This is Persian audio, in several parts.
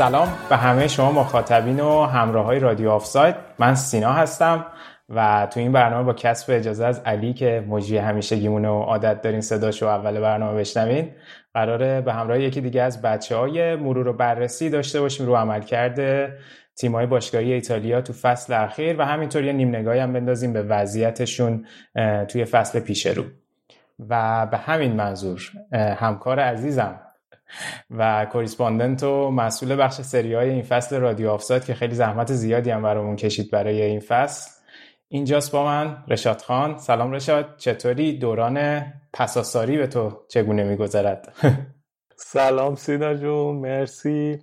سلام به همه شما مخاطبین و همراه های رادیو آفساید. من سینا هستم و تو این برنامه با کسب اجازه از علی که مجری همیشگیمونه و عادت دارین صداشو اول برنامه بشنوین قراره به همراه یکی دیگه از بچه های مرور و بررسی داشته باشیم رو عمل کرده تیم های باشگاهی ایتالیا تو فصل اخیر و همینطور یه نیم نگاهی هم بندازیم به وضعیتشون توی فصل پیش رو. و به همین منظور همکار عزیزم و correspondent و مسئول بخش سری آی این فصل رادیو آفساید که خیلی زحمت زیادی هم برامون کشید برای این فصل. اینجاست با من رشاد خان. سلام رشاد. چطوری؟ دوران پساساری به تو چگونه میگذرد؟ سلام سینا جون. مرسی.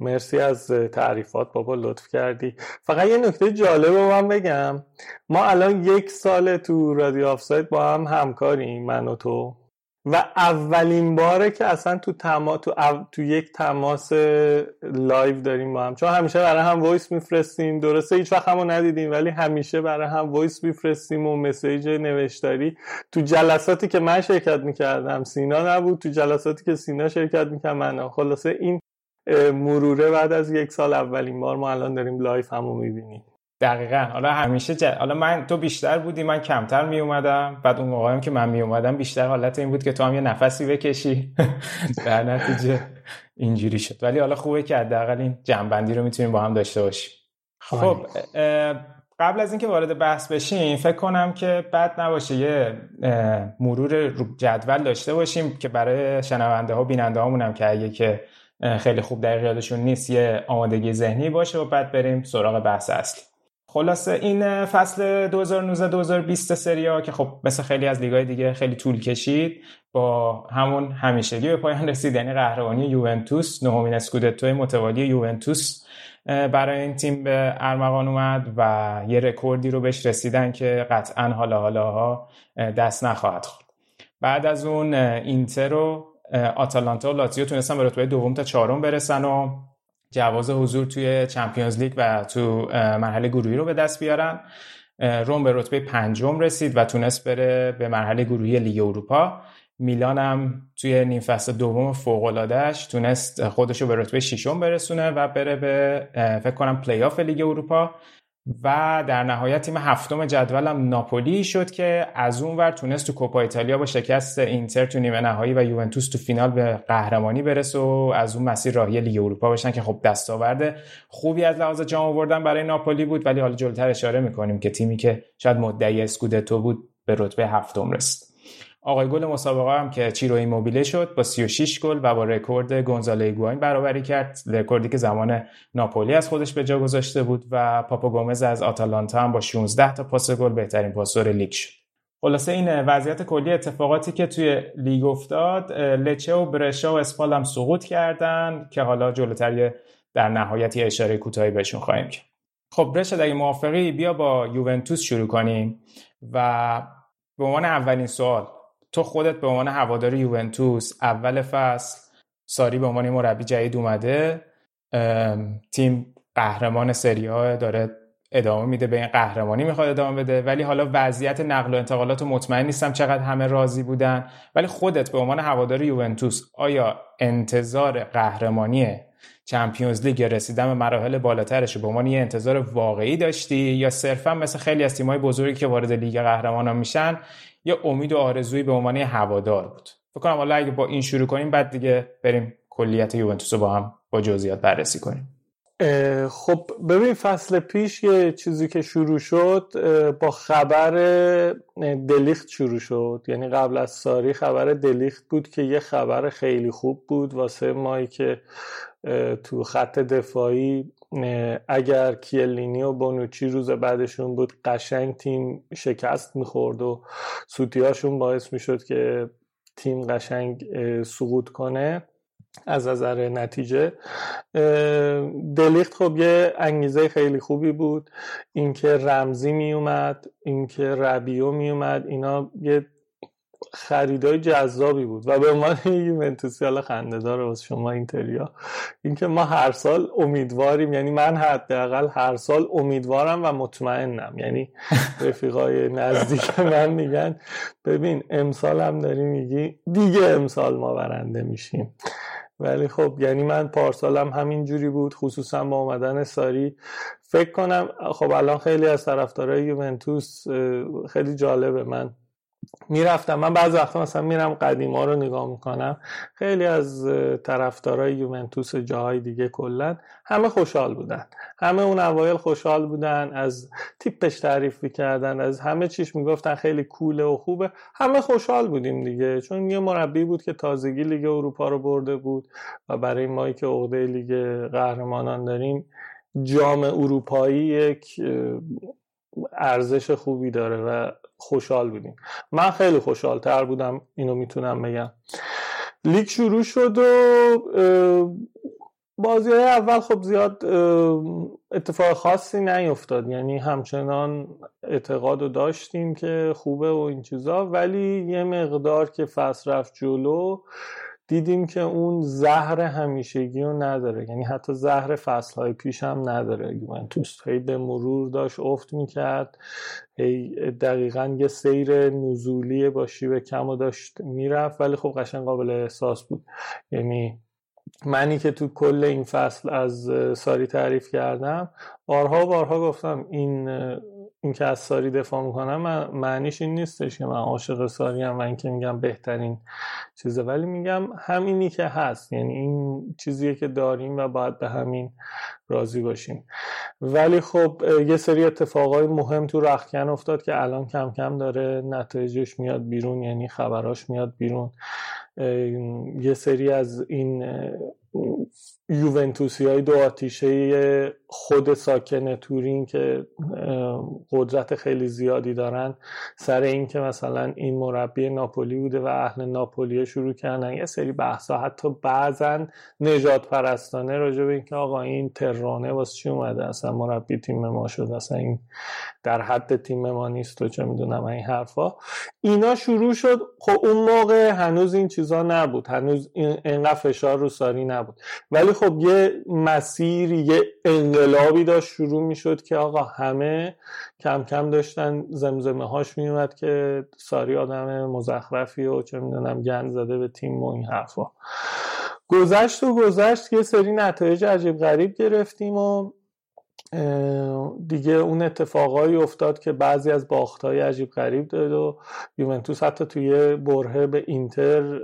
مرسی از تعریفات بابا لطف کردی. فقط یه نکته جالب رو من بگم. ما الان یک سال تو رادیو آفساید با هم همکاریم من و تو. و اولین باره که اصلا تو تما تو, تو یک تماس live داریم با هم. چون همیشه برای هم voice میفرستیم. درسته هیچ وقت همو ندیدیم ولی همیشه برای هم voice میفرستیم و message نوشتاری. تو جلساتی که من شرکت می‌کردم سینا نبود. تو جلساتی که سینا شرکت می‌کرد من خلاصه این مروره بعد از یک سال اولین بار ما الان داریم live همو می‌بینیم. دقیقا. حالا همیشه جد... حالا من تو بیشتر بودی من کمتر می اومدم بعد اون موقع هم که من می اومدم بیشتر حالت این بود که تو هم یه نفسی بکشی. در نتیجه اینجوری شد. ولی حالا خوبه که حداقل این جنبندی رو می‌تونیم با هم داشته باشیم. خب قبل از اینکه وارد بحث بشیم فکر کنم که بد نباشه یه مرور جدول داشته باشیم که برای شنونده ها بیننده هامون هم که اگه که خیلی خوب در یادشون نیست یه آمادگی ذهنی باشه و بعد بریم سراغ بحث اصلی. خلاصه این فصل 2019-2020 سری آ که خب مثل خیلی از لیگای دیگه خیلی طول کشید با همون همیشگی به پایان رسید یعنی قهرمانی یوونتوس نهمین اسکودتو متوالی یوونتوس برای این تیم به ارمغان اومد و یه رکوردی رو بهش رسیدن که قطعا حالا حالا دست نخواهد خورد. بعد از اون اینتر و آتالانتا و لاتزیو تونستن به رتبه دوم تا چهارم برسن و جواز حضور توی Champions League و تو مرحله گروهی رو به دست بیارن. روم به رتبه پنجم رسید و تونست بره به مرحله گروهی لیگ اروپا. میلان هم توی نیم فصل دوم فوق العادهش تونست خودش رو به رتبه ششم برسونه و بره به فکر کنم پلی آف لیگ اروپا. و در نهایت تیم هفتم جدولم ناپولی شد که از اون ور تونست تو کوپا ایتالیا با شکست اینتر تو نیمه نهایی و یوونتوس تو فینال به قهرمانی برسه و از اون مسیر راهی لیگ اروپا بشن که خب دستاورد خوبی از لحاظ جام آوردن برای ناپولی بود ولی حالا جلوتر اشاره می‌کنیم که تیمی که شاید مدعی اسکودتو بود به رتبه هفتم رسید. آقای گل مسابقه هم که چیرو ایموبیله شد با 36 گل و با رکورد گونزالو ایگواین برابری کرد. رکوردی که زمان ناپولی از خودش به جا گذاشته بود و پاپا گومز از آتالانتا هم با 16 تا پاس گل بهترین پاسور لیگ شد. خلاصه این وضعیت کلی اتفاقاتی که توی لیگ افتاد لچه و برشا و اسپال هم سقوط کردن که حالا جلوتر در نهایت یه اشاره کوتاهی بهشون خواهیم کرد. خب رشد اگه موافقی بیا با یوونتوس شروع کنیم و به عنوان اولین سوال تو خودت به عنوان هوادار یوونتوس اول فصل ساری به عنوان مربی جدید اومده تیم قهرمان سری داره ادامه میده به این قهرمانی می‌خواد ادامه بده. ولی حالا وضعیت نقل و انتقالات مطمئن نیستم چقدر همه راضی بودن. ولی خودت به عنوان هوادار یوونتوس آیا انتظار قهرمانی چمپیونز لیگ رسیدن به مراحل بالاترش به عنوان یه انتظار واقعی داشتی؟ یا صرفا مثل خیلی از تیم‌های بزرگی که وارد لیگ قهرمانان میشن یه امید و آرزویی به عنوان هوادار بود. فکر کنم حالا اگه با این شروع کنیم بعد دیگه بریم کلیت یوونتوس رو با هم با جزئیات بررسی کنیم. خب ببین فصل پیش یه چیزی که شروع شد با خبر دلیخت شروع شد. یعنی قبل از ساری خبر دلیخت بود که یه خبر خیلی خوب بود واسه مایی که تو خط دفاعی اگر کیلینی و بونوچی روز بعدشون بود قشنگ تیم شکست می‌خورد و سوتیاشون باعث می‌شد که تیم قشنگ سقوط کنه از نظر نتیجه. دلیخت خب یه انگیزه خیلی خوبی بود. اینکه رمزی میومد اینکه ربیو میومد اینا یه خریدای جذابی بود. و به عنوان یوونتوسی حالا خنده داره واسه شما اینتریا. اینکه ما هر سال امیدواریم یعنی من حداقل هر سال امیدوارم و مطمئنم. یعنی رفیقای نزدیک من میگن ببین امسال هم داری میگی دیگه امسال ما برنده میشیم. ولی خب یعنی من پارسالم همین جوری بود خصوصا با اومدن ساری. فکر کنم خب الان خیلی از طرفدارای یوونتوس خیلی جالبه. من می‌رفتم. من بعض وقتا مثلا میرم قدیما رو نگاه می‌کنم. خیلی از طرفدارای یوونتوس جاهای دیگه کلا همه خوشحال بودن. همه اون اوایل خوشحال بودن از تیپش تعریف می‌کردن از همه چیش می‌گفتن خیلی کوله و خوبه. همه خوشحال بودیم دیگه. چون یه مربی بود که تازگی لیگ اروپا رو برده بود و برای مایی که عقده لیگ قهرمانان داریم جام اروپایی یک ارزش خوبی داره و خوشحال بودیم. من خیلی خوشحال تر بودم اینو می‌تونم بگم. لیگ شروع شد و بازی های اول خب زیاد اتفاق خاصی نیفتاد. یعنی همچنان اعتقاد رو داشتیم که خوبه و این چیزا. ولی یه مقدار که فصل رفت جلو دیدیم که اون زهر همیشگی رو نداره. یعنی حتی زهر فصلهای پیش هم نداره. یوونتوس هی به مرور داشت افت می‌کرد هی دقیقا یه سیر نزولی با شیب کم و داشت می‌رفت ولی خب قشنگ قابل احساس بود. یعنی منی که تو کل این فصل از ساری تعریف کردم بارها بارها گفتم این این که از ساری دفاع می‌کنم معنیش این نیستش که من عاشق ساری هم و اینکه میگم بهترین چیزه. ولی میگم همینی که هست. یعنی این چیزیه که داریم و باید به همین راضی باشیم. ولی خب یه سری اتفاقای مهم تو رخکن افتاد که الان کم کم داره نتایجش میاد بیرون یعنی خبراش میاد بیرون. یه سری از این یوونتوسی های دو آتیشه خود ساکن تورین که قدرت خیلی زیادی دارن سر این که مثلا این مربی ناپولی بوده و اهل ناپولی شروع کردن. یه سری بحثا حتی بعضا نجات پرستانه راجع به اینکه آقا این ترانه واسه چی اومده؟ اصلا مربی تیم ما شد اصلا این در حد تیم ما نیست و چه می‌دونم این حرفا. اینا شروع شد. خب اون موقع هنوز این چیزا نبود. هنوز اینقدر فشار رو ساری نبود. ولی خب یه مسیر یه انقلابی داشت شروع می‌شد که آقا همه کم کم داشتن زمزمه هاش میومد که ساری آدم مزخرفی و چه می‌دونم گند زده به تیم و این حرفا. گذشت و گذشت یه سری نتایج عجیب غریب گرفتیم و دیگه اون اتفاقایی افتاد که بعضی از باختهای عجیب غریب داد و یوونتوس حتی توی برهه به اینتر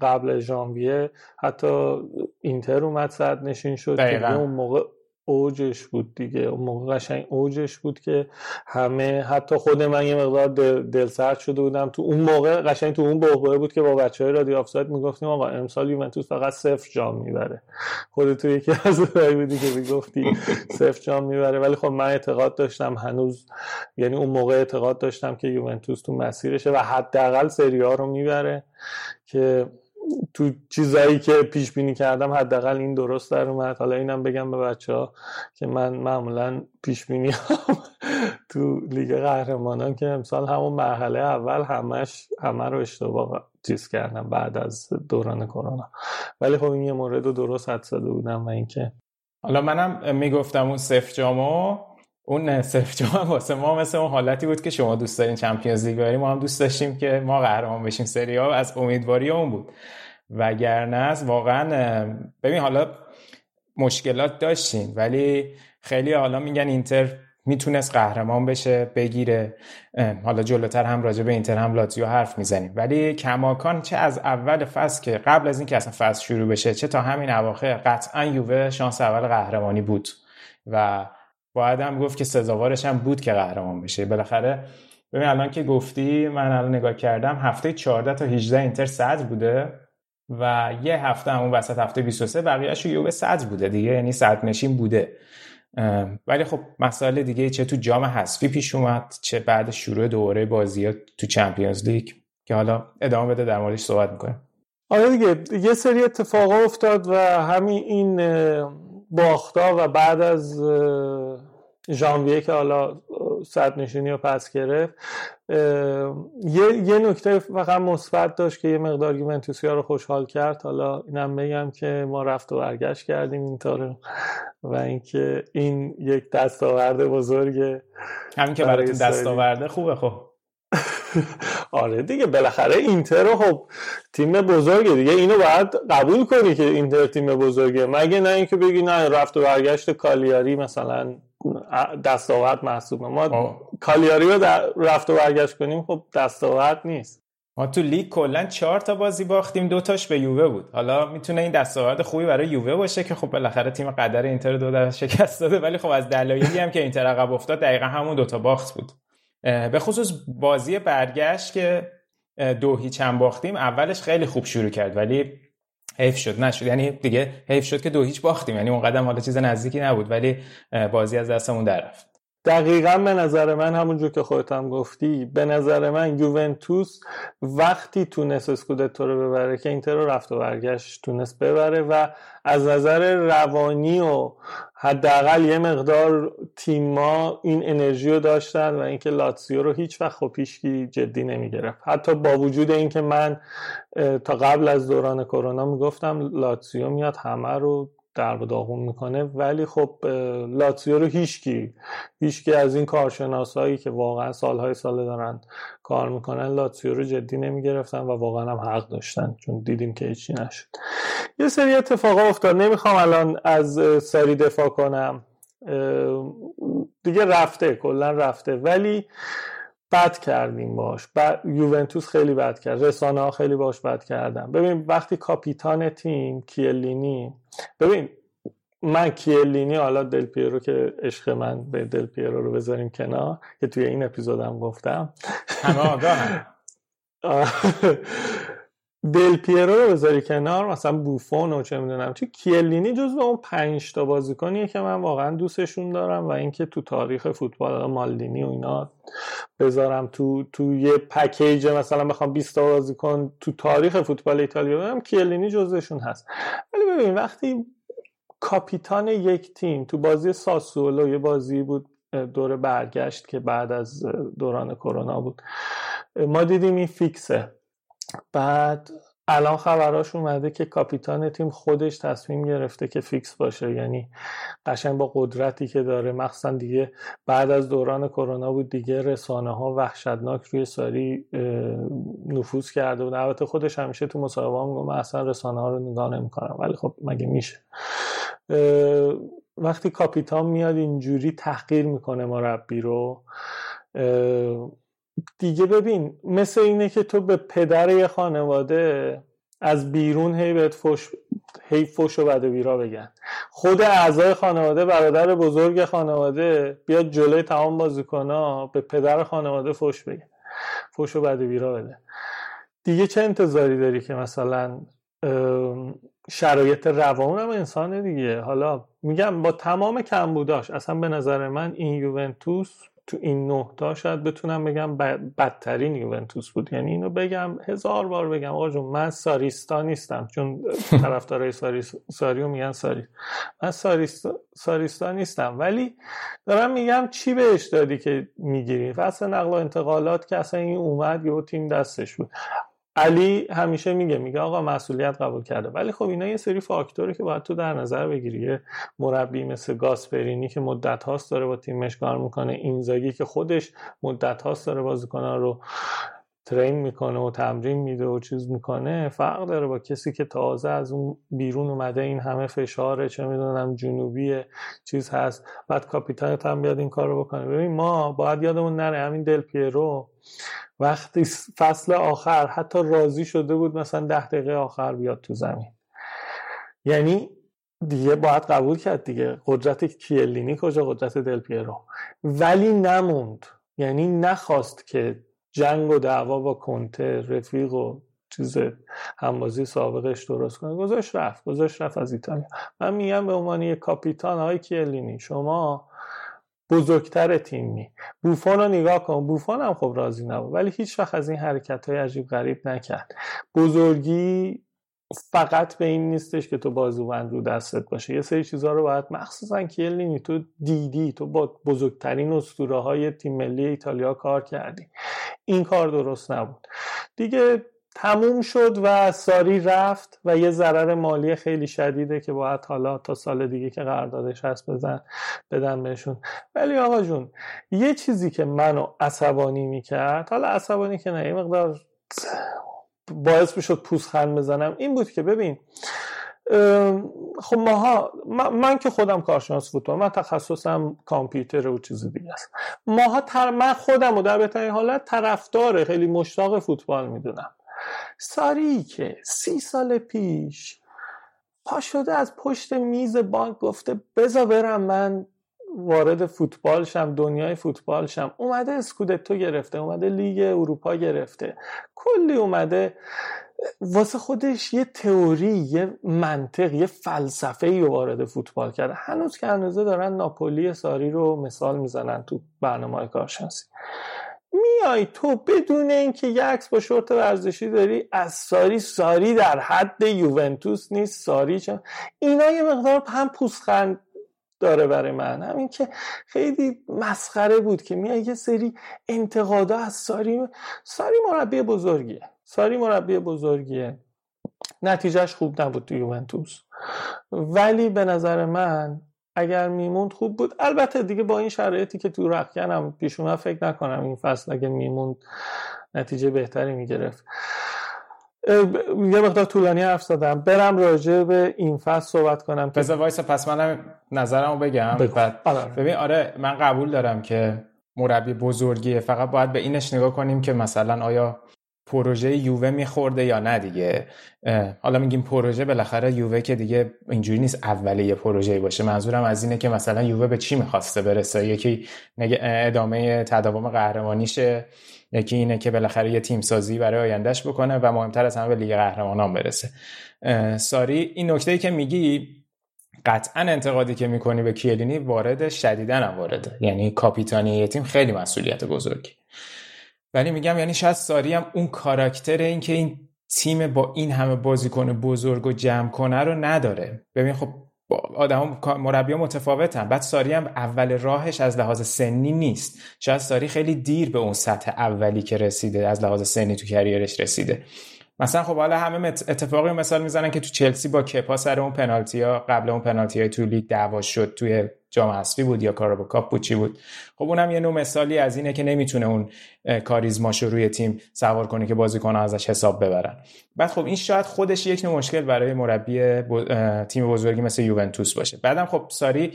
قبل ژانویه حتی اینتر اومد صد نشین شد که اون موقع اوجش بود دیگه. اون موقع قشنگ اوجش بود که همه حتی خود من یه مقدار دل, دل سرد شده بودم. تو اون موقع قشنگ تو اون بحبوه بود که با بچه های رادیو آفساید می‌گفتیم آقا امسال یوونتوس فقط صفر جام می‌بره. خود تو یکی از بودی که می‌گفتی صفر جام می‌بره. ولی خب من اعتقاد داشتم هنوز یعنی اون موقع اعتقاد داشتم که یوونتوس تو مسیرشه و حداقل سری ها رو می‌بره که تو چیزایی که پیش بینی کردم حداقل این درست در اومد. حالا اینم بگم به بچه ها که من معمولا پیش بینی تو لیگ قهرمانان که امسال همون مرحله اول همش همه رو اشتباه چیز کردم بعد از دوران کرونا. ولی خب این یه مورد رو درست حد زده بودم و اینکه حالا منم می‌گفتم اون صفر جامو اون صرف جام واسه ما مثل اون حالتی بود که شما دوست دارین چمپیونز لیگ ما هم دوست داشتیم که ما قهرمان بشیم. سری ها از امیدواری اون بود. وگرنه از واقعا ببین حالا مشکلات داشتین ولی خیلی حالا میگن اینتر می‌تونست قهرمان بشه بگیره. حالا جلوتر هم راجع به اینتر هم لاتزیو حرف می‌زنیم. ولی کماکان چه از اول فصل که قبل از اینکه اصلا فصل شروع بشه چه تا همین اواخر قطعا یووه شانس اول قهرمانی بود. و باید هم گفت که سزاوارش هم بود که قهرمان بشه. بالاخره ببین الان که گفتی من الان نگاه کردم هفته 14 تا 18 اینتر صدر بوده و یه هفته همون وسط هفته 23 بقیه‌اش یووه صدر بوده دیگه یعنی صدر نشین بوده ولی خب مسائل دیگه چه تو جام حذفی پیش اومد چه بعد شروع دوره بازی ها تو چمپیونز لیگ که حالا ادامه بده در موردش صحبت می‌کنه آره دیگه یه سری اتفاق افتاد و همین این باختا و بعد از ژانویه که حالا صد نشینی رو پس گرفت یه, یه نکته فقط مثبت داشت که یه مقدار یوونتوسیا رو خوشحال کرد. حالا اینم بگم که ما رفت و برگشت کردیم اینطور و اینکه این یک دستاورد بزرگه همین که برای دستاورده خوبه خب. آره دیگه بالاخره اینتر خب تیم بزرگه دیگه. اینو باید قبول کنی که اینتر تیم بزرگه. مگه نه اینکه بگی نه رفت و برگشت کالیاری مثلا دستاورد محسوبه. ما کالیاری رو رفت و برگشت کنیم خب دستاورد نیست. ما تو لیگ کلا چهار تا بازی باختیم دو تاش به یووه بود. حالا می‌تونه این دستاورد خوبی برای یووه باشه که خب بالاخره تیم قدر اینتر دو در شکست داده ولی خب از دلایلی هم که اینتر عقب افتاد دقیقا همون دوتا باخت بود. به خصوص بازی برگشت که دو هیچ هم باختیم اولش خیلی خوب شروع کرد ولی حیف شد نشد. یعنی دیگه حیف شد که دو هیچ باختیم یعنی اون قدم حالا چیز نزدیکی نبود ولی بازی از دستمون در رفت. دقیقا به نظر من همونجور که خودت هم گفتی به نظر من یوونتوس وقتی تونست اسکودتو رو ببره که اینتر رو رفت و برگشت تونست ببره و از نظر روانی و حداقل یه مقدار تیما این انرژی رو داشتن و اینکه لاتسیو رو هیچ وقت خب پیشکی جدی نمی‌گرفت. حتی با وجود اینکه من تا قبل از دوران کرونا می‌گفتم لاتسیو میاد همه رو در داغون می‌کنه. ولی خب لاتسیو رو هیچکی هیچکی از این کارشناسایی که واقعا سالهای ساله دارن کار می‌کنن لاتسیو رو جدی نمی‌گرفتن و واقعا هم حق داشتن چون دیدیم که هیچی نشد. یه سری اتفاقا افتاد. نمی‌خوام الان از سری دفاع کنم. دیگه رفته کلا رفته. ولی بد کردیم باش. ب... یوونتوس خیلی بد کرد. رسانه ها خیلی باش بد کردن. ببین وقتی کاپیتان تیم کیلینی ببین من کیلینی حالا دل پیرو که عشق من به دل پیرو رو بذاریم کنار که توی این اپیزودم گفتم. همه دل پیرو رو بذاری کنار مثلا بوفون و چه می‌دونم چه کیلینی جزو اون پنج تا بازیکنیه که من واقعا دوستشون دارم و اینکه تو تاریخ فوتبال مالدینی و اینا بذارم تو تو یه پکیج مثلا بخوام 20 تا بازیکن تو تاریخ فوتبال ایتالیا بذارم کیلینی جزوشون هست. ولی ببین وقتی کاپیتان یک تیم تو بازی ساسولو یه بازی بود دور برگشت که بعد از دوران کرونا بود ما دیدیم این فیکسه. بعد الان خبراش اومده که کاپیتان تیم خودش تصمیم گرفته که فیکس باشه. یعنی قشنگ با قدرتی که داره مخصوصا دیگه بعد از دوران کرونا بود دیگه رسانه ها وحشتناک روی ساری نفوذ کرده بود. البته خودش همیشه تو مصاحبه میگه من اصلا رسانه ها رو نگاه نمی‌کنم ولی خب مگه میشه؟ وقتی کاپیتان میاد اینجوری تحقیر می‌کنه مربی رو دیگه ببین مثل اینه که تو به پدر یه خانواده از بیرون هی بهت فش هی فش و بد و بیرا بگن. خود اعضای خانواده برادر بزرگ خانواده بیاد جلوی تمام بازیکنها به پدر خانواده فش بگن. فش و بد و بیرا بده. دیگه چه انتظاری داری که مثلا شرایط روان هم انسانه دیگه؟ حالا میگم با تمام کمبوداش اصلا به نظر من این یوونتوس تو این نه تا شاید بتونم بگم بدترین یوونتوس بود. یعنی اینو بگم هزار بار بگم آقا جون من ساریستا نیستم. چون طرفدارای ساری ساریو میگن ساری. من ساریستا, ساریستا نیستم. ولی دارم میگم چی بهش دادی که می‌گیری؟ فصل نقل و انتقالات که اصلا این اومد یه تیم دستش بود. علی همیشه میگه میگه آقا مسئولیت قبول کرده. ولی خب اینا یه سری فاکتوری که باید تو در نظر بگیری. یه مربی مثل گاسپرینی که مدت هاست داره با تیمش کار می‌کنه. اینزاگی که خودش مدت هاست داره بازیکنان رو ترین می‌کنه و تمرین میده و چیز می‌کنه فرق داره با کسی که تازه از اون بیرون اومده این همه فشاره چه می‌دونم جنوبی چیز هست. بعد کاپیتانت هم بیاد این کار رو بکنه. ببین ما باید یادمون نره همین دل پیرو وقتی فصل آخر حتی راضی شده بود مثلا ده دقیقه آخر بیاد تو زمین. یعنی دیگه باید قبول کرد دیگه. قدرت کیلینی کجا؟ قدرت دل پیرو. ولی نموند. یعنی نخواست که جنگ و دعوا با کنته رفیق و چیز همبازی سابقش درست کنه. گذاشت رفت گذاشت رفت از ایتالیا. من میگم به عنوان یک کاپیتان های کیلینی شما بزرگتر تیمی. بوفون رو نگاه کن. بوفون هم خب راضی نبود ولی هیچ وقت از این حرکت های عجیب غریب نکرد. بزرگی فقط به این نیستش که تو بازوبند رو دستت باشه. یه سری چیزها رو باید مخصوصا کیلینی تو دیدی تو با بزرگترین اسطوره های تیم ملی ایتالیا کار کردی. این کار درست نبود. دیگه تموم شد و ساری رفت و یه ضرر مالی خیلی شدیده که باید حالا تا سال دیگه که قراردادش هست بزن بدن بهشون. ولی آقا جون یه چیزی که منو عصبانی می‌کرد حالا عصبانی که نه یه مقدار باعث می‌شد پوزخند بزنم. این بود که ببین خب ماها من, که خودم کارشناس فوتبال من تخصصم کامپیوتر و چیز دیگه است. ماها تر من خودم و در بهترین حالت طرفدار خیلی مشتاق فوتبال می‌دونم. ساری که سی سال پیش پا شده از پشت میز بانک گفته بزا برم من وارد فوتبال شم دنیای فوتبال شم. اومده اسکودتو گرفته اومده لیگ اروپا گرفته. کلی اومده واسه خودش یه تئوری یه منطق یه فلسفه ای وارد فوتبال کرده. هنوز که هنوزه دارن ناپولی ساری رو مثال می‌زنن تو برنامه کارشناسی. میای تو بدون اینکه یه عکس با شورت ورزشی داری از ساری ساری در حد یوونتوس نیست ساری چون اینا یه مقدار هم پوسخند داره برای من. همین که خیلی مسخره بود که میای یه سری انتقادا از ساری ساری مربی بزرگیه. ساری مربی بزرگیه. نتیجهش خوب نبود تو یوونتوس. ولی به نظر من اگر میموند خوب بود. البته دیگه با این شرایطی که تو رخکنم پیش فکر نکنم این فصل اگه میموند نتیجه بهتری می‌گرفت. یه مقدار طولانی حرف زدم. برم راجع به این فصل صحبت کنم بذار وایسا پس منم نظرمو بگم. بعد آره. ببین آره من قبول دارم که مربی بزرگیه. فقط باید به اینش نگاه کنیم که مثلا آیا پروژه یووه میخورده یا نه دیگه. حالا میگیم پروژه بالاخره یووه که دیگه اینجوری نیست اوله یه پروژه باشه. منظورم از اینه که مثلا یووه به چی می‌خواسته برسه؟ یکی ادامه تداوم قهرمانیشه. یکی اینه که بالاخره یه تیم سازی برای آیندهش بکنه و مهمتر از همه به لیگ قهرمانان برسه. ساری این نکته که میگی قطعا انتقادی که می‌کنی به کیلینی وارد شدیدن هم وارده. یعنی کاپیتانی یه تیم خیلی مسئولیت بزرگی. ولی میگم یعنی شاید ساری هم اون کاراکتر این که این تیم با این همه بازیکن بزرگ و جمع کنه رو نداره. ببین خب آدم مربی متفاوتن. بعد ساری هم اول راهش از لحاظ سنی نیست. شاید ساری خیلی دیر به اون سطح اولی که رسیده از لحاظ سنی تو کریرش رسیده. مثلا خب حالا همه اتفاقی مثال می‌زنن که تو چلسی با کپا سر اون پنالتی ها قبل اون پنالتی های تو لیگ دعوا شد توی جام حذفی بود یا کارابا کاپ بود چی بود؟ خب اونم یه نوع مثالی از اینه که نمی‌تونه اون کاریزماش رو روی تیم سوار کنه که بازیکن ازش حساب ببرن. بعد خب این شاید خودش یک نوع مشکل برای مربی تیم بزرگی مثل یوونتوس باشه. بعدم خب ساری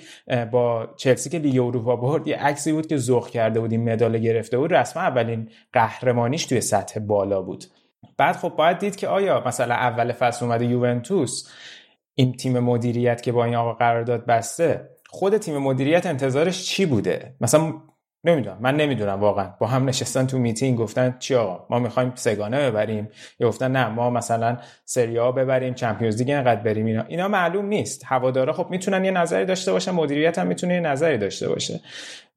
با چلسی که لیگ اروپا برد یه عکسی بود که ذوق کرده بود مدال گرفته بود. رسما اولین قهرمانیش توی سطح بالا بود. بعد خب باید دید که آیا مثلا اول فصل اومده یوونتوس این تیم مدیریت که با این آقا قرارداد بسته خود تیم مدیریت انتظارش چی بوده؟ مثلا نمی‌دونم. من نمی‌دونم واقعا. با هم نشستن تو میتینگ گفتن چی آقا؟ ما می‌خوایم سگانه ببریم. یا گفتن نه ما مثلا سریا ببریم چمپیونز لیگ انقدر بریم اینا. اینا معلوم نیست. هوادارا خب می‌تونن یه نظری داشته باشن مدیریت هم می‌تونه یه نظری داشته باشه.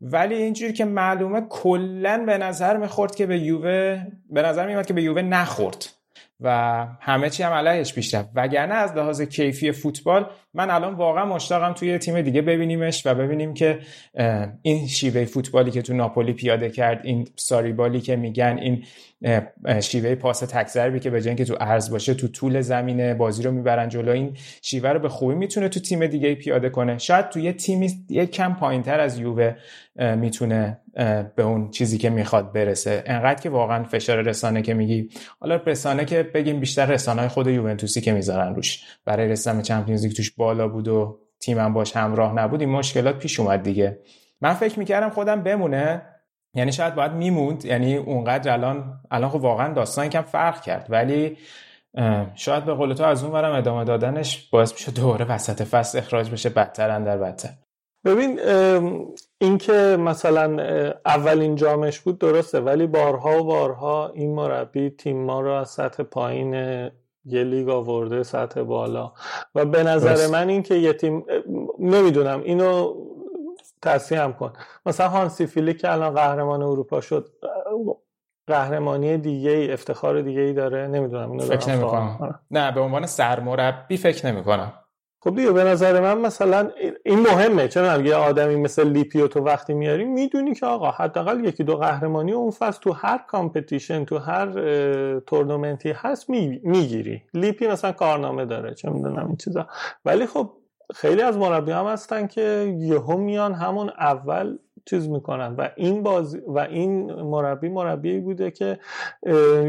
ولی اینجوری که معلومه کلا به نظر می‌خورد که به یووه به نظر میاد که به یووه نخورد. و همه چی هم علیهش پیش رفت. وگرنه از لحاظ کیفی فوتبال من الان واقعا مشتاقم توی تیم دیگه ببینیمش و ببینیم که این شیوه فوتبالی که تو ناپولی پیاده کرد این ساریبالی که میگن این شیوه پاس تک که به جای که تو عرض باشه تو طول زمینه بازی رو می‌برن جلو این شیوه رو به خوبی می‌تونه تو تیم دیگه پیاده کنه. شاید تو یه تیمی یه کم پایینتر از یووه می‌تونه به اون چیزی که می‌خواد برسه. انقدر که واقعا فشار رسانه که میگی حالا رسانه که بگیم بیشتر رسانه های خود یوونتوسی که می‌ذارن روش. برای رسانه چمپیونز لیگ توش بالا بود و تیمم باش همراه نبود این مشکلات پیش اومد دیگه. من فکر می‌کردم خودم بمونه. یعنی شاید باید میموند یعنی اونقدر الان الان خب واقعا داستان کم فرق کرد ولی شاید به قول تو از اون ورم ادامه دادنش باعث میشه دوباره وسط فصل اخراج بشه بدتر در بدتر. ببین اینکه مثلا اولین جامش بود درسته ولی بارها و بارها این مربی تیم ما رو از سطح پایین یه لیگ آورده سطح بالا. و به نظر من این که یه تیم نمی‌دونم اینو تصحیح هم کن. مثلا هانسی فیلیک که الان قهرمان اروپا شد قهرمانی دیگه ای افتخار دیگه ای داره؟ نمی‌دونم اینو فکر نمی کنم نه به عنوان سرمربی فکر نمی کنم خب دیگه به نظر من مثلا این مهمه. چون یه آدمی مثل لیپیو تو وقتی میاری می‌دونی که آقا حداقل یکی دو قهرمانی اون فصل تو هر competition تو هر تورنمنتی هست می‌گیری. لیپی مثلا کارنامه داره چه می‌دونم این چیزا. ولی خب خیلی از مربی هم هستن که یهو میان همون اول چیز می‌کنن و این بازی و این مربی مربی بوده که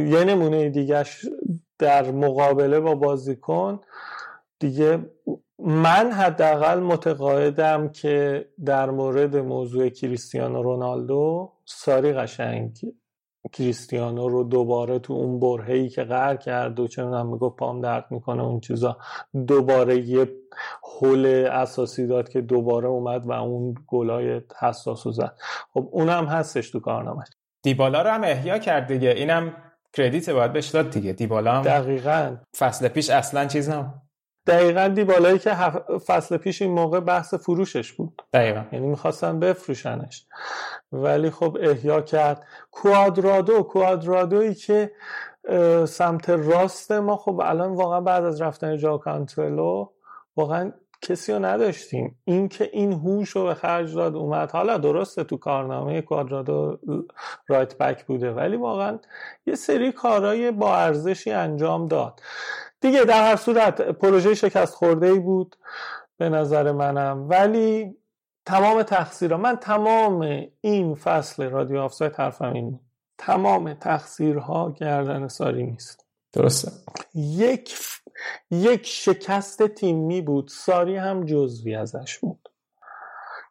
یه نمونه دیگهش در مقابله با بازیکن دیگه من حداقل متقاعدم که در مورد موضوع کریستیانو رونالدو ساری قشنگ کریستیانو رو دوباره تو اون برهه‌ای که قهر کرد و چه می‌گفت پام درد می‌کنه اون چیزا دوباره یه حل اساسی داد که دوباره اومد و اون گلای حساس زد. خب اونم هستش تو کارنامه. دیبالا رو هم احیا کرد دیگه. اینم کردیت باید بهش داد دیگه. دیبالا هم دقیقا. فصل پیش اصلا چیز هم دقیقا دیبالایی که فصل پیش این موقع بحث فروشش بود. دقیقا. یعنی می‌خواستن بفروشنش. ولی خب احیا کرد. کوادرادو کوادرادویی که سمت راست ما خب الان واقعا بعد از رفتن جا کانتلو واقعا کسی رو نداشتیم. این که این هوش رو به خرج داد اومد. حالا درسته تو کارنامه کوادرادو رایت بک بوده ولی واقعا یه سری کارهای با ارزشی انجام داد. دیگه در هر صورت پروژه شکست خورده ای بود به نظر منم. ولی تمام تقصیرها من تمام این فصل رادیو آفساید حرفم این تمام تقصیرها گردن ساری نیست. درسته. یک یک شکست تیمی بود ساری هم جزوی ازش بود.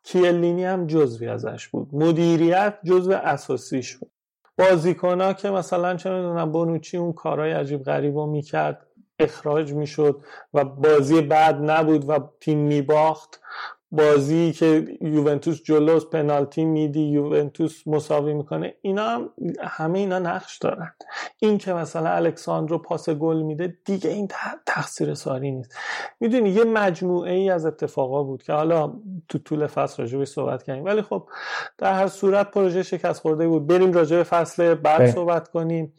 کیلینی هم جزوی ازش بود. مدیریت جزو اساسیش بود. بازیکن که مثلا چه می‌دونم بونوچی اون کارهای عجیب غریب رو می‌کرد اخراج می‌شد و بازی بعد نبود و تیم میباخت. بازی که یوونتوس جلوس پنالتی میدی یوونتوس مساوی می‌کنه اینا هم همه اینا نقش دارن. این که مثلا الکساندرو پاس گل میده دیگه این تقصیر ساری نیست. می‌دونی یه مجموعه ای از اتفاقا بود که حالا تو طول فصل راجع صحبت کردیم. ولی خب در هر صورت پروژه شکست خورده بود. بریم راجع به فصل بعد صحبت کنیم.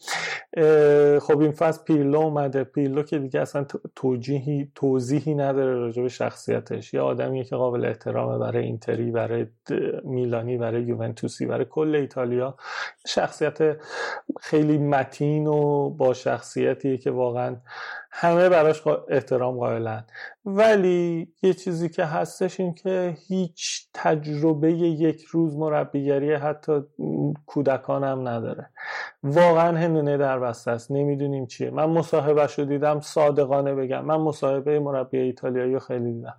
خب این فصل پیرلو اومده. پیرلو که دیگه اصلا توجیهی توضیحی نداره راجع به شخصیتش. یه آدمیه که قابل احترام برای اینتری برای میلانی برای یوونتوسی برای کل ایتالیا شخصیت خیلی متین و با شخصیتی که واقعا همه براش احترام قائلن. ولی یه چیزی که هستش این که هیچ تجربه یک روز مربیگری حتی کودکان هم نداره. واقعا هندونه در بسته است. نمی‌دونیم چیه. من مصاحبه رو دیدم صادقانه بگم. من مصاحبه مربی ایتالیایی رو خیلی دیدم.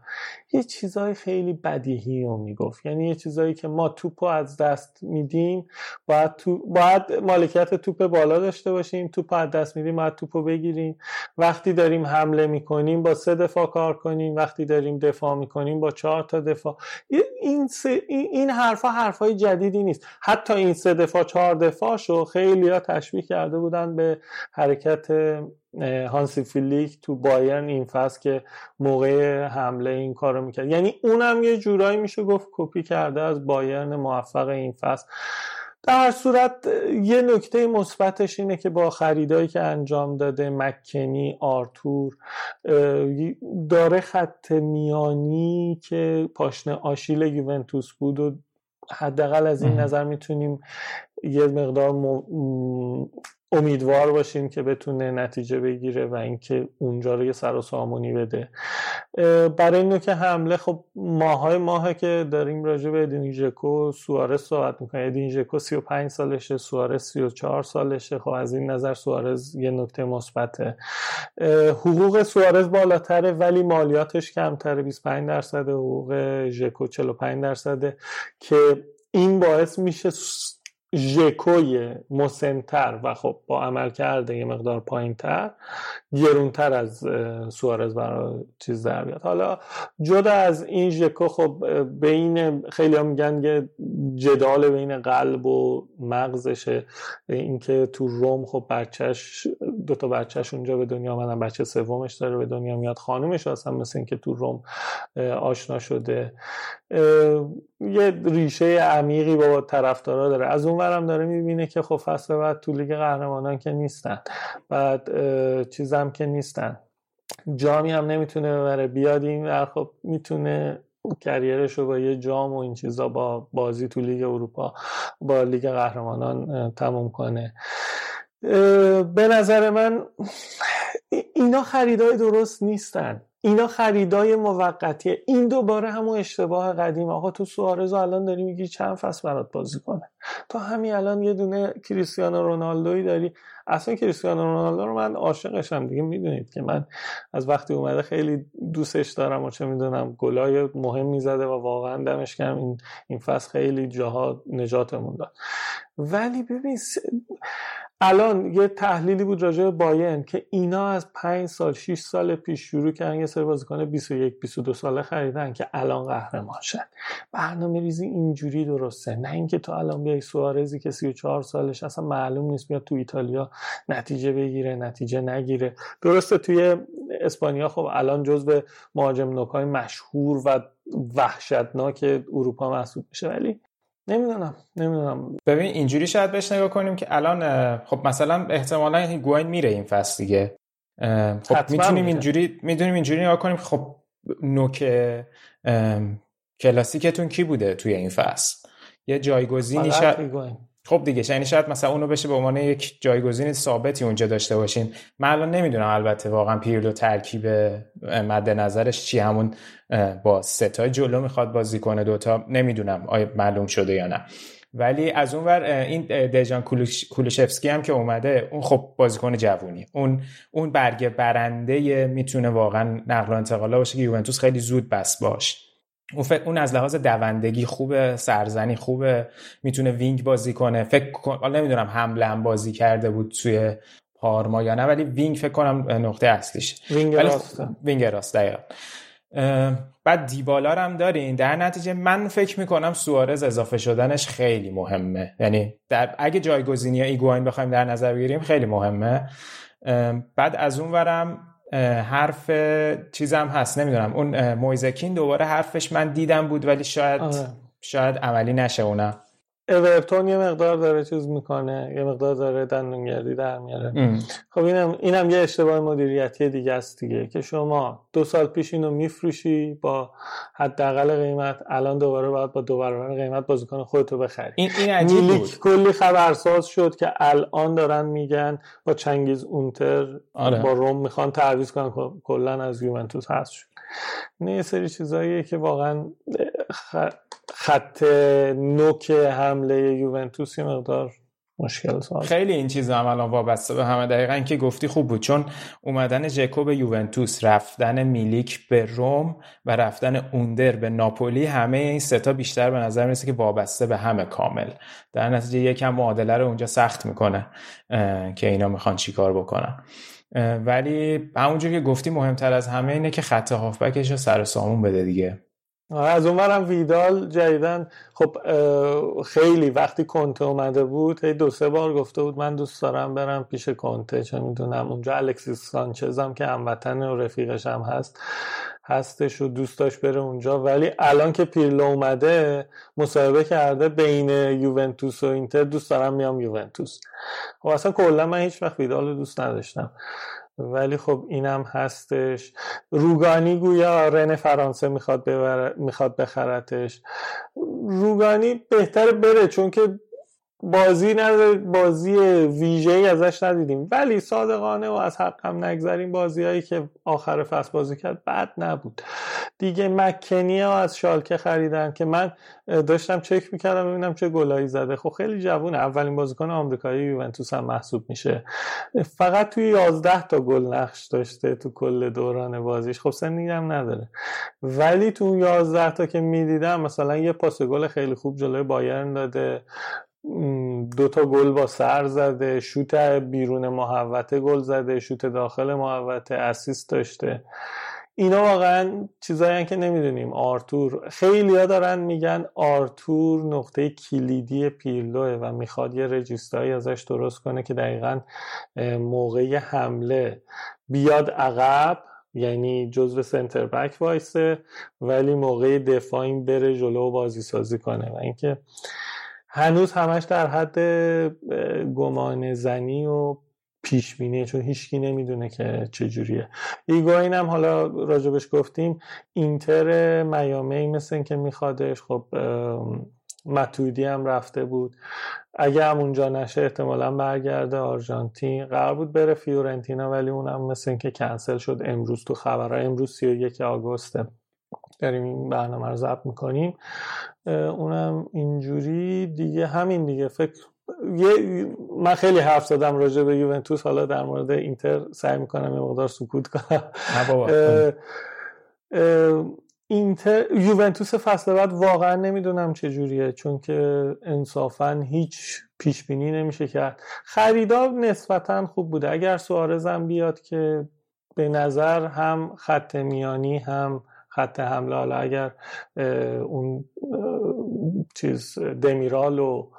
یه چیزای خیلی بدیهی رو می‌گفت. یعنی یه چیزایی که ما توپ از دست میدیم باید, تو... باید مالکیت توپ بالا داشته باشیم. توپ از دست میدیم باید توپ بگیریم. وقتی داریم حمله می‌کنیم با سه دفاع کار کنیم. وقتی داریم دفاع می‌کنیم با چهار تا دفاع. این سه این حرفا حرفای جدیدی نیست. حتی این سه دفاع چهار دفاع شو خیلی ها تشبیه کرده بودن به حرکت هانسی فیلیک تو بایرن این فصل که موقع حمله این کارو می‌کرد. یعنی اونم یه جورایی میشه گفت کپی کرده از بایرن موفق این فصل. در هر صورت یه نکته مثبتش اینه که با خریدایی که انجام داده مکنی آرتور داره خط میانی که پاشنه آشیل یوونتوس بود و حداقل از این نظر می‌تونیم یه مقدار امیدوار باشیم که بتونه نتیجه بگیره و اینکه اونجا رو یه سر و سامونی بده. برای اینو که حمله خب ماهای ماه که داریم راجع به ادین ژکو سوارز صحبت می‌کنیم ادین ژکو 35 سالشه سوارز 34 سالشه. خب از این نظر سوارز یه نکته مثبته. حقوق سوارز بالاتره ولی مالیاتش کمتره 25 درصد حقوق ژکو 45 درصده. که این باعث میشه ژکوی مسنتر و خب با عمل کرده یه مقدار پایین تر گرونتر از سوارز برای چیز در بیاد. حالا جدا از این ژکو خب بین خیلی هم میگن یه جدال بین قلب و مغزشه. اینکه تو روم خب بچهش دو تا بچهش اونجا به دنیا آمدن بچه سومش داره به دنیا میاد. خانومش اصلا مثل اینکه تو روم آشنا شده. یه ریشه عمیقی با طرفدارا داره. از اون ورم داره می‌بینه که خب فصل بعد تو لیگ قهرمانان که نیستن. بعد چیزم که نیستن. جامی هم نمی‌تونه ببره. بیاد این خب می‌تونه کریرش رو با یه جام و این چیزا با بازی تو لیگ اروپا با لیگ قهرمانان تموم کنه. به نظر من اینا خریدای درست نیستن. اینا خریدای موقتیه. این دوباره همون اشتباه قدیم. آقا تو سوارز الان داری میگی چند فصل برات بازی کنه؟ تو همین الان یه دونه کریستیانو رونالدوی داری. اصلا کریستیانو رونالدو رو من عاشقشم دیگه. می‌دونید که من از وقتی اومده خیلی دوستش دارم و چه می‌دونم گلای مهم می‌زده و واقعا دمش کم این این فصل خیلی جاها نجاتمون داد. ولی ببین الان یه تحلیلی بود راجع به باین که اینا از 5 سال 6 سال پیش شروع کردن یه سری بازیکن 21 22 ساله خریدن که الان قهرمان شدن برنامه ریزی اینجوری درسته. نه اینکه تو الان بیای سوارزی که 34 سالش اصلا معلوم نیست میاد تو ایتالیا نتیجه بگیره نتیجه نگیره. درسته توی اسپانیا خب الان جزو مهاجم نوکای مشهور و وحشتناک اروپا محسوب میشه ولی نمی‌دونم نمی‌دونم. ببین اینجوری شاید بهش نگاه کنیم که الان خب مثلا احتمالا هیگواین میره این فصل دیگه. خب می‌تونیم اینجوری می‌دونیم اینجوری نگاه کنیم. خب نوک کلاسیکتون کی بوده توی این فصل؟ یه جایگزینی شاید خب دیگه یعنی شاید مثلا اونو بشه به عنوان یک جایگزین ثابتی اونجا داشته باشین. من الان نمی‌دونم البته واقعا پیرلو ترکیب مد نظرش چی همون با ستای جلو می‌خواد بازی کنه دوتا نمی‌دونم آیا معلوم شده یا نه. ولی از اون ور این دژان کولوشفسکی هم که اومده اون خب بازیکن جوونی. اون اون برگه برنده می‌تونه واقعا نقل و انتقالا باشه که یوونتوس خیلی زود بس باش. اون, اون از لحاظ دوندگی خوبه سرزنی خوبه می‌تونه وینگ بازی کنه. فکر کن... نمی‌دونم حمله هم بازی کرده بود توی پارما یا نه ولی wing فکر کنم نقطه اصلیش wing راست. wing راست بعد دیبالا هم دارین. در نتیجه من فکر می‌کنم سوارز اضافه شدنش خیلی مهمه. یعنی در اگه جایگزینی ایگواین بخوایم در نظر بگیریم خیلی مهمه. بعد از اون ورم حرف چیزم هست نمی‌دونم اون مویزه کین دوباره حرفش من دیدم بود ولی شاید آه. شاید عملی نشه اونم اورتون یه مقدار داره چیز می‌کنه یه مقدار داره دندونگردی در میاره خب اینم اینم یه اشتباه مدیریتی دیگه است دیگه که شما دو سال پیش اینو میفروشی با حداقل قیمت الان دوباره باید با دو برابر قیمت بازیکن خودتو بخری این این عجیب بود. کلی خبرساز شد که الان دارن میگن با چنگیز اونتر آره. با روم می‌خوان تعویض کنن خب کلا از یوونتوس هست شد نه یه سری چیزاییه که واقعا خط نوک حمله یوونتوس یه مقدار مشکل ساز. خیلی این چیز هم الان وابسته به همه. دقیقا که گفتی خوب بود چون اومدن جکو به یوونتوس رفتن میلیک به روم و رفتن اوندر به ناپولی همه این ستا بیشتر به نظر می‌رسه که وابسته به همه کامل. در نتیجه یکم معادله رو اونجا سخت می‌کنه که اینا می‌خوان چیکار بکنن. ولی همونجور که گفتی مهمتر از همه اینه که خط هافبکش رو سر سامون بده دیگه. از اونورم ویدال جدیدن خب خیلی وقتی کنته اومده بود هی دو سه بار گفته بود من دوست دارم برم پیش کنته چون می‌دونم اونجا الکسیس سانچز هم که هموطن و رفیقش هم هست هستش و دوست داشت بره اونجا. ولی الان که پیرلو اومده مصاحبه کرده بین یوونتوس و اینتر دوست دارم میام یوونتوس. خب اصلا کلا من هیچ وقت ویدال رو دوست نداشتم. ولی خب اینم هستش. روگانی گویا رن فرانسه می‌خواد ببر... می‌خواد بخرتش. روگانی بهتر بره چون که بازی نداره بازی ویژه ای ازش ندیدیم. ولی صادقانه و از حقم نگذریم بازیهایی که آخر فصل بازی کرد بد نبود. دیگه مکنی ها از شالکه خریدن که من داشتم چک می‌کردم ببینم چه گلایی زده. خب خیلی جوونه اولین بازیکن آمریکایی یوونتوس هم محسوب میشه. فقط توی 11 تا گل نقش داشته تو کل دوران بازیش. خب سنی هم نداره. ولی تو 11 تا که می‌دیدم مثلا یه پاس گل خیلی خوب جلوی بایرن داده. دوتا گل با سر زده شوت بیرون محوطه گل زده شوت داخل محوطه اسیست داشته. اینا واقعا چیزایی که نمی‌دونیم. آرتور خیلی ها دارن میگن آرتور نقطه کلیدی پیرلوه و می‌خواد یه رجیستایی ازش درست کنه که دقیقا موقع حمله بیاد عقب یعنی جزو سنتر بک وایسه ولی موقع دفاعی بره جلو و بازی سازی کنه. و اینکه هنوز همش در حد گمان زنی و پیش بینیه چون هیچکی نمی‌دونه که چجوریه. ایگواین هم حالا راجبش گفتیم اینتر میامی مثل که میخوادش خب متودی هم رفته بود. اگه هم اونجا نشه احتمالا برگرده آرژانتین. قرار بود بره فیورنتینا ولی اونم مثل که کنسل شد امروز تو خبرها. امروز 31 آگوسته. داریم این برنامه رو ضبط می‌کنیم. اونم اینجوری دیگه همین دیگه. فکر یه من خیلی حرف زدم راجع به یوونتوس. حالا در مورد اینتر سعی می‌کنم یه مقدار سکوت کنم. اینتر یوونتوس فصل بعد واقعا نمی‌دونم چه جوریه چون که انصافا هیچ پیش بینی نمیشه کرد. خریدار نسبتا خوب بوده. اگر سوارزم بیاد که به نظر هم خط میانی هم خط حمله حالا اگر اون چیز دمیرال و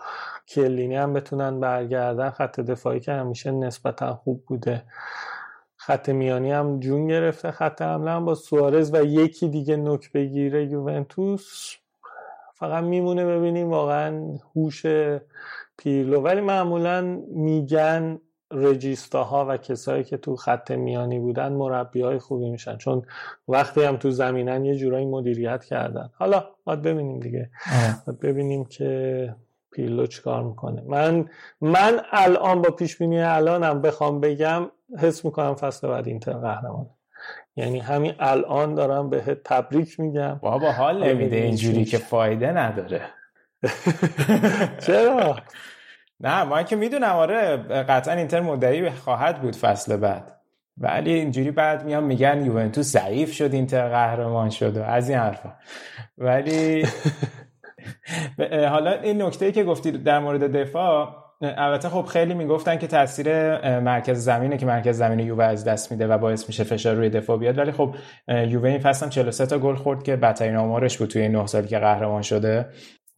کلینی هم بتونن برگردن خط دفاعی که همیشه نسبتا خوب بوده. خط میانی هم جون گرفته خط حمله هم با سوارز و یکی دیگه نک بگیره یوونتوس. فقط میمونه ببینیم واقعا هوش پیرلو. ولی معمولا میگن رجیستاها و کسایی که تو خط میانی بودن مربی های خوبی میشن. چون وقتی هم تو زمینن یه جورایی مدیریت کردن. حالا باید ببینیم دیگه. باید ببینیم که پیلو چیکار می‌کنه. من من الان با پیش بینی الانم بخوام بگم حس می‌کنم فصل بعد اینتر قهرمانه. یعنی همین الان دارم به تبریک میگم. بابا حال نمیده اینجوری که فایده نداره. چرا؟ نه من که می‌دونم آره قطعا اینتر مدعی خواهد بود فصل بعد. ولی اینجوری بعد میان میگن یوونتوس ضعیف شد اینتر قهرمان شد و از این حرفا. ولی حالا این نکته ای که گفتی در مورد دفاع البته خب خیلی می‌گفتن که تاثیر مرکز زمینه که مرکز زمین یووه از دست میده و باعث میشه فشار روی دفاع بیاد. ولی خب یووه این فصل 43 تا گل خورد که بدترین آمارش بود توی این 9 سالی که قهرمان شده.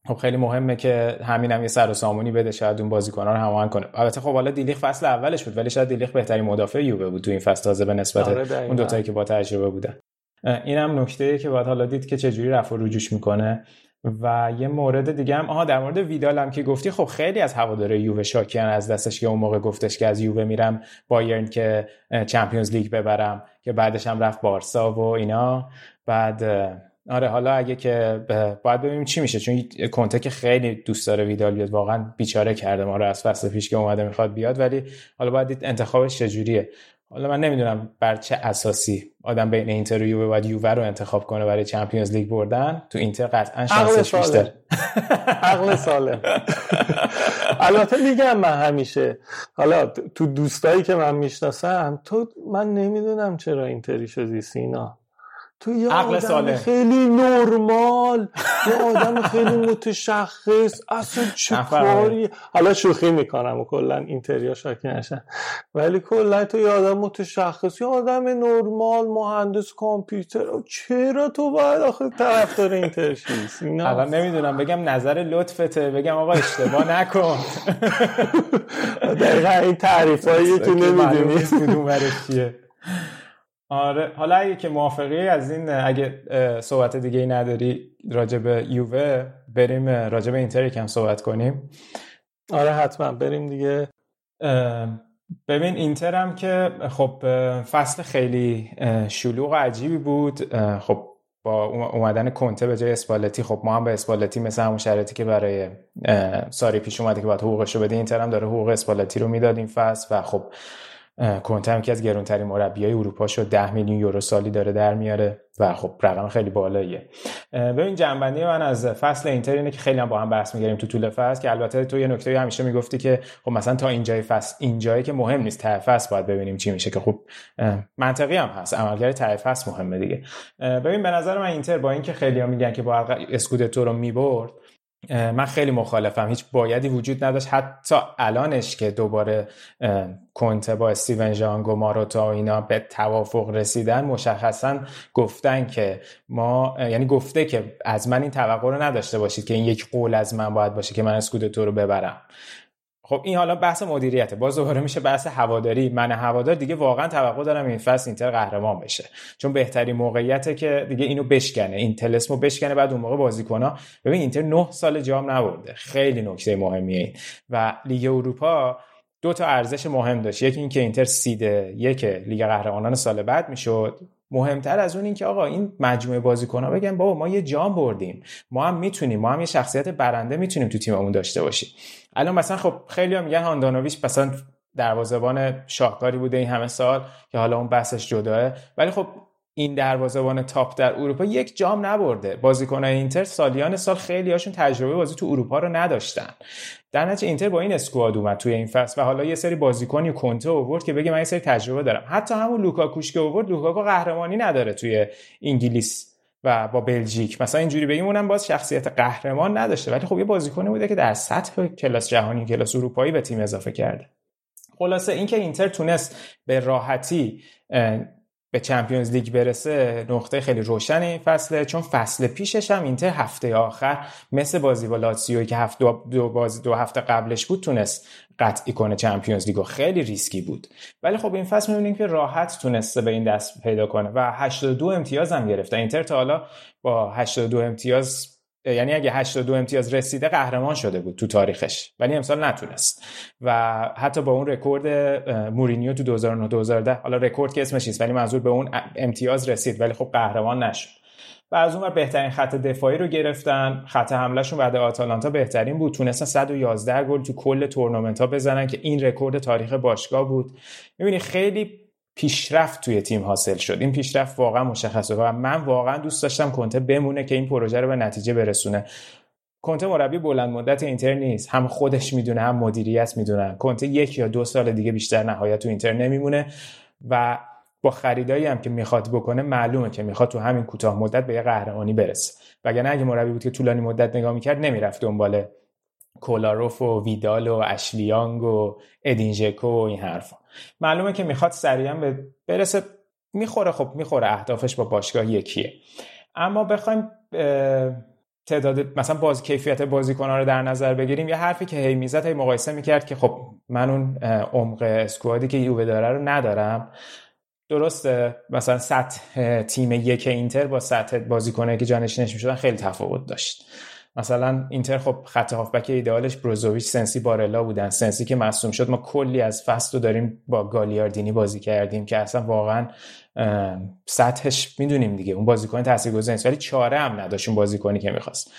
خب خیلی مهمه که همین هم یه سر و سامونی بده شاید اون بازیکنان رو هماهنگ کنه. البته خب حالا دیلیخ فصل اولش بود ولی شاید دیلیخ بهترین مدافع یووه بود تو این فصل تازه به نسبت آره اون دوتایی که با تجربه بودن. اینم نکته که باید حالا دید که چجوری رفع و رجوش می‌کنه. و یه مورد دیگه هم آها در مورد ویدال هم که گفتی خب خیلی از هواداره یووه شاکیان از دستش که اون موقع گفتش که از یووه میرم بایرن که چمپیونز لیگ ببرم که بعدش هم رفت بارسا و اینا. بعد آره حالا اگه که باید ببینیم چی میشه چون کنته که خیلی دوست داره ویدال بیاد. واقعا بیچاره کرده ما رو از فصل پیش که اومده می‌خواد بیاد ولی حالا باید دید انتخابش چجوریه. حالا من نمی‌دونم بر چه اساسی آدم بین اینتر و یووه باید یووه رو انتخاب کنه برای چمپیونز لیگ بردن. تو اینتر قطعا شانسش بیشتر. عقل سالم. البته میگم من همیشه. حالا تو دوستایی که من می‌شناسم تو من نمی‌دونم چرا اینتری شدی سینا. تو یه آدم خیلی نرمال یه آدم خیلی متشخص. اصلا چه کاری حالا شوخی می‌کنم و کلا اینتریا شاکی نشن. ولی کلا تو یه آدم متشخص یه آدم نرمال مهندس کامپیوتر چرا تو باید آخه طرفدار اینتر شی الان نمی‌دونم بگم نظر لطفته بگم آقا اشتباه نکن. دقیقا این تعریفایی که نمی‌دونی. کدوم چیه. آره حالا اگه که موافقی از این اگه صحبت دیگه ای نداری راجع به یووه بریم راجع به اینتر یکم صحبت کنیم. آره حتما بریم دیگه. ببین اینتر هم که خب فصل خیلی شلوغ و عجیبی بود. خب با اومدن کنته به جای اسپالتی خب ما هم به اسپالتی مثل همون شرایطی که برای ساری پیش اومده که باید حقوقش رو بده اینتر هم داره حقوق اسپالتی رو می‌داد این فصل و خب کنته هم که از گرونترین مربیای اروپا شد 10 میلیون یورو سالی داره در میاره و خب رقم خیلی بالاییه. ببین جنبندی من از فصل اینتر اینه که خیلی هم با هم بحث می‌گیریم تو طول فصل که البته تو یه نکته همیشه می‌گفتی که خب مثلا تا اینجای فصل اینجایی که مهم نیست ته فصل باید ببینیم چی میشه که خب منطقی هم هست. عملکرد ته فصل مهمه دیگه. ببین به نظر من اینتر با اینکه خیلی هم میگن که با اسکودتو رو می‌برد من خیلی مخالفم. هیچ بایدی وجود نداشت. حتی الانش که دوباره کنته با استیون ژانگو ماروتا و اینا به توافق رسیدن مشخصا گفتن که ما یعنی گفته که از من این توقع رو نداشته باشید که این یک قول از من باید باشه که من اسکودتو رو ببرم. خب این حالا بحث مدیریته. باز دوباره میشه بحث هواداری. من هوادار دیگه واقعا توقع دارم این فصل اینتر قهرمان بشه. چون بهترین موقعیته که دیگه اینو بشکنه این تلسمو بشکنه بعد اون موقع بازیکن‌ها. ببین اینتر 9 سال جام نبرده. خیلی نکته مهمیه این. و لیگ اروپا دو تا ارزش مهم داشت. یکی اینکه اینتر سیده یک لیگ قهرمانان سال بعد می‌شد. مهمتر از اون این که آقا این مجموعه بازیکن ها بگن بابا ما یه جام بردیم. ما هم می‌تونیم ما هم یه شخصیت برنده می‌تونیم تو تیممون داشته باشیم. الان مثلا خب خیلی هم میگن هاندانویچ مثلا دروازه‌بان شاهکاری بوده این همه سال که حالا اون بحثش جداست. ولی خب این دروازه‌بان top در اروپا یک جام نبرده. بازیکنان اینتر سالیان سال خیلی هاشون تجربه بازی تو اروپا رو نداشتن. در نتیجه اینتر با این squad اومد توی این فصل و حالا یه سری بازیکنی کنته اوورد که بگه من یه سری تجربه دارم. حتی همون لوکاکوش که اوورد لوکاکو قهرمانی نداره توی انگلیس و با بلژیک. مثلا اینجوری بگیم اونم باز شخصیت قهرمان نداشته ولی خب یه بازیکنی بوده که در سطح کلاس جهانی کلاس اروپایی به تیم اضافه کرده. خلاصه اینکه اینتر تونست به راحتی به Champions League برسه نقطه خیلی روشن این فصله چون فصل پیشش هم اینتر هفته آخر مثل بازی با لاتسیوی که هفته دو, بازی دو هفته قبلش بود تونست قطعی کنه Champions League و. خیلی ریسکی بود. ولی خب این فصل می‌بینیم که راحت تونسته به این دست پیدا کنه و 82 امتیاز هم گرفته. اینتر تا حالا با 82 امتیاز یعنی اگه 82 امتیاز رسیده قهرمان شده بود تو تاریخش ولی امسال نتونست. و حتی با اون رکورد مورینیو تو 2009 2010 حالا رکورد که اسمش نیست ولی منظور به اون امتیاز رسید ولی خب قهرمان نشد. و از اون بهترین خط دفاعی رو گرفتن. خط حملهشون بعد آتالانتا بهترین بود. تونستن 111 گل تو کل تورنمنت ها بزنن که این رکورد تاریخ باشگاه بود. می‌بینی خیلی پیشرفت توی تیم حاصل شد. این پیشرفت واقعا مشخصه و من واقعا دوست داشتم کنته بمونه که این پروژه رو به نتیجه برسونه. کنته مربی بلند مدت اینتر نیست. هم خودش می‌دونه هم مدیریت می‌دونن کنته یک یا دو سال دیگه بیشتر نهایت تو اینتر نمیمونه و با خریدایی هم که می‌خواد بکنه معلومه که می‌خواد تو همین کوتاه مدت به یه قهرمانی برسه. وگرنه اگه مربی بود که طولانی مدت نگاه می‌کرد نمی‌رفت دنبال کولاروف و ویدال و اشلیانگ و ادینژکو و این حرفا. معلومه که می‌خواد سریعا به برسه. می‌خوره خب می‌خوره. اهدافش با باشگاه یکیه. اما بخوایم تعداد مثلا باز کیفیت بازیکن‌ها رو در نظر بگیریم. یه حرفی که هی می‌زد هی مقایسه می‌کرد که خب من اون عمق اسکوادی که یووه داره رو ندارم. درسته؟ مثلا سطح تیم یک اینتر با سطح بازیکنایی که جانشینش می‌شدن خیلی تفاوت داشت. مثلا اینتر خب خط هافبک ایدئالش بروزوویچ سنسی بارلا بودن. سنسی که مصوم شد ما کلی از فصل رو داریم با گالیاردینی بازی کردیم که اصلا واقعا سطحش می‌دونیم دیگه. اون بازیکن تاثیرگذار نیست ولی چاره هم نداشت اون بازیکنی که می‌خواست.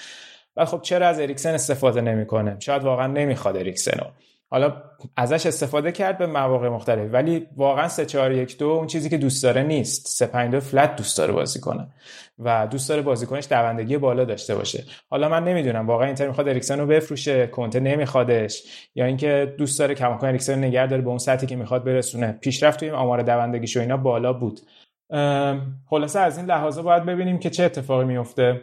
و خب چرا از اریکسن استفاده نمی‌کنه؟ شاید واقعا نمی‌خواد اریکسنو حالا ازش استفاده کرد به مواقع مختلف ولی واقعا 3 4 1 2 اون چیزی که دوست داره نیست. 3 5 2 فلت دوست داره بازی کنه و دوست داره بازیکنش دوندگی بالا داشته باشه. حالا من نمی‌دونم واقعا اینتر می‌خواد اریکسن رو بفروشه کنته نمیخوادش یا اینکه دوست داره کماکان اریکسن نگه داره به اون سطحی که می‌خواد برسونه. پیشرفت توی آمار دوندگیش و اینا بالا بود. خلاصه از این لحاظا باید ببینیم که چه اتفاقی میفته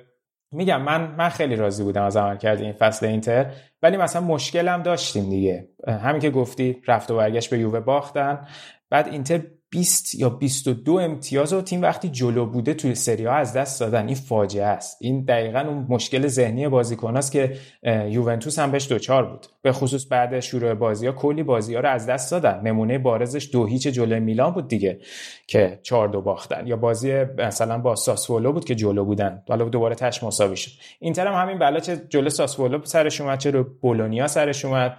میگم من من خیلی راضی بودم از عملکرد این فصل اینتر ولی مثلا مشکلم داشتیم دیگه. همین که گفتی رفت و برگشت به یووه باختن. بعد اینتر 20 یا 22 امتیاز و تیم وقتی جلو بوده توی سری ها از دست دادن. این فاجعه است. این دقیقا اون مشکل ذهنی بازیکن است که یوونتوس هم بهش دوچار بود. به خصوص بعد شروع بازی ها کلی بازی ها رو از دست دادن. نمونه بارزش دو هیچ جلو میلان بود دیگه که چهار دو باختن. یا بازی مثلا با ساسولو بود که جلو بودن. حالا دوباره تش مساوی شد. اینتر هم همین بلا چه جلو ساسولو سرش اومد چه رو بولونیا سرش اومد.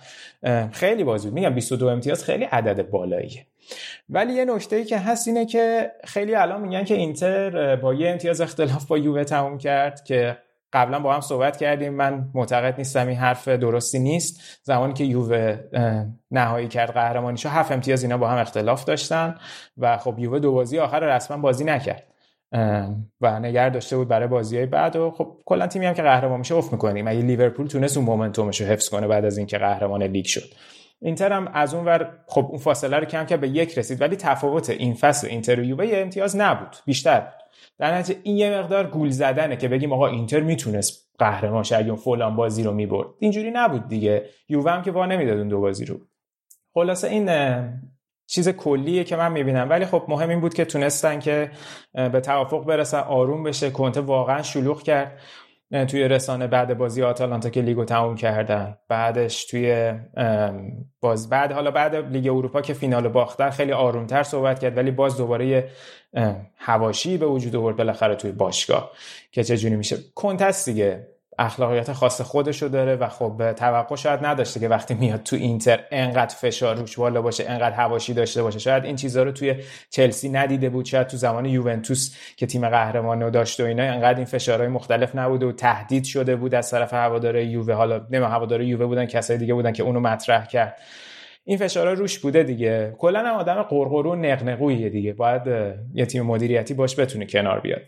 خیلی بازی بود. میگم 22 امتیاز خیلی عدد بالاییه. ولی یه نکته ای که هست اینه که خیلی الان میگن که اینتر با یه امتیاز اختلاف با یووه تموم کرد که قبلا با هم صحبت کردیم. من معتقد نیستم این حرف درستی نیست. زمانی که یووه نهایی کرد قهرمانیشو هفت امتیاز اینا با هم اختلاف داشتن و خب یووه دو بازی آخر رسما بازی نکرد. و نگه داشته بود برای بازی های بعد و خب کلا تیمی هم که قهرمان میشه افت می‌کنیم. اگه لیورپول تونست اون momentum ش رو حفظ کنه بعد از اینکه قهرمان لیگ شد. اینتر هم از اون ور خب اون فاصله رو کم که به یک رسید. ولی تفاوت این فصل اینتر و یووه امتیاز نبود. بیشتر. در نتیجه این یه مقدار گول زدنه که بگیم آقا اینتر می‌تونست قهرمان شه. اگه فلان بازی رو می‌برد. اینجوری نبود دیگه. یووه هم که وا نمی‌داد اون دو بازی رو. خلاصه این چیز کلیه که من می‌بینم. ولی خب مهم این بود که تونستن که به توافق برسن آروم بشه. کنته واقعا شلوغ کرد. توی رسانه بعد بازی آتالانتا که لیگو تموم کردن. بعدش توی باز بعد حالا بعد لیگ اروپا که فینال باختن خیلی آرومتر صحبت کرد ولی باز دوباره هواشی به وجود آورد بالاخره توی باشگاه که چجوری میشه. کنتست دیگه. اخلاقیات خاص خودشو داره و خب توقع شاید نداشته که وقتی میاد تو اینتر انقدر فشار روش بالا باشه انقدر هواشی داشته باشه. شاید این چیزها رو توی چلسی ندیده بود شاید تو زمان یوونتوس که تیم قهرمان رو داشت و اینا انقدر این فشارهای مختلف نبوده و تهدید شده بود از طرف هواداره یووه. حالا نه هواداره یووه بودن کسای دیگه بودن که اونو مطرح کرد. این فشارها روش بوده دیگه. کلا هم آدم قرقرو نقنقویه دیگه. باید یه تیم مدیریتی باش بتونه کنار بیاد.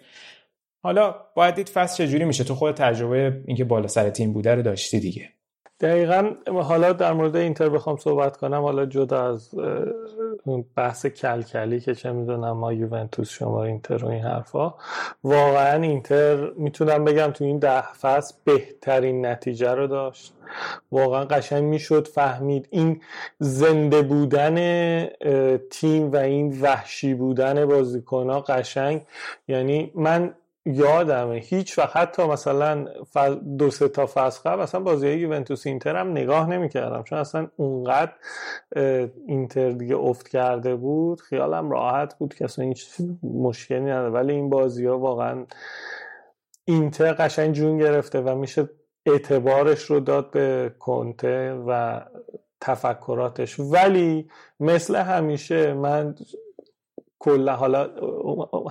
حالا باید دید فصل چجوری میشه؟ تو خود تجربه اینکه بالا سر تیم بوده رو داشتی دیگه. دقیقا حالا در مورد اینتر بخوام صحبت کنم. حالا جدا از بحث کلکلی که چه می‌دونم ما یوونتوس شما اینتر و این حرفا. واقعا اینتر می‌تونم بگم تو این ده فصل بهترین نتیجه رو داشت. واقعا قشنگ می‌شد فهمید این زنده بودن تیم و این وحشی بودن بازیکن ها قشنگ. یعنی من یادمه. هیچ وقت حتی مثلا دو سه تا فصل قبل اصلا بازی یوونتوس اینتر هم نگاه نمی‌کردم. چون اصلا اونقدر اینتر دیگه افت کرده بود خیالم راحت بود که اصلا هیچ مشکلی نداره. ولی این بازی ها واقعا اینتر قشنگ جون گرفته و میشه اعتبارش رو داد به کنته و تفکراتش. ولی مثل همیشه من کلا حالا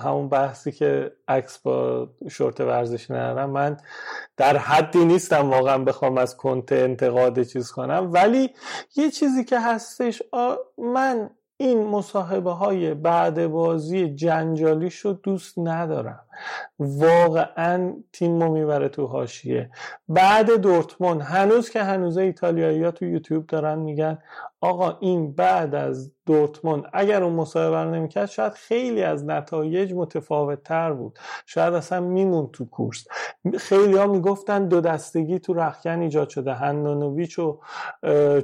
همون بحثی که عکس با شورت ورزشی ندارم من در حدی نیستم واقعا بخوام از کنته انتقاد چیز کنم. ولی یه چیزی که هستش من این مصاحبه های بعد بازی جنجالی رو دوست ندارم. واقعا تیم رو می‌بره تو هاشیه بعد دورتموند هنوز که هنوز ایتالیایی ها تو یوتیوب دارن میگن آقا این بعد از دورتموند اگر اون مصاحبه رو نمی‌کرد شاید خیلی از نتایج متفاوت تر بود. شاید اصلا میمون تو کورس. خیلی ها می‌گفتن دو دستگی تو رخکن ایجاد شده. هندانویچ و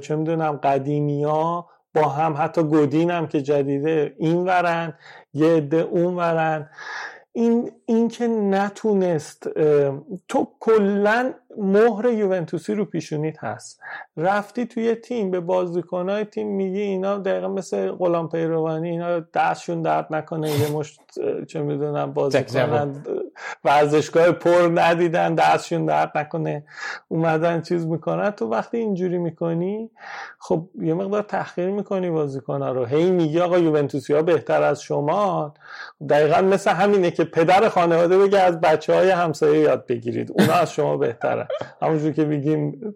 چه می‌دونم قدیمی ها با هم حتی گودین هم که جدیده این ورن یه عده اون ورن. این اینکه نتونست تو کلا مهر یوونتوسی رو پیشونیت هست. رفتی توی تیم به بازیکنهای تیم میگی اینا دقیقا مثل غلام پیروانی اینا دستشون درد نکنه یه مشت چه می‌دونم بازیکنن ورزشگاه پر ندیدن دستشون درد نکنه اومدن چیز می‌کنن. تو وقتی اینجوری می‌کنی خب یه مقدار تحقیر می‌کنی بازیکنها رو. هی میگی آقا یوونتوسی ها بهتر از شما. دقیقا مثل همینه که پدر خانواده بگه از بچه های همسایه یاد بگیرید. اونا از شما بهتره همونجور که میگیم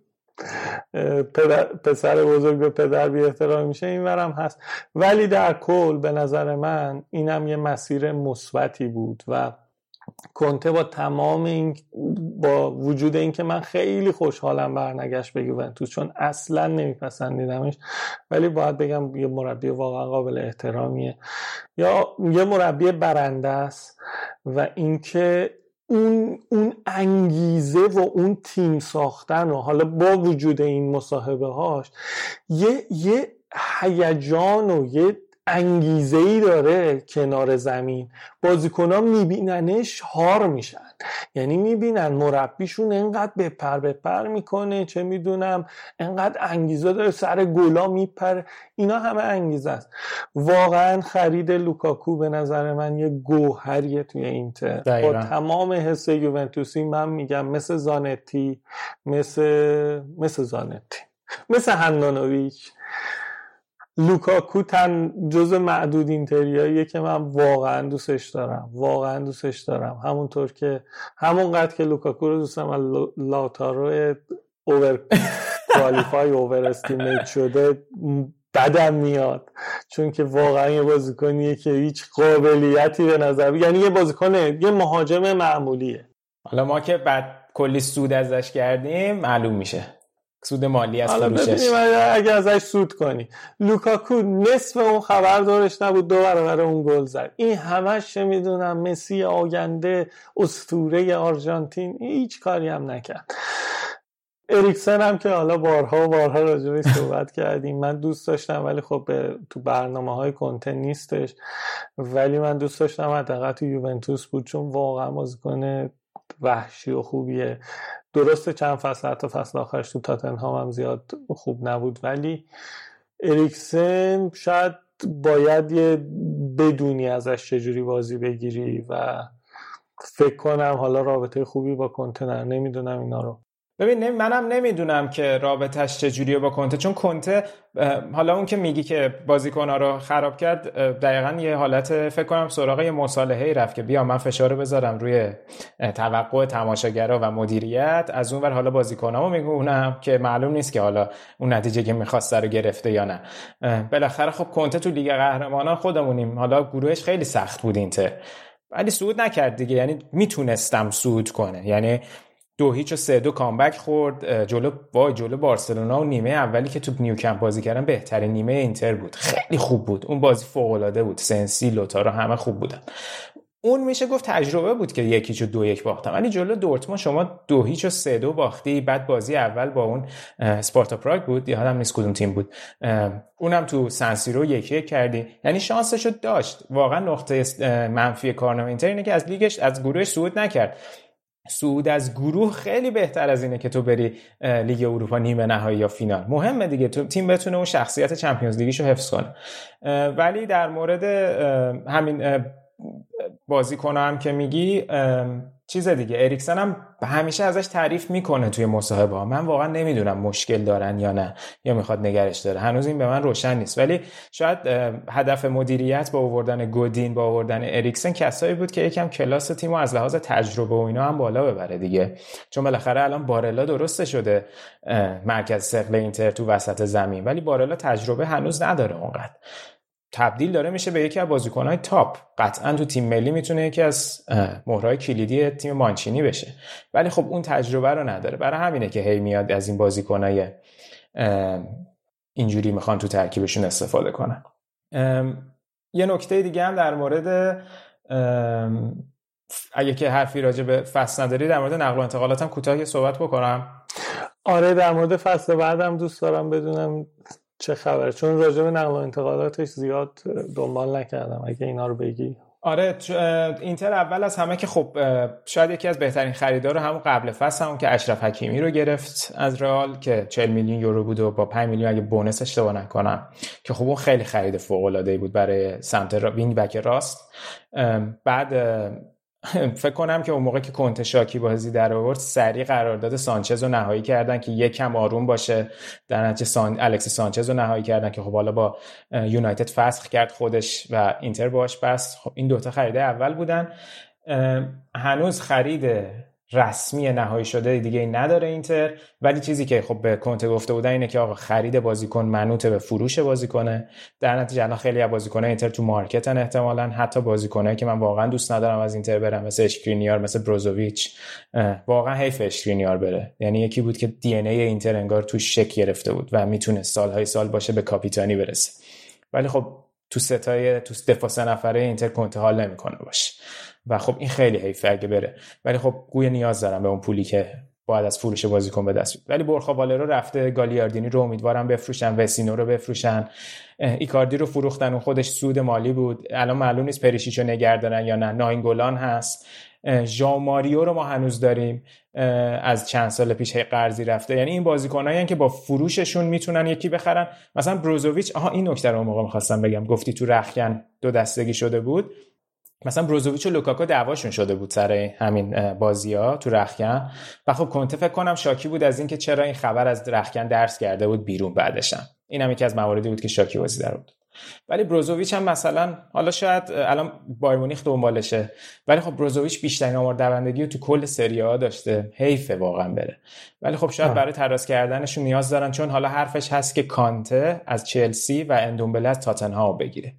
پسر بزرگ به پدر بی احترام میشه این ورم هست. ولی در کل به نظر من اینم یه مسیر مثبتی بود و کنته با تمام این با وجود اینکه من خیلی خوشحالم برنگشت به یوونتوس چون اصلا نمیپسندیدمش ولی باید بگم یه مربی واقعا قابل احترامیه. یا یه مربی برنده است و اینکه اون اون انگیزه و اون تیم ساختن و حالا با وجود این مصاحبه هاش یه یه هیجان و یه انگیزه ای داره کنار زمین. بازیکن ها میبیننش هار میشن. یعنی می‌بینن مربیشون انقدر بپر بپر می‌کنه چه می‌دونم انقدر انگیزه داره سر گلا میپر اینا همه انگیزه است. واقعا خرید لوکاکو به نظر من یه گوهریه توی اینتر. با تمام حس یوونتوسی من میگم مثل زانتی مثل مثل زانتی مثل هنانویچ لوکاکو تن جز معدود اینتریاییه که من واقعا دوستش دارم. واقعا دوستش دارم. همونطور که همونقدر که لوکاکو رو دوست دارم لاتارو اوور کوالیفای اوور استیمیت شده بدم میاد. چون که واقعا یه بازیکنیه که هیچ قابلیتی به نظر یعنی یه بازیکن یه مهاجم معمولیه. حالا ما که بعد کلی سود ازش کردیم معلوم میشه. سود مالی از فروشش. اگه ازش سود کنی. لوکاکو نصف اون خبر دارش نبود دو برابر اون گل زد. این همش می‌دونم مسی آگنده استوره آرژانتین هیچ کاری هم نکرد. اریکسن هم که حالا بارها و بارها راجبش صحبت کردیم. من دوست داشتم ولی خب تو برنامه های کنتن نیستش. ولی من دوست داشتم حداقل تو یوونتوس بود چون واقعا بازیکن وحشی و خوبیه. درسته چند فصل حتی فصل آخرش تو تاتنهام هم زیاد خوب نبود. ولی اریکسن شاید باید یه بدونی ازش چجوری بازی بگیری و فکر کنم حالا رابطه خوبی با کنتنر نمی‌دونم اینا رو. ببین منم نمی‌دونم که رابطش چجوریه با کنته چون کنته حالا اون که میگی که بازیکنها رو خراب کرد دقیقا یه حالت فکر کنم سراغ یه مصالحه رفت که بیا من فشار بذارم روی توقع تماشاگرها و مدیریت. از اون ور حالا بازیکنامو میگونم که معلوم نیست که حالا اون نتیجه که می‌خواست رو گرفته یا نه. بالاخره خب کنته تو لیگ قهرمانان خودمونیم. حالا گروهش خیلی سخت بود اینتر. ولی صعود نکرد دیگه. یعنی می‌تونستم صعود کنه. یعنی دو هیچ و سه دو comeback خورد جلو وای جلو بارسلونا و نیمه اولی که تو نیوکمپ بازی کردن بهترین نیمه اینتر بود. خیلی خوب بود. اون بازی فوق العاده بود. سنسی لائوتارو همه خوب بودن. اون میشه گفت تجربه بود که یک هیچ و دو یک باختم ولی جلو دورتموند شما دو هیچ و سه دو باختی. بعد بازی اول با اون اسپارتا پراگ بود. یادم نیست کدوم تیم بود. اونم تو سن سیرو یک یک کردی. یعنی شانسشو داشت. واقعا نقطه منفی کارنامه اینتر اینه که از لیگش از گروهش صعود نکرد. صعود از گروه خیلی بهتر از اینه که تو بری لیگ اروپا نیمه نهایی یا فینال. مهمه دیگه. تو تیم بتونه اون شخصیت Champions League یشو حفظ کنه. ولی در مورد همین بازیکن هم که میگی چیز دیگه. اریکسن هم همیشه ازش تعریف می‌کنه توی مصاحبه ها من واقعا نمی‌دونم مشکل دارن یا نه یا می‌خواد نگرش داره. هنوز این به من روشن نیست. ولی شاید هدف مدیریت با آوردن گودین با آوردن اریکسن کسایی بود که یکم کلاس تیمو از لحاظ تجربه و اینا هم بالا ببره دیگه. چون بالاخره الان بارلا درسته شده مرکز سقل اینتر تو وسط زمین. ولی بارلا تجربه هنوز نداره اونقدر. تبدیل داره میشه به یکی از بازیکنهای تاپ. قطعا تو تیم ملی می‌تونه یکی از مهرهای کلیدی تیم مانچینی بشه. ولی خب اون تجربه رو نداره. برای همینه که هی میاد از این بازیکنهای اینجوری می‌خوان تو ترکیبشون استفاده کنن. یه نکته دیگه هم در مورد اگه که حرفی راجع به فصل نداری در مورد نقل و انتقالاتم کوتاه صحبت بکنم. آره در مورد فصل بعدم دوست دارم بدونم چه خبر چون راجع به نقل و انتقالاتش زیاد دنبال نکردم. اگه اینا رو بگی. آره اینتر اول از همه که خب شاید یکی از بهترین خریدا همون قبل فصل همون که اشرف حکیمی رو گرفت از رئال که 40 میلیون یورو بود و با 5 میلیون اگه bonus اشتباه نکنم که خب اون خیلی خرید فوق العاده بود برای سمت wing back راست. بعد فکر کنم که اون موقع که کنته شاکی بازی در آورد سریع قرارداد سانچز رو نهایی کردن که یکم آروم باشه. در نتیجه سان... الکسی سانچز رو نهایی کردن که خب حالا با یونایتد فسخ کرد خودش و اینتر باش. بس خب این دوتا خریده اول بودن. هنوز خرید رسمی نهایی شده دیگه نداره اینتر. ولی چیزی که خب به کنته گفته بودن اینه که آقا خرید بازیکن منوط به فروش بازیکنه. در نتیجه الان خیلی از اینتر تو مارکتن احتمالا. حتی بازیکنایی که من واقعا دوست ندارم از اینتر برم مثل اشکرینیار مثل بروزوویچ. واقعا حیف اشکرینیار بره. یعنی یکی بود که دی ای اینتر انگار تو شک گرفته بود و می‌تونه سالهای سال باشه به کاپیتانی برسه. ولی خب تو ستای تو دفاع نفره اینتر کنته حال نمی‌کنه باشه. و خب این خیلی حیفه اگه بره. ولی خب گویا نیاز دارم به اون پولی که باید از فروش بازیکن به دست ولی برخا والرو رفته گالیاردینی رو امیدوارم بفروشن وسینو رو بفروشن. ایکاردی رو فروختن و خودش سود مالی بود. الان معلوم نیست پریشیچو نگردارن یا نه. ناینگولان هست. ژان ماریو رو ما هنوز داریم. از چند سال پیش قرضی رفته. یعنی این بازیکنایی که با فروششون می‌تونن یکی بخرن. مثلا بروزوویچ آها این نکته رو موقع می‌خواستم بگم. گفتی تو رخکن دو دستگی شده بود. مثلا بروزوویچ و لوکاکو دعواشون شده بود سر همین بازی ها تو رخکن. و خب کنته فکر کنم شاکی بود از اینکه چرا این خبر از رخکن درس کرده بود بیرون بعدشم. این هم یکی از مواردی بود که شاکی بازی در بود. ولی بروزوویچ هم مثلا حالا شاید الان بایر مونیخ دنبالشه ولی خب بروزوویچ بیشترین آمار دوندگی رو تو کل سری ها داشته. حیفه واقعا بره. ولی خب شاید برای تراس کردنشون نیاز دارن چون حالا حرفش هست که کانته از چلسی و اندومبله از تاتنهام بگیره.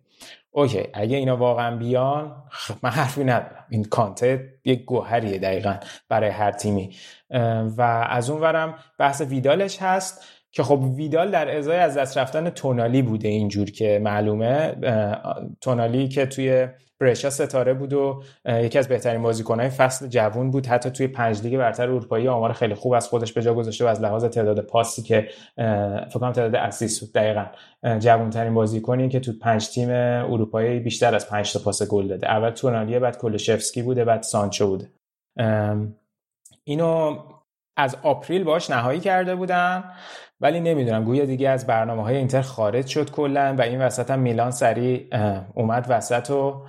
اوکی اگه اینا واقعا بیان خب من حرفی ندارم. این کانته یک گوهریه دقیقا برای هر تیمی. و از اون ورم بحث ویدالش هست که خب ویدال در ازای از دست رفتن تونالی بوده اینجور که معلومه. تونالی که توی برشا ستاره بود و یکی از بهترین بازیکنهای فصل جوون بود. حتی توی پنج لیگ برتر اروپایی آمار خیلی خوب از خودش به جا گذاشته و از لحاظ تعداد پاسی که فکر کنم تعداد assist بود دقیقا. جوون ترین بازیکنی که تو پنج تیم اروپایی بیشتر از پنج تا پاس گل داده. اول تونالی بعد کولوشفسکی بوده بعد سانچو بوده. اینو از April باش نهایی کرده بودن ولی نمی‌دونم گویا دیگه از برنامه های اینتر خارج شد کلا و این وسط هم میلان سریع اومد وسط و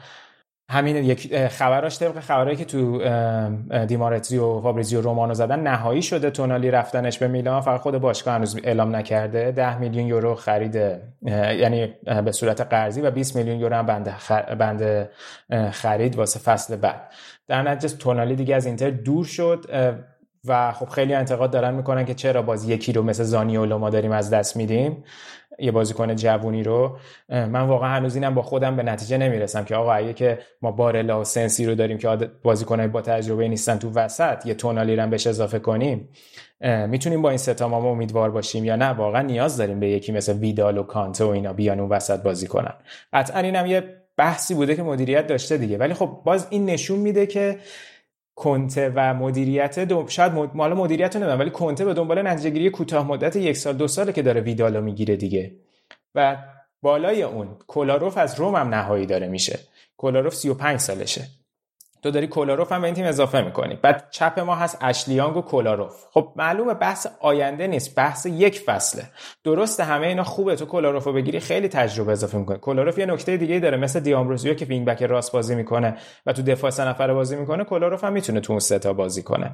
همین یک خبراش طبق خبرهایی که تو دیمارتزی و فابریزیو رومانو زدن نهایی شده تونالی رفتنش به میلان. فقط خود باشگاه هنوز اعلام نکرده. 10 میلیون یورو خرید یعنی به صورت قرضی و 20 میلیون یورو هم بند, بند خرید واسه فصل بعد. در نتیجه تونالی دیگه از اینتر دور شد و خب خیلی انتقاد دارن می‌کنن که چرا باز یکی رو مثل زانیولو ما داریم از دست میدیم. یه بازیکن جوونی رو من واقعا هنوز اینم با خودم به نتیجه نمی‌رسم که آقا اگه که ما بارلا و سنسی رو داریم که بازیکنای با تجربه نیستن تو وسط یه تونالی رو بهش اضافه کنیم می‌تونیم با این ستا ما امیدوار باشیم یا نه؟ واقعا نیاز داریم به یکی مثل ویدال و کانته و اینا بیان اون وسط بازی کنن. قطعا اینم یه بحثی بوده که مدیریت داشته دیگه. ولی خب باز این نشون میده که کنته و مدیریت دو... شاید مال مدیریت رو ولی کنته به دنبال نتیجه گیری کوتاه مدت یک سال دو ساله که داره ویدالو می‌گیره دیگه. و بالای اون کولاروف از روم هم نهایی داره میشه. کولاروف 35 سالشه. تو داری کولاروف هم به این تیم اضافه می‌کنی. بعد چپ ما هست اشلیانگ و کولاروف. خب معلومه بحث آینده نیست بحث یک فصله. درسته همه اینا خوبه تو کولاروف رو بگیری خیلی تجربه اضافه می‌کنه کولاروف یه نکته دیگه داره مثل دیامبروزیو که وینگ بک راست بازی می‌کنه و تو دفاع سه نفره بازی می‌کنه کولاروف هم می‌تونه تو اون سه تا بازی کنه.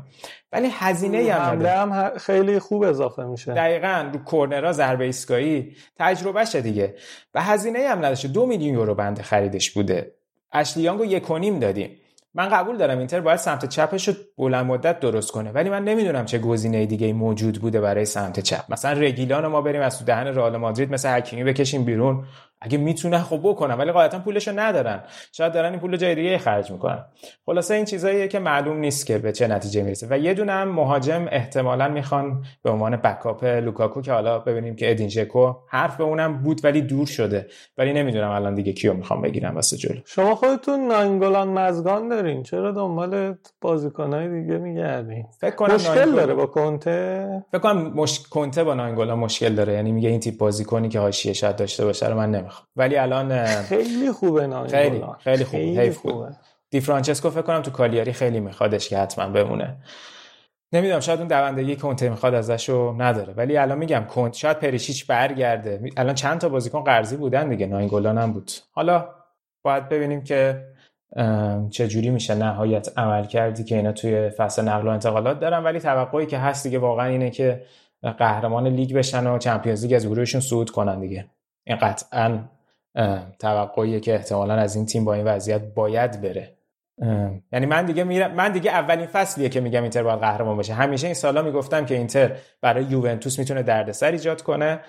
ولی هزینه هم, هم خیلی خوب اضافه میشه. دقیقا رو کورنرا ضربه ایستگاهی تجربهشه دیگه. و هزینه هم نداشته. دو میلیون یورو بنده خریدش بوده. اشلیانگو یک دادیم. من قبول دارم اینتر باید سمت چپش رو بلند مدت درست کنه ولی من نمی‌دونم چه گزینه دیگه موجود بوده برای سمت چپ. مثلا رگیلان ما بریم از تو دهن رئال مادرید مثل حکیمی بکشیم بیرون. اگه می‌تونه خب بکنن ولی قاعدتا پولشو ندارن. شاید دارن این پول جای دیگه خرج می‌کنن. خلاصه این چیزاییه که معلوم نیست که به چه نتیجه می‌رسه. و یه دونه هم مهاجم احتمالا می‌خوان به عنوان بکاپ لوکاکو که حالا ببینیم که ادین ژکو حرف به اونم بود ولی دور شده. ولی نمی‌دونم الان دیگه کیو می‌خوام بگیرم واسه جلو. شما خودتون ناینگولان مزگان دارین. چرا دنبال بازیکنای دیگه میگردین؟ فکر کنم مشکل داره با کنته؟ فکر کنم مش... کنته با ناینگولان مشکل داره. یعنی میگه این تیپ بازیکنی که حاشیه شاید داشته باشه رو من ولی الان خیلی خوبه نه خیلی خیلی خوبه خیلی خوبه. دی فرانچسکو فکر کنم تو کالیاری خیلی میخوادش که حتما بمونه. نمی‌دونم شاید اون دوندگی کنته می‌خواد ازشو نداره. ولی الان میگم کنت شاید پریشیچ برگرده. الان چند تا بازیکن قرضی بودن دیگه ناینگولان هم بود. حالا باید ببینیم که چه جوری میشه نهایت عمل کردی که اینا توی فصل نقل و انتقالات دارن. ولی توقعی که هست دیگه واقعا اینه که قهرمان لیگ بشن و چمپیونز لیگ از گروهشون صعود کنن دیگه. این قطعا توقعیه که احتمالا از این تیم با این وضعیت باید بره. یعنی من دیگه میرم من دیگه اولین فصلیه که میگم اینتر باید قهرمان بشه همیشه این سالا می‌گفتم که اینتر برای یوونتوس می‌تونه دردسر ایجاد کنه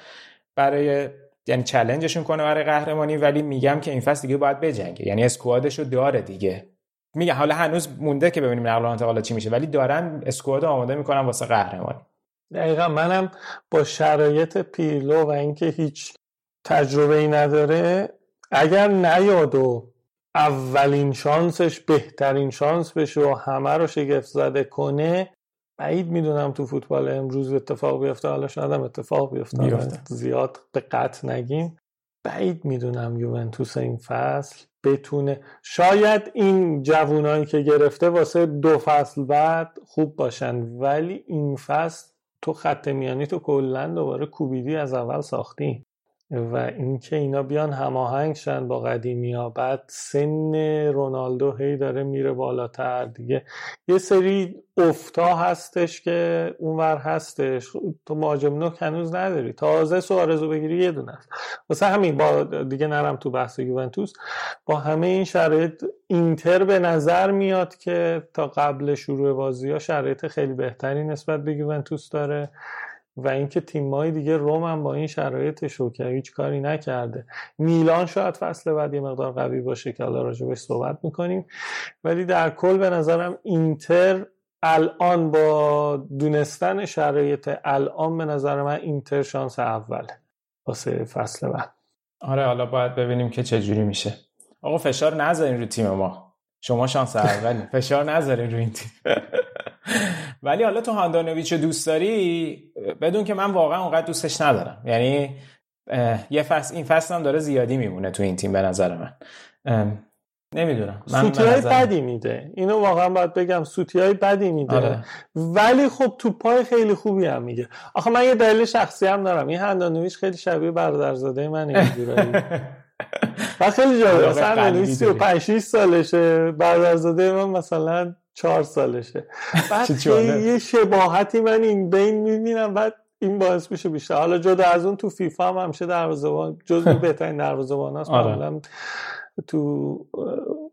برای یعنی چلنجشون کنه برای قهرمانی ولی میگم که این فصل دیگه باید بجنگه. یعنی اسکوادشو داره دیگه. میگه حالا هنوز مونده که ببینیم نقل و انتقالات چی میشه ولی دارن اسکواد آماده می‌کنن واسه قهرمانی. دقیقا منم با شرایط پیرلو و اینکه هیچ تجربه ای نداره. اگر نیاد و اولین شانسش بهترین شانس بشه و همه رو شگفت زده کنه بعید می‌دونم تو فوتبال امروز اتفاق بیفته. حالا شاید هم اتفاق بیفته. زیاد به قطع نگیم. بعید می‌دونم یوونتوس این فصل بتونه. شاید این جوونایی که گرفته واسه دو فصل بعد خوب باشن ولی این فصل تو خط میانی تو کلا دوباره کوبیدی از اول ساختی. و اینکه اینا بیان هماهنگ شن با قدیمی ها. بعد سن رونالدو هی داره میره بالاتر دیگه. یه سری افتا هستش که اونور هستش. تو مهاجم نوک هنوز نداری. تازه سوارزو بگیری یه دونه واسه همین با دیگه نرم تو بحث یوونتوس. با همه این شرایط اینتر به نظر میاد که تا قبل شروع بازی ها شرایط خیلی بهتری نسبت به یوونتوس داره. و اینکه تیمای دیگه روم هم با این شرایطش رو که هیچ کاری نکرده. میلان شاید فصل بعد یه مقدار قوی باشه که حالا راجبش صحبت می‌کنیم. ولی در کل به نظرم اینتر الان با دونستن شرایط الان به نظر من اینتر شانس اول واسه فصل بعد. آره حالا باید ببینیم که چه جوری میشه. آقا فشار نذارین رو تیم ما. شما شانس اولی فشار نذارین رو این تیم. ولی حالا تو هاندانویچ دوست داری بدون که من واقعا اونقدر دوستش ندارم. یعنی یه فصل این فصل هم داره زیادی میمونه تو این تیم به نظر من. نمی‌دونم. سوتی های بدی میده. اینو واقعا باید بگم سوتی های بدی میده. آره. ولی خب تو پای خیلی خوبی هم میگه. آخه من یه دلیل شخصی هم دارم. این هندانویش خیلی شبیه برادرزاده من و خیلی جالب مثلا هندانویش 35 6 سالشه. برادرزاده من مثلا چهار سالشه. بعد یه شباهتی من این بین می‌بینم بعد این باعث میشه بیشتر. حالا جدا از اون تو فیفا هم همیشه دروازه‌بان جزو بهترین دروازه‌بان هست آره. تو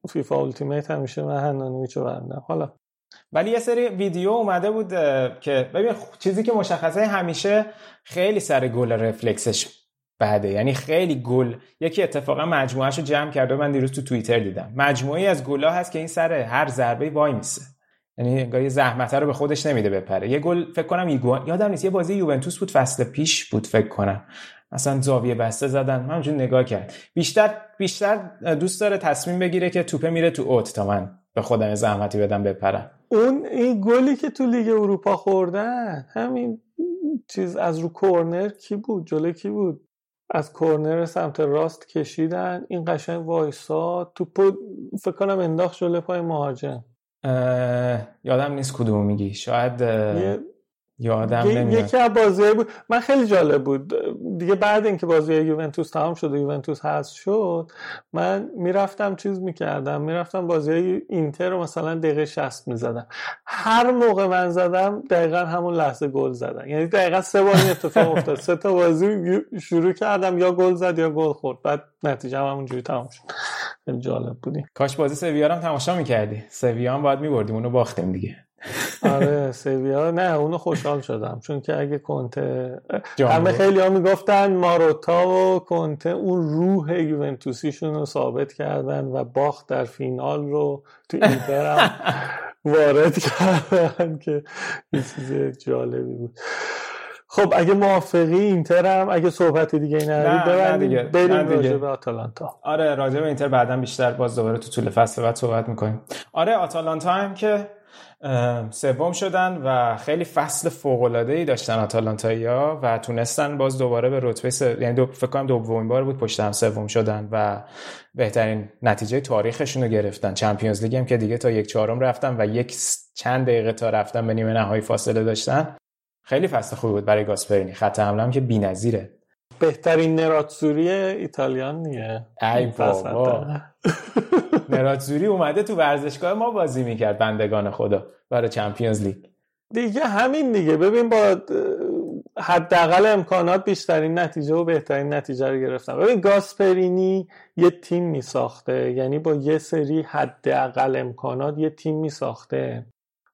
فیفا التیمیت همیشه من هنانویچو بردم حالا. ولی یه سری ویدیو اومده بود که ببین چیزی که مشخصه همیشه خیلی سر گل رفلکسش بعده یعنی خیلی گل. یکی اتفاقا مجموعهش رو جمع کرده من دیروز تو توییتر دیدم. مجموعی از گلا هست که این سر هر ضربه وای میسه. یعنی انگار یه زحمت رو به خودش نمیده بپره. یه گل فکر کنم ایگوان یادم نیست یه بازی یوونتوس بود فصل پیش بود فکر کنم. مثلا زاویه بسته زدن. من همونجور نگاه کرد. بیشتر بیشتر دوست داره تصمیم بگیره که توپه میره تو اوت تا من به خودم زحمتی بدم بپرم. اون این گلی که تو لیگ اروپا خوردن همین چیز از رو کورنر کی بود؟ جلوی کی بود؟ از کورنر سمت راست کشیدن. این قشنگ وایسا توپو فکر کنم انداخت جلوی پای مهاجم. یادم نیست کدوم میگی. شاید یادم نمیاد یکی از بازی بود. من خیلی جالب بود. دیگه بعد اینکه بازی یوونتوس تمام شد و یوونتوس هست شد من می‌رفتم چیز می‌کردم. می‌رفتم بازی اینتر رو مثلا دقیقه 60 می‌زدم. هر موقع من زدم دقیقا همون لحظه گل زدن. یعنی دقیقا سه بار این اتفاق افتاد. سه تا بازی شروع کردم یا گل زد یا گل خورد. بعد نتیجه هم همونجوری تمام شد. خیلی جالب بودی. کاش بازی سویا هم تماشا می‌کردی. سویا هم باید میبردیم اونو باختیم دیگه. آره سویا. نه اونو خوشحال شدم. چون که اگه کنته همه خیلی ها می‌گفتن ماروتا و کنته اون روح یوونتوسیشون رو ثابت کردن و باخت در فینال رو تو اینتر هم وارد کردن که یه چیز جالبی بود. خب اگه موافقی اینتر هم اگه صحبت دیگه نداری بریم راجع به آتالانتا. آره راجع به اینتر بعدا بیشتر باز دوباره تو طول فصل بعد صحبت می‌کنیم. آره آتالانتا هم که سوم شدن و خیلی فصل فوق العاده ای داشتن آتالانتایا و تونستن باز دوباره به رتبه س... یعنی دو... فکر کنم دومین بار بود پشت هم سوم شدن و بهترین نتیجه تاریخشون رو گرفتن. چمپیونز لیگ هم که دیگه تا یک چهارم رفتن و یک چند دقیقه تا رفتن به نیمه نهایی فاصله داشتن. خیلی فصل خوبی بود برای گاسپرینی. خط حمله هم که بی‌نظیره. بهترین نراتزوری ایتالیان نیه. ای بابا. نراتزوری اومده تو ورزشگاه ما بازی می‌کرد بندگان خدا برای چمپیونز لیگ. دیگه همین دیگه. ببین با حداقل امکانات بیشترین نتیجه و بهترین نتیجه رو گرفتن. ببین گاسپرینی یه تیم میساخته. یعنی با یه سری حداقل امکانات یه تیم میساخته.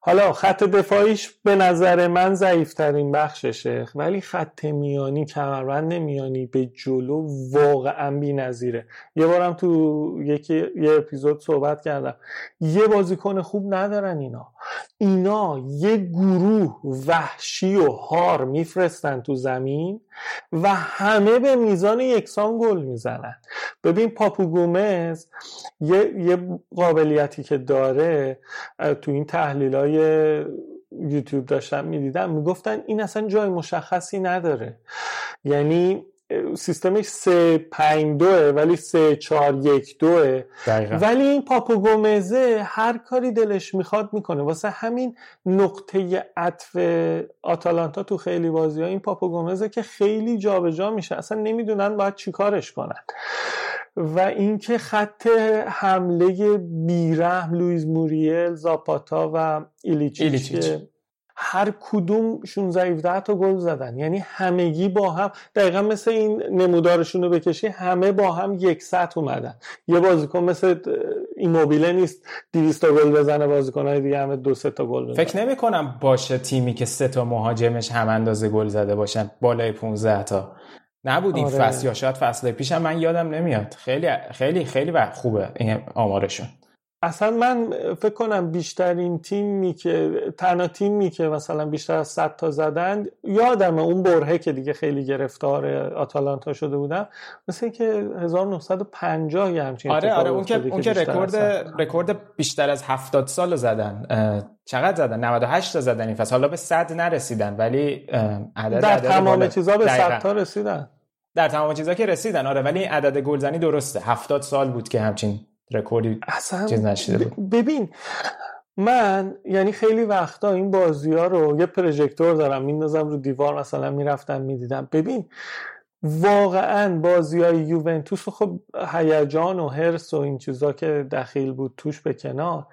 حالا خط دفاعیش به نظر من ضعیفترین بخششه ولی خط میانی کمربند میانی به جلو واقعا بی نظیره یه بارم تو یکی یه اپیزود صحبت کردم. یه بازیکن خوب ندارن اینا. اینا یه گروه وحشی و هار میفرستن تو زمین و همه به میزان یکسان گل می‌زنن. ببین پاپو گومز یه،, یه قابلیتی که داره تو این تحلیل های یوتیوب داشتم می‌دیدم می‌گفتن این اصلا جای مشخصی نداره. یعنی سیستمش 3 5 2 ولی 3 4 1 2 ولی این پاپو گومزه هر کاری دلش می‌خواد می‌کنه. واسه همین نقطه عطف آتالانتا تو خیلی بازی ها این پاپو گومزه که خیلی جابجا جا میشه. اصلا نمی‌دونن باید چیکارش کنن. و اینکه خط حمله بیرحم لویز موریل زاپاتا و ایلیچیچ, هر کدوم 16 17 تا گل زدن. یعنی همگی با هم دقیقا مثل این نمودارشون رو بکشی همه با هم یک ست اومدن. یه بازیکن مثل ایموبیله نیست 200 تا گل بزنه بازیکن‌های دیگه همه دو سه تا گل بزنه فکر نمی کنم باشه تیمی که سه تا مهاجمش هم اندازه گل زده باشن. بالای 15 تا. نبود این آره. فصل یا شاید فصل پیشم من یادم نمیاد. خیلی خیلی خیلی خوبه این آمارشون. اصلا من فکر کنم بیشترین تیمی که تنها تیمی که مثلا بیشتر از 100 تا زدن یادم اون برهه که دیگه خیلی گرفتار آتالانتا شده بودم مثل که 1950 یه همچین آره آره اون که اون که رکورد رکورد بیشتر از 70 سال زدن. چقدر زدن؟ 98 تا زدن این فصل. حالا به 100 نرسیدن ولی عدد در تمام چیزا به 100 تا رسیدن. در تمام چیزا که رسیدن آره ولی عدد گلزنی درسته. 70 سال بود که همچین رکوردی چیز نشده ببین من یعنی خیلی وقتا این بازی ها رو یه پروژکتور دارم میندازم رو دیوار مثلا می‌رفتم می‌دیدم. ببین واقعا بازی های یوونتوس خب هیجان و هرس و این چیزا که دخیل بود توش به کنار.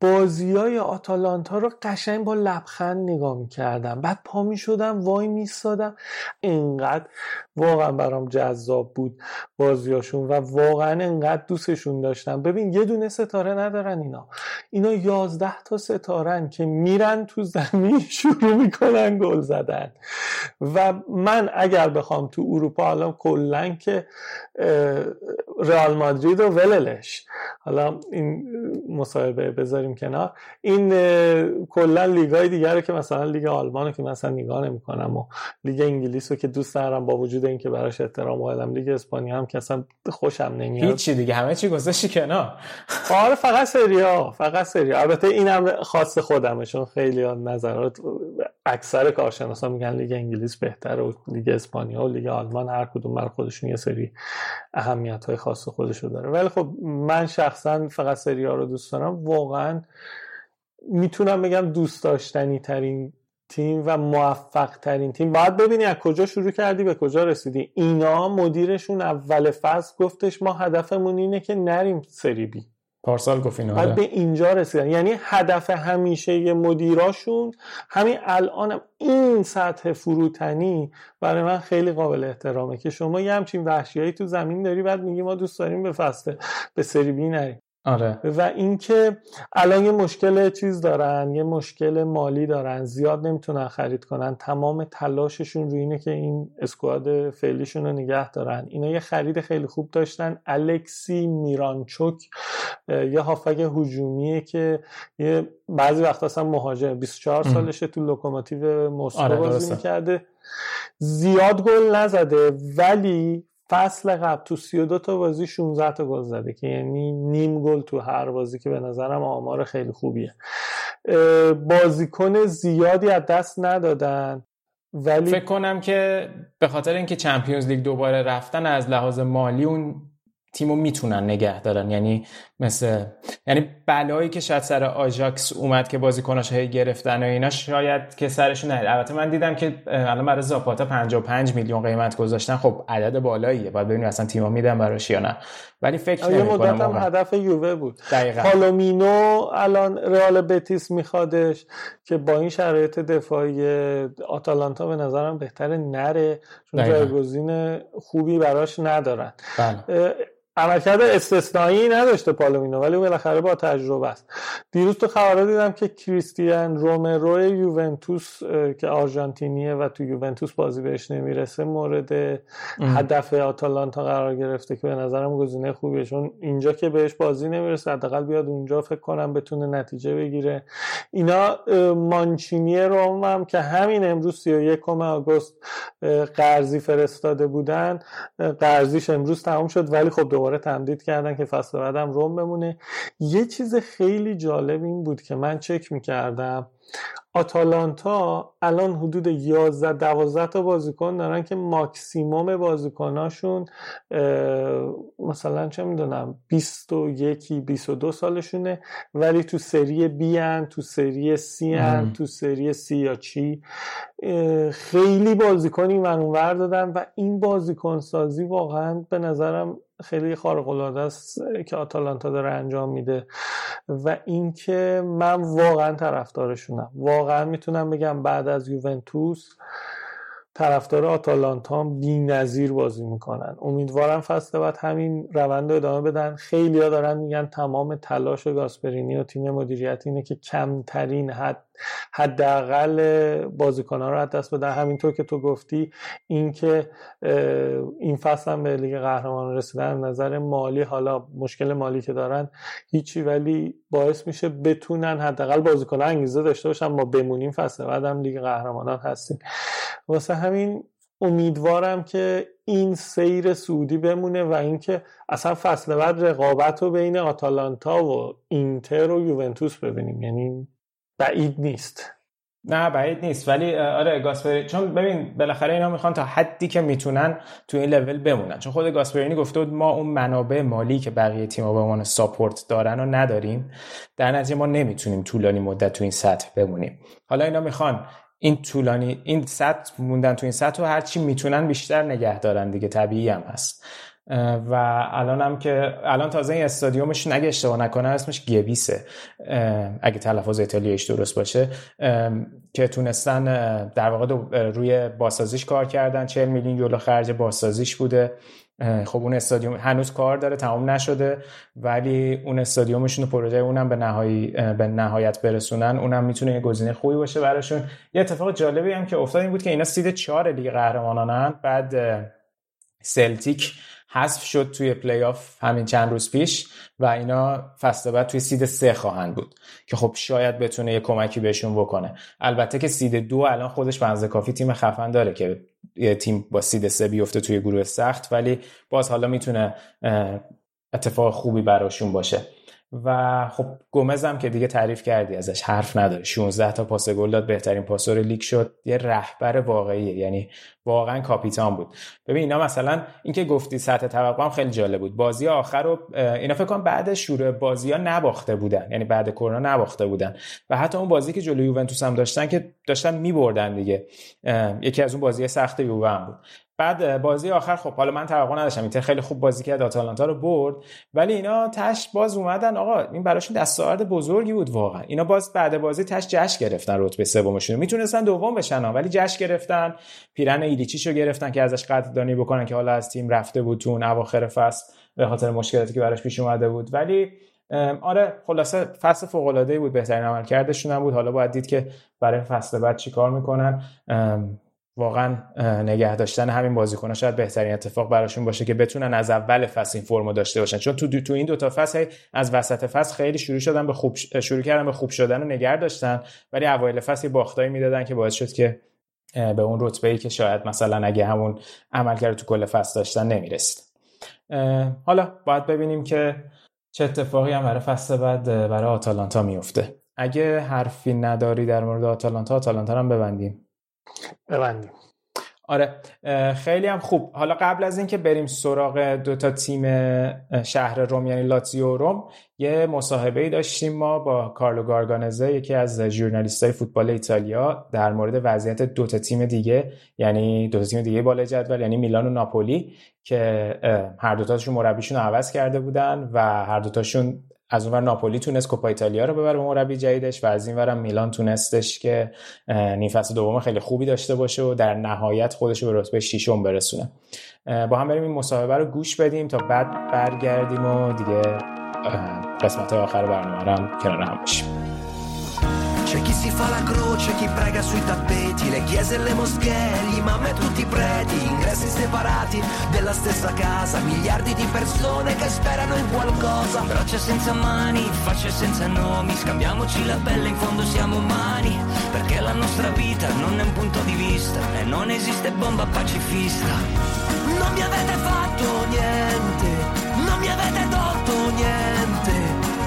بازی های آتالانتا رو قشنگ با لبخند نگاه می‌کردم. بعد پا می‌شدم وای میستادم انقدر واقعا برام جذاب بود بازیاشون و واقعا انقدر دوستشون داشتم. ببین یه دونه ستاره ندارن اینا. اینا یازده تا ستارن که میرن تو زمین شروع می‌کنن گل زدن. و من اگر بخوام تو اروپا حالا کلا که رئال مادرید و وللش. حالا این مصاحبه بذاریم کنار. این کلا لیگای دیگر رو که مثلا لیگ آلمان رو که مثلا نگاه نمی‌کنم و لیگ انگلیس رو که دوست دارم با وجود اینکه براش احترام قائلم لیگ اسپانیا هم که اصلا خوشم نمیاد. هیچی دیگه همه چی گذاشتی کنار. آره فقط سری آ فقط سری آ البته اینم خاص خودمه چون خیلی نظرات اکثر کارشناسا میگن لیگ انگلیس بهتره و لیگ اسپانیا و لیگ آلمان هر کدوم برا خودشون یه سری اهمیت های خاص خودشو داره. ولی خب من شخصا فقط سری آ رو دوست دارم. واقعا می‌تونم بگم دوست داشتنی ترین تیم و موفق ترین تیم. باید ببینی از کجا شروع کردی به کجا رسیدی. اینا مدیرشون اول فصل گفتش ما هدفمون اینه که نریم سری بی. پارسال گفت اینو بعد آره. به اینجا رسیدن. یعنی هدف همیشه مدیراشون. همین الان هم این سطح فروتنی برای من خیلی قابل احترامه که شما یه همچین وحشیایی تو زمین داری بعد میگی ما دوست داریم به فصل به سری بی نریم. آره. و اینکه الان یه مشکل چیز دارن یه مشکل مالی دارن زیاد نمی‌تونن خرید کنن تمام تلاششون روی اینه که این squad فعلیشون رو نگه دارن. اینا یه خرید خیلی خوب داشتن. الکسی میرانچوک یه هافبک هجومیه که یه بعضی وقت اصلا مهاجم 24 سالشه تو لوکوموتیو مسکو آره بازی می‌کرده. زیاد گل نزده ولی فصل قبل تو 32 تا بازی 16 تا گل زده که یعنی نیم گل تو هر بازی که به نظرم آمار خیلی خوبیه. بازیکن زیادی از دست ندادن ولی فکر کنم که به خاطر اینکه چمپیونز لیگ دوباره رفتن از لحاظ مالی اون تیمو می‌تونن نگه دارن. یعنی مثل یعنی بلایی که شاید سر آژاکس اومد که بازیکناش هی گرفتن و اینا شاید که سرشون نهید البته من دیدم که الان برای زاپاتا 55 میلیون قیمت گذاشتن. خب عدد بالاییه. باید ببینیم اصلا تیم‌ها میدن براش یا نه. ولی فکر یه مدت هم هدف یووه بود. دقیقاً. پالومینو الان رئال بتیس میخوادش که با این شرایط دفاعی آتالانتا به نظرم بهتره نره چون جایگزین خوبی براش ندارن. بله. عملکرد استثنایی نداشته پالومینو ولی بالاخره با تجربه است. دیروز تو خبرها دیدم که کریستیان رومرو یوونتوس که آرژانتینیه و تو یوونتوس بازی بهش نمی‌رسه مورد هدف آتالانتا قرار گرفته که به نظرم گزینه خوبیه. چون اینجا که بهش بازی نمی‌رسه حداقل بیاد اونجا فکر کنم بتونه نتیجه بگیره. اینا مانچینی روم هم که همین امروز 31 آگوست قرضی فرستاده بودن. قرضیش امروز تمام شد ولی خب دوباره تمدید کردن که فصل بعدم روم بمونه. یه چیز خیلی جالب این بود که من چک می‌کردم. آتالانتا الان حدود 11 12 تا بازیکن دارن که ماکسیموم بازیکناشون مثلا چه می‌دونم 21 22 سالشونه ولی تو سری بی ان تو سری سی ان تو سری سی یا چی. خیلی بازیکنی من دادن و این بازیکن سازی واقعا به نظرم خیلی خارق العاده است که آتالانتا داره انجام میده. و اینکه من واقعا طرفدارشونم. واقعا می‌تونم بگم بعد از یوونتوس طرفدار آتالانتا بی نظیر بازی می‌کنن. امیدوارم فصل بعد همین روند رو ادامه بدن. خیلی ها دارن میگن تمام تلاش گاسپرینی و تیم مدیریت اینه که کمترین حد حداقل بازیکنان رو از دست بدن. همینطور که تو گفتی اینکه این فصل هم به لیگ قهرمان رسیدن نظر مالی حالا مشکل مالی که دارن هیچی ولی باعث میشه بتونن حداقل بازیکنان انگیزه داشته باشن ما بمونیم فصل بعد هم لیگ قهرمانان هستیم. واسه همین امیدوارم که این سیر سعودی بمونه و اینکه اصلا فصل بعد رقابت رو بین آتالانتا و اینتر و یوونتوس ببینیم. یعنی بعید نیست. نه بعید نیست. ولی آره گاسپرینی چون ببین بالاخره اینا می‌خوان تا حدی که می‌تونن تو این لول بمونن. چون خود گاسپرینی گفته بود ما اون منابع مالی که بقیه تیم‌ها به عنوان ساپورت دارن و نداریم. در نتیجه ما نمی‌تونیم طولانی مدت تو این سطح بمونیم. حالا اینا می‌خوان این طولانی این سطح موندن تو این سطح و هرچی می‌تونن بیشتر نگه دارن دیگه طبیعی هم هست. و الان هم که الان تازه این استادیومش اگه اشتباه نکنه اسمش گویسه اگه تلفظ ایتالیاییش درست باشه. که تونستن در واقع روی بازسازیش کار کردن. 40 میلیون یورو خرج بازسازیش بوده. خب اون استادیوم هنوز کار داره تمام نشده. ولی اون استادیومشون و پروژه اونم به نهایی به نهایت برسونن. اونم می‌تونه یه گزینه خوبی باشه براشون. یه اتفاق جالبی هم که افتاد این بود که اینا seed 4 لیگ قهرمانانن. بعد سلتیک حذف شد توی پلی آف همین چند روز پیش و اینا فصل بعد توی seed سه خواهند بود که خب شاید بتونه یه کمکی بهشون بکنه. البته که seed دو الان خودش بنزه کافی تیم خفن داره که یه تیم با seed سه بیفته توی گروه سخت ولی باز حالا می‌تونه اتفاق خوبی براشون باشه. و خب گومز هم که دیگه تعریف کردی ازش حرف نداره 16 تا پاس گل داد بهترین پاسور لیگ شد. یه رهبر واقعیه یعنی واقعا کاپیتان بود. ببین اینا مثلا اینکه گفتی سطح توقع هم خیلی جالب بود. بازی آخر رو اینا فکر کنم بعد شروع بازی ها نباخته بودن. یعنی بعد کرونا نباخته بودن. و حتی اون بازی که جلوی یوونتوس هم داشتن که داشتن میبردن دیگه. یکی از اون بازی سخت یووه بود. بعد بازی آخر خب حالا من توقع نداشتم اینتر خیلی خوب بازی کرد آتالانتا رو برد ولی اینا تش باز اومدن. آقا این براشون دستاورد بزرگی بود واقعا. اینا باز بعد بازی تش جشن گرفتن رتبه سومشون می‌تونستن دوم بشن ولی جشن گرفتن. پیرن ایلیچیشو گرفتن که ازش قدردانی بکنن که حالا از تیم رفته بود تو اواخر فصل به خاطر مشکلاتی که براش پیش اومده بود. ولی آره خلاصه فصل فوق العاده بود بهترین عملکردشون هم بود. حالا باید دید که برای فصل بعد چیکار می‌کنن. واقعا نگه داشتن همین بازیکن‌ها شاید بهترین اتفاق براشون باشه که بتونن از اول فصل این فرمو داشته باشن. چون تو تو این دو تا فصل از وسط فصل خیلی شروع شدن به خوب شروع کردن به خوب شدن و نگه داشتن ولی اوایل فصل باختایی می‌دادن که باعث شد که به اون رتبه ای که شاید مثلا اگه همون عملکرد تو کل فصل داشتن نمی‌رسید. حالا باید ببینیم که چه اتفاقی هم برای فصل بعد برای آتالانتا میفته اگه حرفی نداری در مورد آتالانتا آتالانتا هم ببندیم. ببندیم. آره خیلی هم خوب. حالا قبل از اینکه بریم سراغ دو تا تیم شهر روم یعنی لاتزیو روم یه مصاحبه ای داشتیم ما با کارلو گارگانزه یکی از ژورنالیست های فوتبال ایتالیا در مورد وضعیت دو تا تیم دیگه یعنی دو تا تیم دیگه بالای جدول یعنی میلان و ناپولی که هر دو تاشون مربیشون عوض کرده بودن و هر دو تاشون از اونور ناپولی تونست کوپا ایتالیا رو ببره به مربی جدیدش و از این ورم میلان تونستش که نیم فصل دوم خیلی خوبی داشته باشه و در نهایت خودش رو به رتبه ششم برسونه. با هم بریم این مصاحبه رو گوش بدیم تا بعد برگردیم و دیگه قسمت آخر برنامه هم کنار هم باشیم. C'è chi si fa la croce, chi prega sui tappeti, le chiese e le moschee, gli imam tutti i preti, ingressi separati della stessa casa, miliardi di persone che sperano in qualcosa. Braccia senza mani, facce senza nomi, scambiamoci la pelle, in fondo siamo umani, perché la nostra vita non è un punto di vista e non esiste bomba pacifista. Non mi avete fatto niente, non mi avete tolto niente,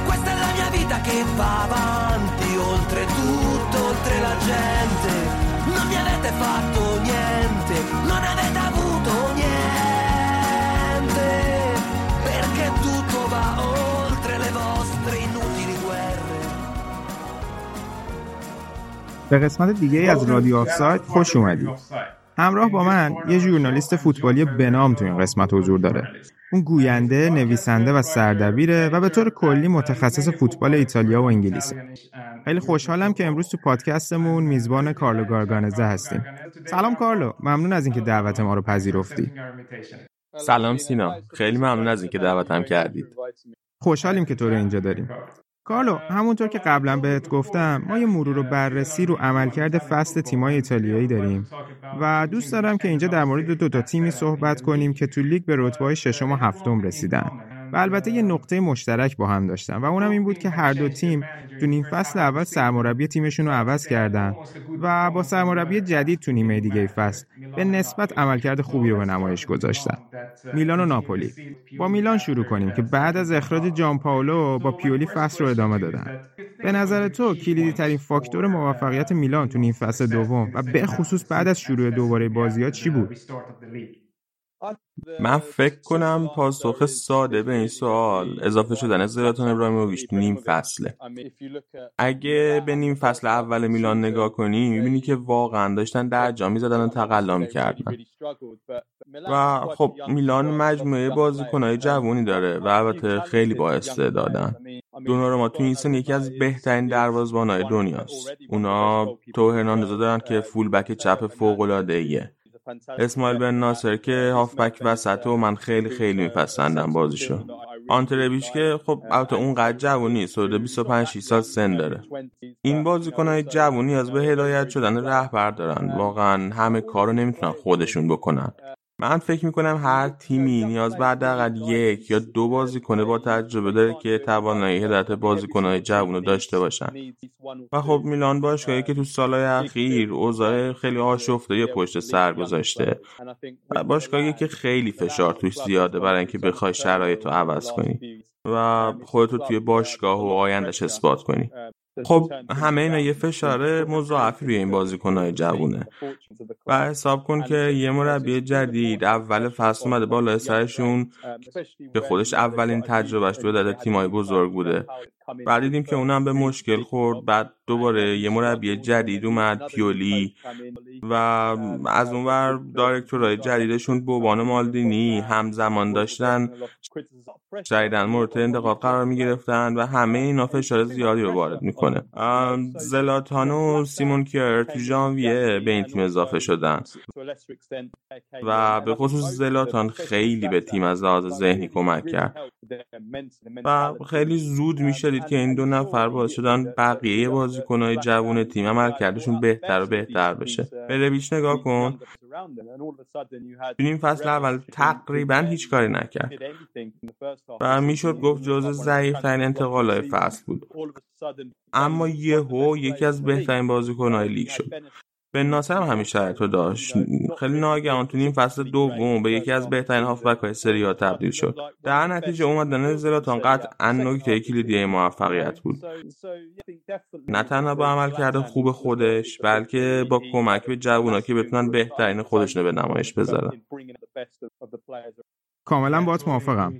questa è la mia vita che va avanti oltre tutto il la gente, non mi avete fatto niente, non avete avuto niente, perché tutto va oltre le vostre inutili guerre. به قسمت دیگه ای از رادیو آفساید خوش اومدید. همراه با من یه ژورنالیست فوتبالی بنام تو این قسمت حضور داره. اون گوینده، نویسنده و سردبیره و به طور کلی متخصص فوتبال ایتالیا و انگلیسه. خیلی خوشحالم که امروز تو پادکستمون میزبان کارلو گارگانزه هستیم. سلام کارلو، ممنون از اینکه دعوت ما رو پذیرفتی. سلام سینا، خیلی ممنون از اینکه دعوتم کردید. خوشحالیم که تو رو اینجا داریم. کارلو همونطور که قبلا بهت گفتم ما یه مرور و بررسی رو عملکرد فصل تیمای ایتالیایی داریم و دوست دارم که اینجا در مورد دو تا تیمی صحبت کنیم که تو لیگ به رتبه ششم و هفتم رسیدن. و البته یه نقطه مشترک با هم داشتن و اونم این بود که هر دو تیم تو نیم فصل اول سرمربی تیمشون رو عوض کردن و با سرمربی جدید تو نیمه دیگه فصل به نسبت عملکرد خوبی رو به نمایش گذاشتن. میلان و ناپولی. با میلان شروع کنیم که بعد از اخراج جان پاولو با پیولی فصل رو ادامه دادن. به نظر تو کلیدی ترین فاکتور موفقیت میلان تو نیم فصل دوم و به خصوص بعد از شروع دوباره بازی ها چی بود؟ من فکر کنم پاسخ ساده به این سوال اضافه شدن زلاتان ابراهیموویچ نیم فصله. اگه به نیم فصل اول میلان نگاه کنی می‌بینی که واقعا داشتن در جا می‌زدن و تقلا می‌کردن و خب میلان مجموعه بازیکنهای جوونی داره و البته خیلی با استعدادن ما تو این سن یکی از بهترین دروازه‌بان‌های دنیاست. اونا تو هرناندزو دارن که فول بک چپ فوق‌العاده‌ایه. اسماعیل بن ناصر که هافبک وسط و من خیلی خیلی میپسندم بازیشو. آنتربیش که خب البته اون قد جوونی نیست 25 6 سال سن داره. این بازیکنهای جوونی از به هدایت شدن رهبر دارن. واقعا همه کارو نمی‌تونن خودشون بکنن. من فکر می‌کنم هر تیمی نیاز به حداقل یک یا دو بازیکن با تجربه داره که توانایی هدایت بازیکنهای جوون رو داشته باشن. و خب میلان باشگاهی که تو سالهای اخیر اوضاع خیلی آشفته پشت سر گذاشته و باشگاهی که خیلی فشار توش زیاده برای اینکه بخوای شرایط رو عوض کنی و خودتو توی باشگاه و آیندهش اثبات کنی. خب همه اینا یه فشار مضاعفی روی این بازیکنهای جوونه. و حساب کن که یه مربی جدید اول فصل اومده بالا سرشون که خودش اولین تجربهش تو عدد تیمای بزرگ بوده. بعد دیدیم که اونم به مشکل خورد. بعد دوباره یه مربی جدید اومد پیولی. و از اونور دایرکتورهای جدیدشون بوبان مالدینی همزمان داشتن. جدیدن مورد انتقاد قرار می گرفتن و همه اینا فشار زیادی رو وارد می‌کنه. زلاتان و سیمون کیر تو ژانویه به این تیم اضافه شدن. و به خصوص زلاتان خیلی به تیم از لحاظ ذهنی کمک کرد. و خیلی زود می‌شدید که این دو نفر باعث شدن بقیه بازیکنهای جوون تیم عملکردشون بهتر و بهتر بشه. به بیش نگاه کن. تو این فصل اول تقریبا هیچ کاری نکرد. و می‌شد گفت جز ضعیفترین انتقالهای فصل بود. اما یهو یکی از بهترین بازیکنهای لیگ شد. به ناصر هم همین شرط رو داشت. خیلی ناگهان تو این فصل دوم به یکی از بهترین هافبک های سری تبدیل شد. در نتیجه اومدن زلاتان قطعا نکته کلیدی موفقیت بود. نه تنها با عمل کرده خوب خودش بلکه با کمک به جوونا که بتونن بهترین خودشون به نمایش بذارن. کاملا باید موافقم.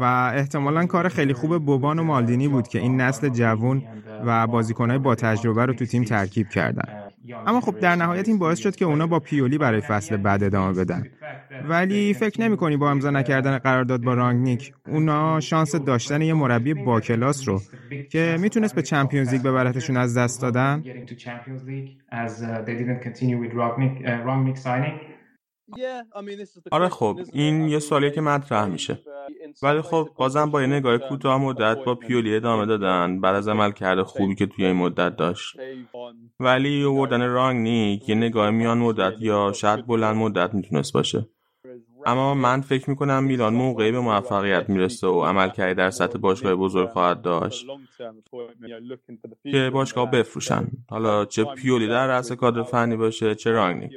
و احتمالا کار خیلی خوب بوبان و مالدینی بود که این نسل جوون و بازیکنهای با تجربه رو تو تیم ترکیب کردن. اما خب در نهایت این باعث شد که اونا با پیولی برای فصل بعد ادامه بدن. ولی فکر نمی کنی با امضا نکردن قرارداد با رانگنیک اونا شانس داشتن یه مربی با کلاس رو که می‌تونست به چمپیونز لیگ ببرتشون از دست دادن؟ آره خب این یه سوالیه که مطرح میشه. ولی خب بازم با یه نگاه کوتاه مدت با پیولی ادامه دادن. بعد از عمل کرده خوبی که توی این مدت داشت. ولی آوردن رانگنیک یه نگاه میان مدت یا شاید بلند مدت می‌تونست باشه. اما من فکر می‌کنم میلان موقعی به موفقیت می‌رسه و عمل کرده در سطح باشگاه بزرگ خواهد داشت که باشگاه بفروشن. حالا چه پیولی در رأس کادر فنی باشه چه رانگنیک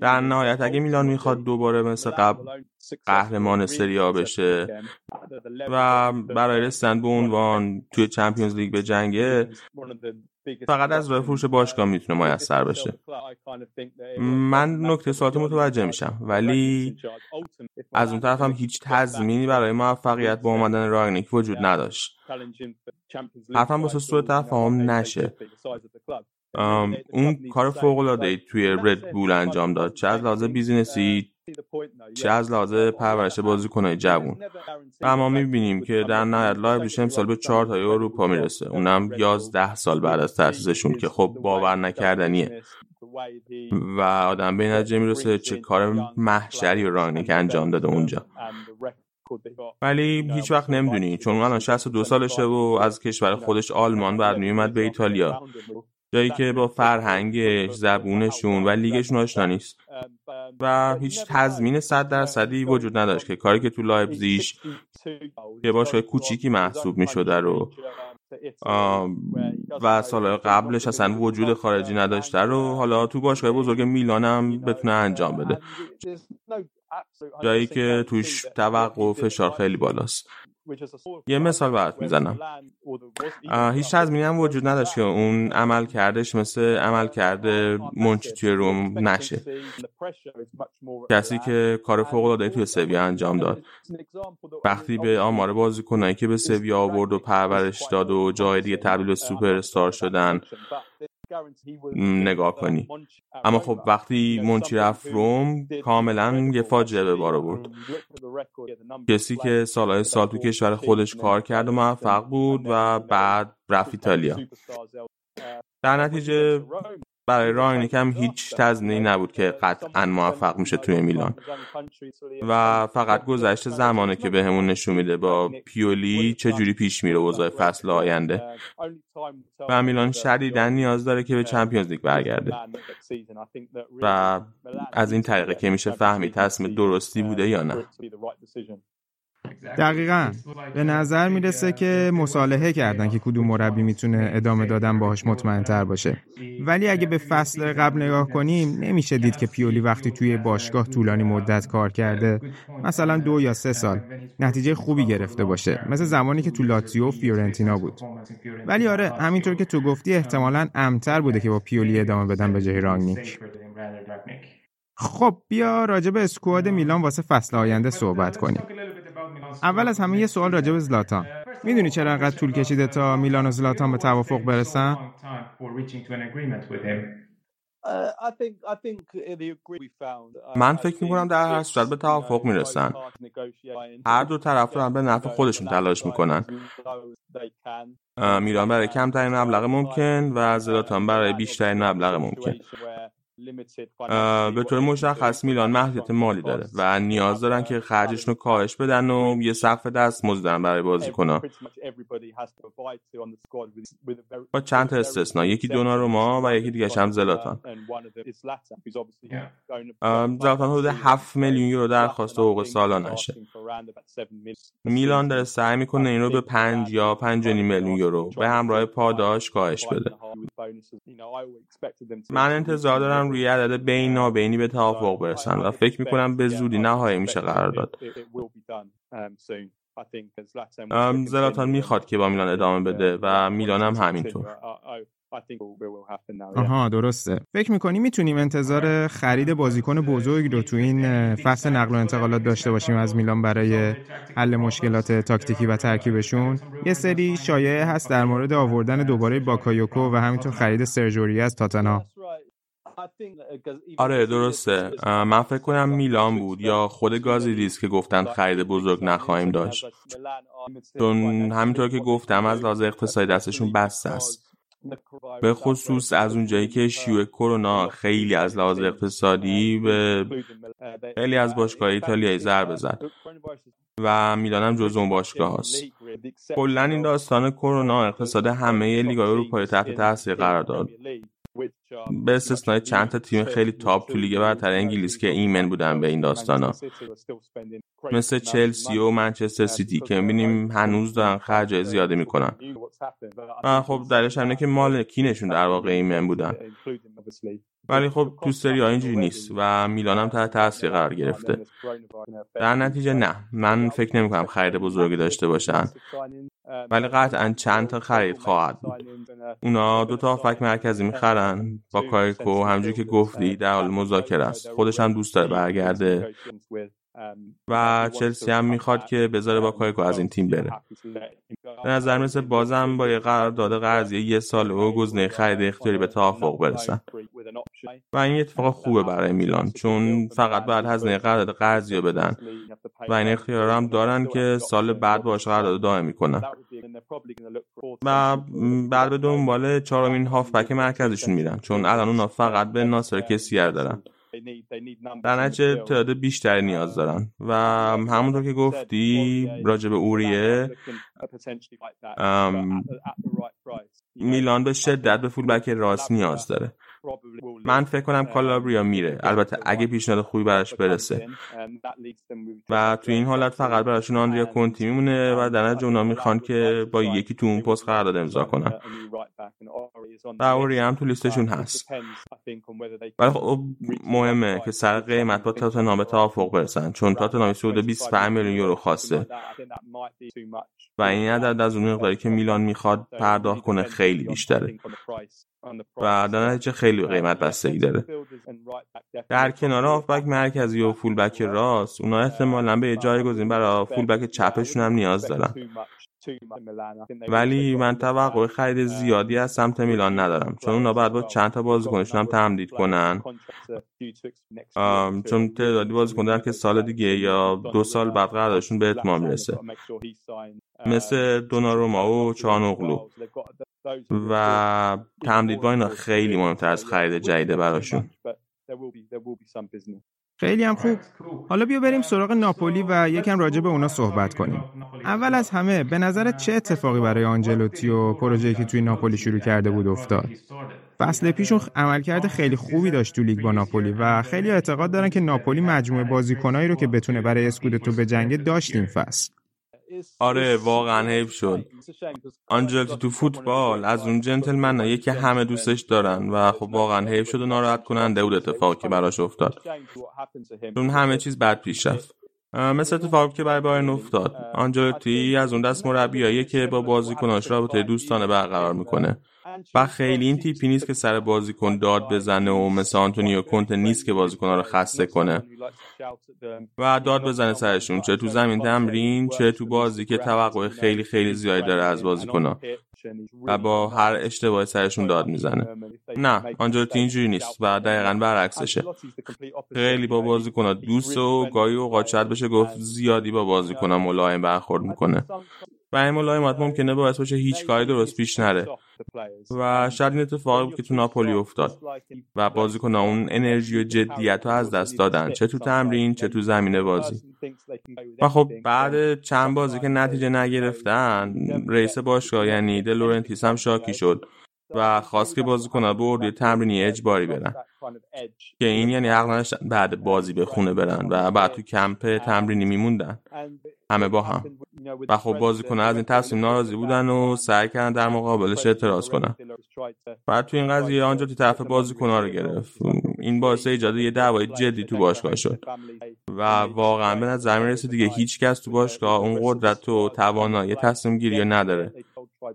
در نهایت اگه میلان می‌خواد دوباره مثل قبل قهرمان سریا بشه و برای رسیدن به عنوان توی چمپیونز لیگ به جنگه فقط از راه فروش باشگاه می‌تونه میسر بشه. من نکته سوالات متوجه میشم. ولی از اون طرف هم هیچ تضمینی برای موفقیت با آمدن راگنیک وجود نداشت. حرفم واسه سوء تفاهم نشه. اون کار فوق العاده توی رد بول انجام داد. چه از لحاظ business ی چه از لحاظ پرورش بازیکنهای جوون. و ما می‌بینیم که در نهایت لایپزیگ امسال به چهار تا اروپا می‌رسه. اونم یازده سال بعد از تاسیسشون که خب باور نکردنیه. و آدم به نتیجه می‌رسه چه کار محشری رو رانگنیک انجام داده اونجا. ولی هیچ وقت نمی‌دونی. چون الان 62 سالشه و از کشور خودش آلمان باید میومد به ایتالیا. جایی که با فرهنگش زبونشون و لیگشون آشنا نیست. و هیچ تضمین صد درصدی وجود نداشت که کاری که تو لایپزیش که باشگاه کوچیکی محسوب می شده رو و سال قبلش اصلا وجود خارجی نداشته رو حالا تو باشگاه بزرگ میلان هم بتونه انجام بده. جایی که توش توقع و فشار خیلی بالاست. یه مثال برات می‌زنم. هیچ تضمینی هم وجود نداشت که اون عمل کردش مثل عمل کرده منچی توی روم نشه. کسی که کار فوق العاده توی سویا انجام داد. وقتی به آمار بازیکنایی که به سویا آورد و پرورش داد و جای دیگه تبدیل به سوپر استار شدن نگاه کنی. اما خب وقتی منچی رفت روم کاملا یه فاجعه به بار برد کسی که سالهای سال تو کشور خودش کار کرد و موفق بود و بعد رفت ایتالیا. در نتیجه برای راینیک هم هیچ تزنی نبود که قطعا موفق میشه توی میلان. و فقط گذشت زمانه که به همون نشون میده با پیولی چجوری پیش میره وضع فصل آینده. و میلان شدیدن نیاز داره که به چمپیونز لیگ برگرده. و از این طریقه که میشه فهمید تصمیم درستی بوده یا نه. دقیقا. به نظر می‌رسه که مصالحه کردن که کدوم مربی می‌تونه ادامه دادن باهاش مطمئن تر باشه. ولی اگه به فصل قبل نگاه کنیم نمیشه دید که پیولی وقتی توی باشگاه طولانی مدت کار کرده مثلا دو یا سه سال. نتیجه خوبی گرفته باشه. مثل زمانی که تو لاتزیو فیورنتینا بود. ولی آره همینطور که تو گفتی احتمالا امتر بوده که با پیولی ادامه بدن به جای رانگنیک خب بیا راجع به اسکواد میلان واسه فصل آینده صحبت کنیم اول از همه یه سوال راجع به زلاتان. می‌دونی چرا انقدر طول کشیده تا میلان و زلاتان به توافق برسن؟ من فکر می‌کنم در هر صورت به توافق می‌رسن. هر دو طرف رو به نفع خودشون تلاش می‌کنن. میلان برای کمترین مبلغ ممکن و زلاتان برای بیشترین مبلغ ممکن. به طور مشخص میلان محدودیت مالی داره و نیاز دارن که خرجشون رو کاهش بدن و یه سقف دست مزدن برای بازیکن‌ها با چند تا استثنا یکی دوناروما و یکی دیگه هم زلاتان. زلاتان حدود 7 میلیون یورو درخواست حقوق سالانشه. میلان داره سعی می‌کنه این رو به 5 یا 5 میلیون یورو به همراه پاداش کاهش بده. من انتظار دارم روی عدد بینابینی به توافق برسن و فکر می‌کنم به زودی نهایی میشه قرار داد زلاتان می‌خواد که با میلان ادامه بده و میلان هم همینطور. آها درسته. فکر می‌کنی می‌تونیم انتظار خرید بازیکن بزرگ رو تو این فصل نقل و انتقالات داشته باشیم از میلان برای حل مشکلات تاکتیکی و ترکیبشون؟ یه سری شایعه هست در مورد آوردن دوباره باکایوکو و همینطور خرید سرژ اوریه از تاتنهام آره درسته. من فکر کنم میلان بود یا خود گازیدیس که گفتن خرید بزرگ نخواهیم داشت. چون همینطور که گفتم از لحاظ اقتصادی دستشون بسته است. به خصوص از اونجایی که شیوع کرونا خیلی از لحاظ اقتصادی به خیلی از باشگاه ایتالیایی ضربه زد و میلانم جز اون باشگاه هست کلا این داستان کرونا اقتصاد همه لیگای اروپایی تحت تاثیر قرار داد. به استثنای چند تا تیم خیلی تاپ تو لیگ برتر انگلیس که ایمن بودن به این داستانا. مثل چلسی و منچستر سیتی که می‌بینیم هنوز دارن خرج زیاده می‌کنن. و خب درش همینه که مالکینشون در واقع ایمن بودن. ولی خب تو سری ها اینجوری نیست و میلان هم تحت تاثیر قرار گرفته. در نتیجه نه. من فکر نمی کنم خرید بزرگی داشته باشن. ولی قطعا چند تا خرید خواهد بود. اونا دو تا فک مرکزی می‌خرن با کایکو همجور که گفتی در حال مذاکره است. خودش هم دوست داره برگرده. و چلسی هم می‌خواد که بذاره با کایکو از این تیم بره. به نظر مثل بازم با یه داده قرضی یه سال و گزینه خرید اختیاری به توافق برسن و این اتفاق خوبه برای میلان چون فقط بعد هزینه قرارداد قرضی رو بدن. و این اختیار هم دارن که سال بعد باش قرارداد دائم می‌کنن و بعد به دنبال چهارمین هافبک مرکزشون میرن چون الان اونا فقط به ناصر کسیر دارن. در نتیجه تعداد بیشتری نیاز دارن. و همونطور که گفتی راجع به اوریه میلان به شدت به فول بک راست نیاز داره. من فکر کنم کالابریا میره. البته اگه پیشنهاد خوبی براش برسه. و تو این حالت فقط براشون آندریا کنتی میمونه و در نتیجه اونا می‌خوان که با یکی تو اون پست قرارداد امضا کنن. و اوری هم تو لیستشون هست. ولی خب مهمه که سر قیمت با تاتنهام به توافق برسن. چون تاتنهام سود 25 میلیون یورو خواسته و این عدد از اون مقداری که میلان می‌خواد پرداخت کنه خیلی بیشتره. و در نتیجه خیلی قیمت بستگی داره. در کنار هافبک مرکزی و فولبک راست اونا احتمالا به جایگزین برای فولبک چپشون هم نیاز دارن. ولی من توقع خرید زیادی از سمت میلان ندارم. چون اونا باید با چند تا بازیکنشون هم تمدید کنن. چون تعدادی بازیکن دارن که سال دیگه یا دو سال بعد قراردادشون به اتمام می‌رسه. مثل دوناروما و چانوغلو. و تمدید با اینا خیلی مهمتر از خرید جدیده براشون. خیلی هم خوب. حالا بیا بریم سراغ ناپولی و یکم راجع به اونا صحبت کنیم. اول از همه به نظرت چه اتفاقی برای آنجلوتی و پروژه‌ای که توی ناپولی شروع کرده بود افتاد؟ فصل پیشون عملکرد خیلی خوبی داشت تو لیگ با ناپولی و خیلی اعتقاد دارن که ناپولی مجموعه بازیکنایی رو که بتونه برای اسکودتو به جنگ داشت این فصل. آره واقعا حیف شد. آنجلتی تو فوتبال از اون جنتلمن که همه دوستش دارن و خب واقعا حیف شد و ناراحت کننده بود اتفاقی که براش افتاد. چون همه چیز بد پیش رفت. مثل اتفاقی که برای بایرن افتاد. آنجلتی از اون دست مربیایی که با بازیکناش رابطه دوستانه برقرار می‌کنه. و خیلی این تیپی نیست که سر بازیکن داد بزنه و مثل آنتونیو کنت نیست که بازیکن رو خسته کنه. و داد بزنه سرشون. چه تو زمین تمرین چه تو بازی که توقع خیلی خیلی زیادی داره از بازیکنها و با هر اشتباه سرشون داد می‌زنه. نه آنجلوتی اینجوری نیست. و دقیقا برعکسشه. خیلی با بازیکنها دوست و گاهی اوقات شاید بشه گفت زیادی با بازیکنها ملایم برخورد می‌کنه. و این ملایمت ممکنه باعث باشه هیچ کاری درست پیش نره. و شاید این اتفاقی که تو ناپولی افتاد و بازیکن اون انرژی و جدیت رو از دست دادن. چه تو تمرین چه تو زمینه بازی. و خب بعد چند بازی که نتیجه نگرفتن رئیس باشگاه یعنی دلورنتیس هم شاکی شد. و خواست که بازیکن‌ها به اردوی تمرینی اجباری برن. که این یعنی حق بعد بازی به خونه برن و بعد تو کمپ تمرینی میموندن. همه با هم. و خب بازیکن از این تصمیم ناراضی بودن و سعی کردن در مقابلش اعتراض کنن. بعد تو این قضیه آنجا تو طرف بازیکن‌ها رو گرفت. این باعث ایجاد یه دعوای جدی تو باشگاه شد. و واقعا به نظر می‌رسه دیگه هیچ کس تو باشگاه اون قدرت و توانایی تصمیم گیری نداره.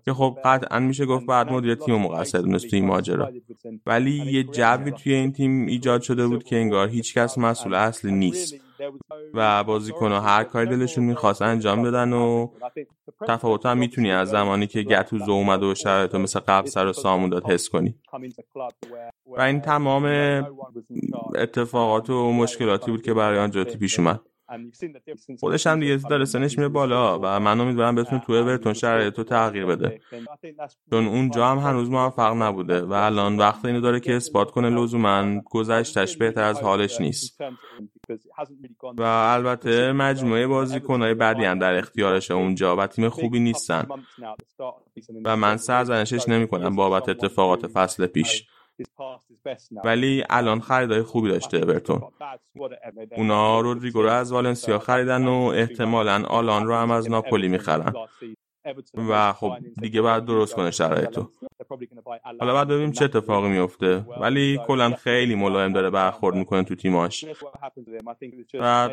که خب قطعا میشه گفت بعد مدیر تیم مقصر دونست توی ماجرا. ولی یه جوی توی این تیم ایجاد شده بود که انگار هیچ کس مسئول اصلی نیست. و بازیکن هر کاری دلشون می‌خواست انجام بدن و تفاوت هم می‌تونی از زمانی که گتوزو اومده و شرایط مثل قبل سر و سامون داد حس کنی. و این تمام اتفاقات و مشکلاتی بود که برای آنجاتی پیش اومد. خودش هم دیگه داره سنش میره بالا و من امیدوارم بتونه تو اورتون شرایط رو تغییر بده چون اونجا هم هنوز موفق نبوده و الان وقت اینو داره که اثبات کنه لزوما گذشتش بهتر از حالش نیست و البته مجموعه بازیکنهای بعدی هم در اختیارش اونجا و تیم خوبی نیستن و من سرزنشش نمی کنم بابت اتفاقات فصل پیش ولی الان خریدای خوبی داشته اورتون. اونا رودریگو رو از والنسیا خریدن و احتمالا آلان رو هم از ناپولی می‌خرن. و خب دیگه باید درست کنه شرایطو. حالا بعد ببینیم چه اتفاقی میفته ولی کلا خیلی ملایم داره برخورد می‌کنه تو تیماش. و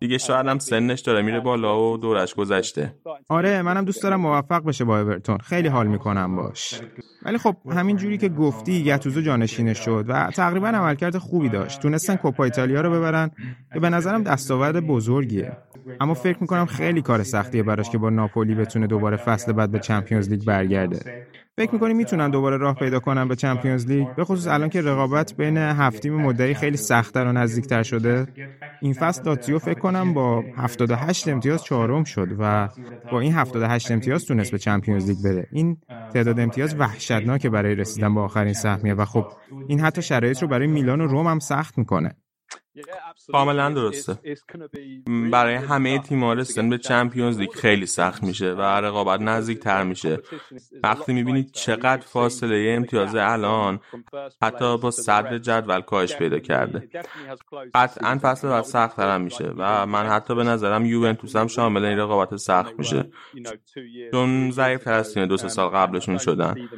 دیگه شاید هم سنش داره میره بالا و دورش گذشته. آره منم دوست دارم موفق بشه با اورتون. خیلی حال می‌کنم باش. ولی خب همین جوری که گفتی گتوزو جانشینش شد و تقریبا عملکرد خوبی داشت. تونستن کوپا ایتالیا رو ببرن که به نظرم دستاورد بزرگیه. اما فکر می‌کنم خیلی کار سختیه براش که با ناپولی بتونه دوباره فصل بعد به چمپیونز لیگ برگرده. فکر می‌کنی می‌تونن دوباره راه پیدا کنن به چمپیونز لیگ؟ به خصوص الان که رقابت بین هفت تیم مدعی خیلی سختتر و نزدیکتر شده. این فصل لاتزیو فکر کنم با 78 امتیاز چهارم شد و با این 78 امتیاز تونست به چمپیونز لیگ بره. این تعداد امتیاز وحشتناکه برای رسیدن به آخرین سهمیه و خب این حتی شرایط رو برای میلان و روم هم سخت می‌کنه. کاملا درسته. برای همه تیم‌ها رسیدن به چمپیونز لیگ خیلی سخت میشه و رقابت نزدیک تر میشه. وقتی می‌بینید چقدر فاصله امتیاز الان حتی با صدر جدول کاهش پیدا کرده. قطعا فصل بعد سخت تر میشه و من حتی به نظرم یوونتوس هم شامل این رقابت سخت میشه. چون ضعیف تر از دو سه سال قبلشون شدن.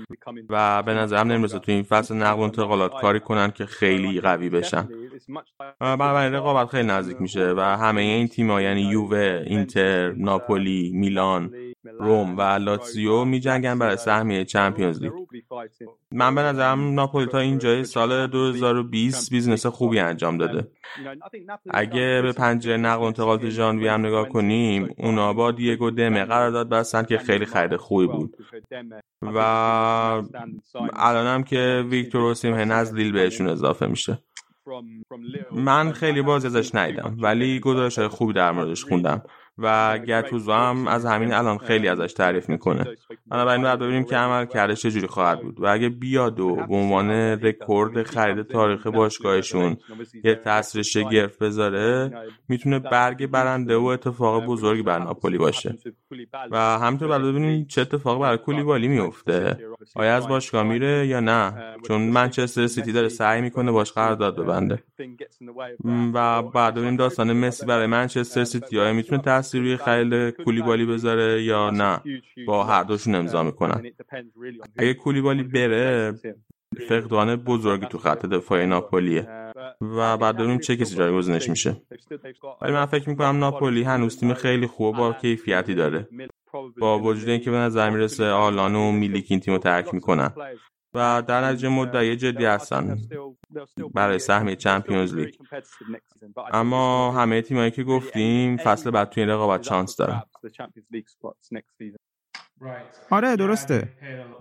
و به نظرم نمی‌رسه تو این فصل نقل و انتقالات کاری کنن که خیلی قوی بشن بنابراین رقابت خیلی نزدیک میشه و همه این تیم‌ها یعنی یووه، اینتر، ناپولی، میلان، روم و لاتزیو می جنگن برای سهمیه Champions League من به نظرم ناپولی تا اینجای سال 2020 business خوبی انجام داده. اگه به پنجره نقل و انتقالات ژانویه هم نگاه کنیم اونا با دیگو دمه قرارداد بستن که خیلی خرید خوبی بود. و الانم که ویکتور اوسیمهن از لیل بهشون اضافه میشه. من خیلی بازی ازش ندیدم ولی گزارش های خوبی در موردش خوندم و گتوزو هم از همین الان خیلی ازش تعریف می‌کنه. بنابراین بعد ببینیم که عمل کرده چجوری خواهد بود و اگه بیاد و به عنوان رکورد خرید تاریخ باشگاهشون یه تاثیر شگرف بذاره می‌تونه برگ برنده و اتفاق بزرگی بر ناپولی باشه. و همینطور بعد ببینیم چه اتفاقی برای کولیبالی میفته آیا از باشگاه میره یا نه؟ چون منچستر سیتی داره سعی می‌کنه باش قرارداد ببنده. و بعد ببینیم داستان مسی برای منچستر سیتی آیا می‌تونه تاثیر روی خرید کولیبالی بذاره یا نه؟ با هر دوشون امضا می‌کنن. اگه کولیبالی بره فقدان بزرگی تو خط دفاعی ناپولیه. و بعد ببینیم چه کسی جایگزینش میشه. ولی من فکر می‌کنم ناپولی هنوز تیم خیلی خوب با کیفیتی داره. با وجود اینکه به نظر می‌رسه آلان و میلیک این تیم رو ترک می‌کنن. و در نتیجه مدعی جدی هستن برای سهمیه چمپیونز لیگ اما همه تیمایی که گفتیم فصل بعد توی این رقابت چانس دارن. آره درسته.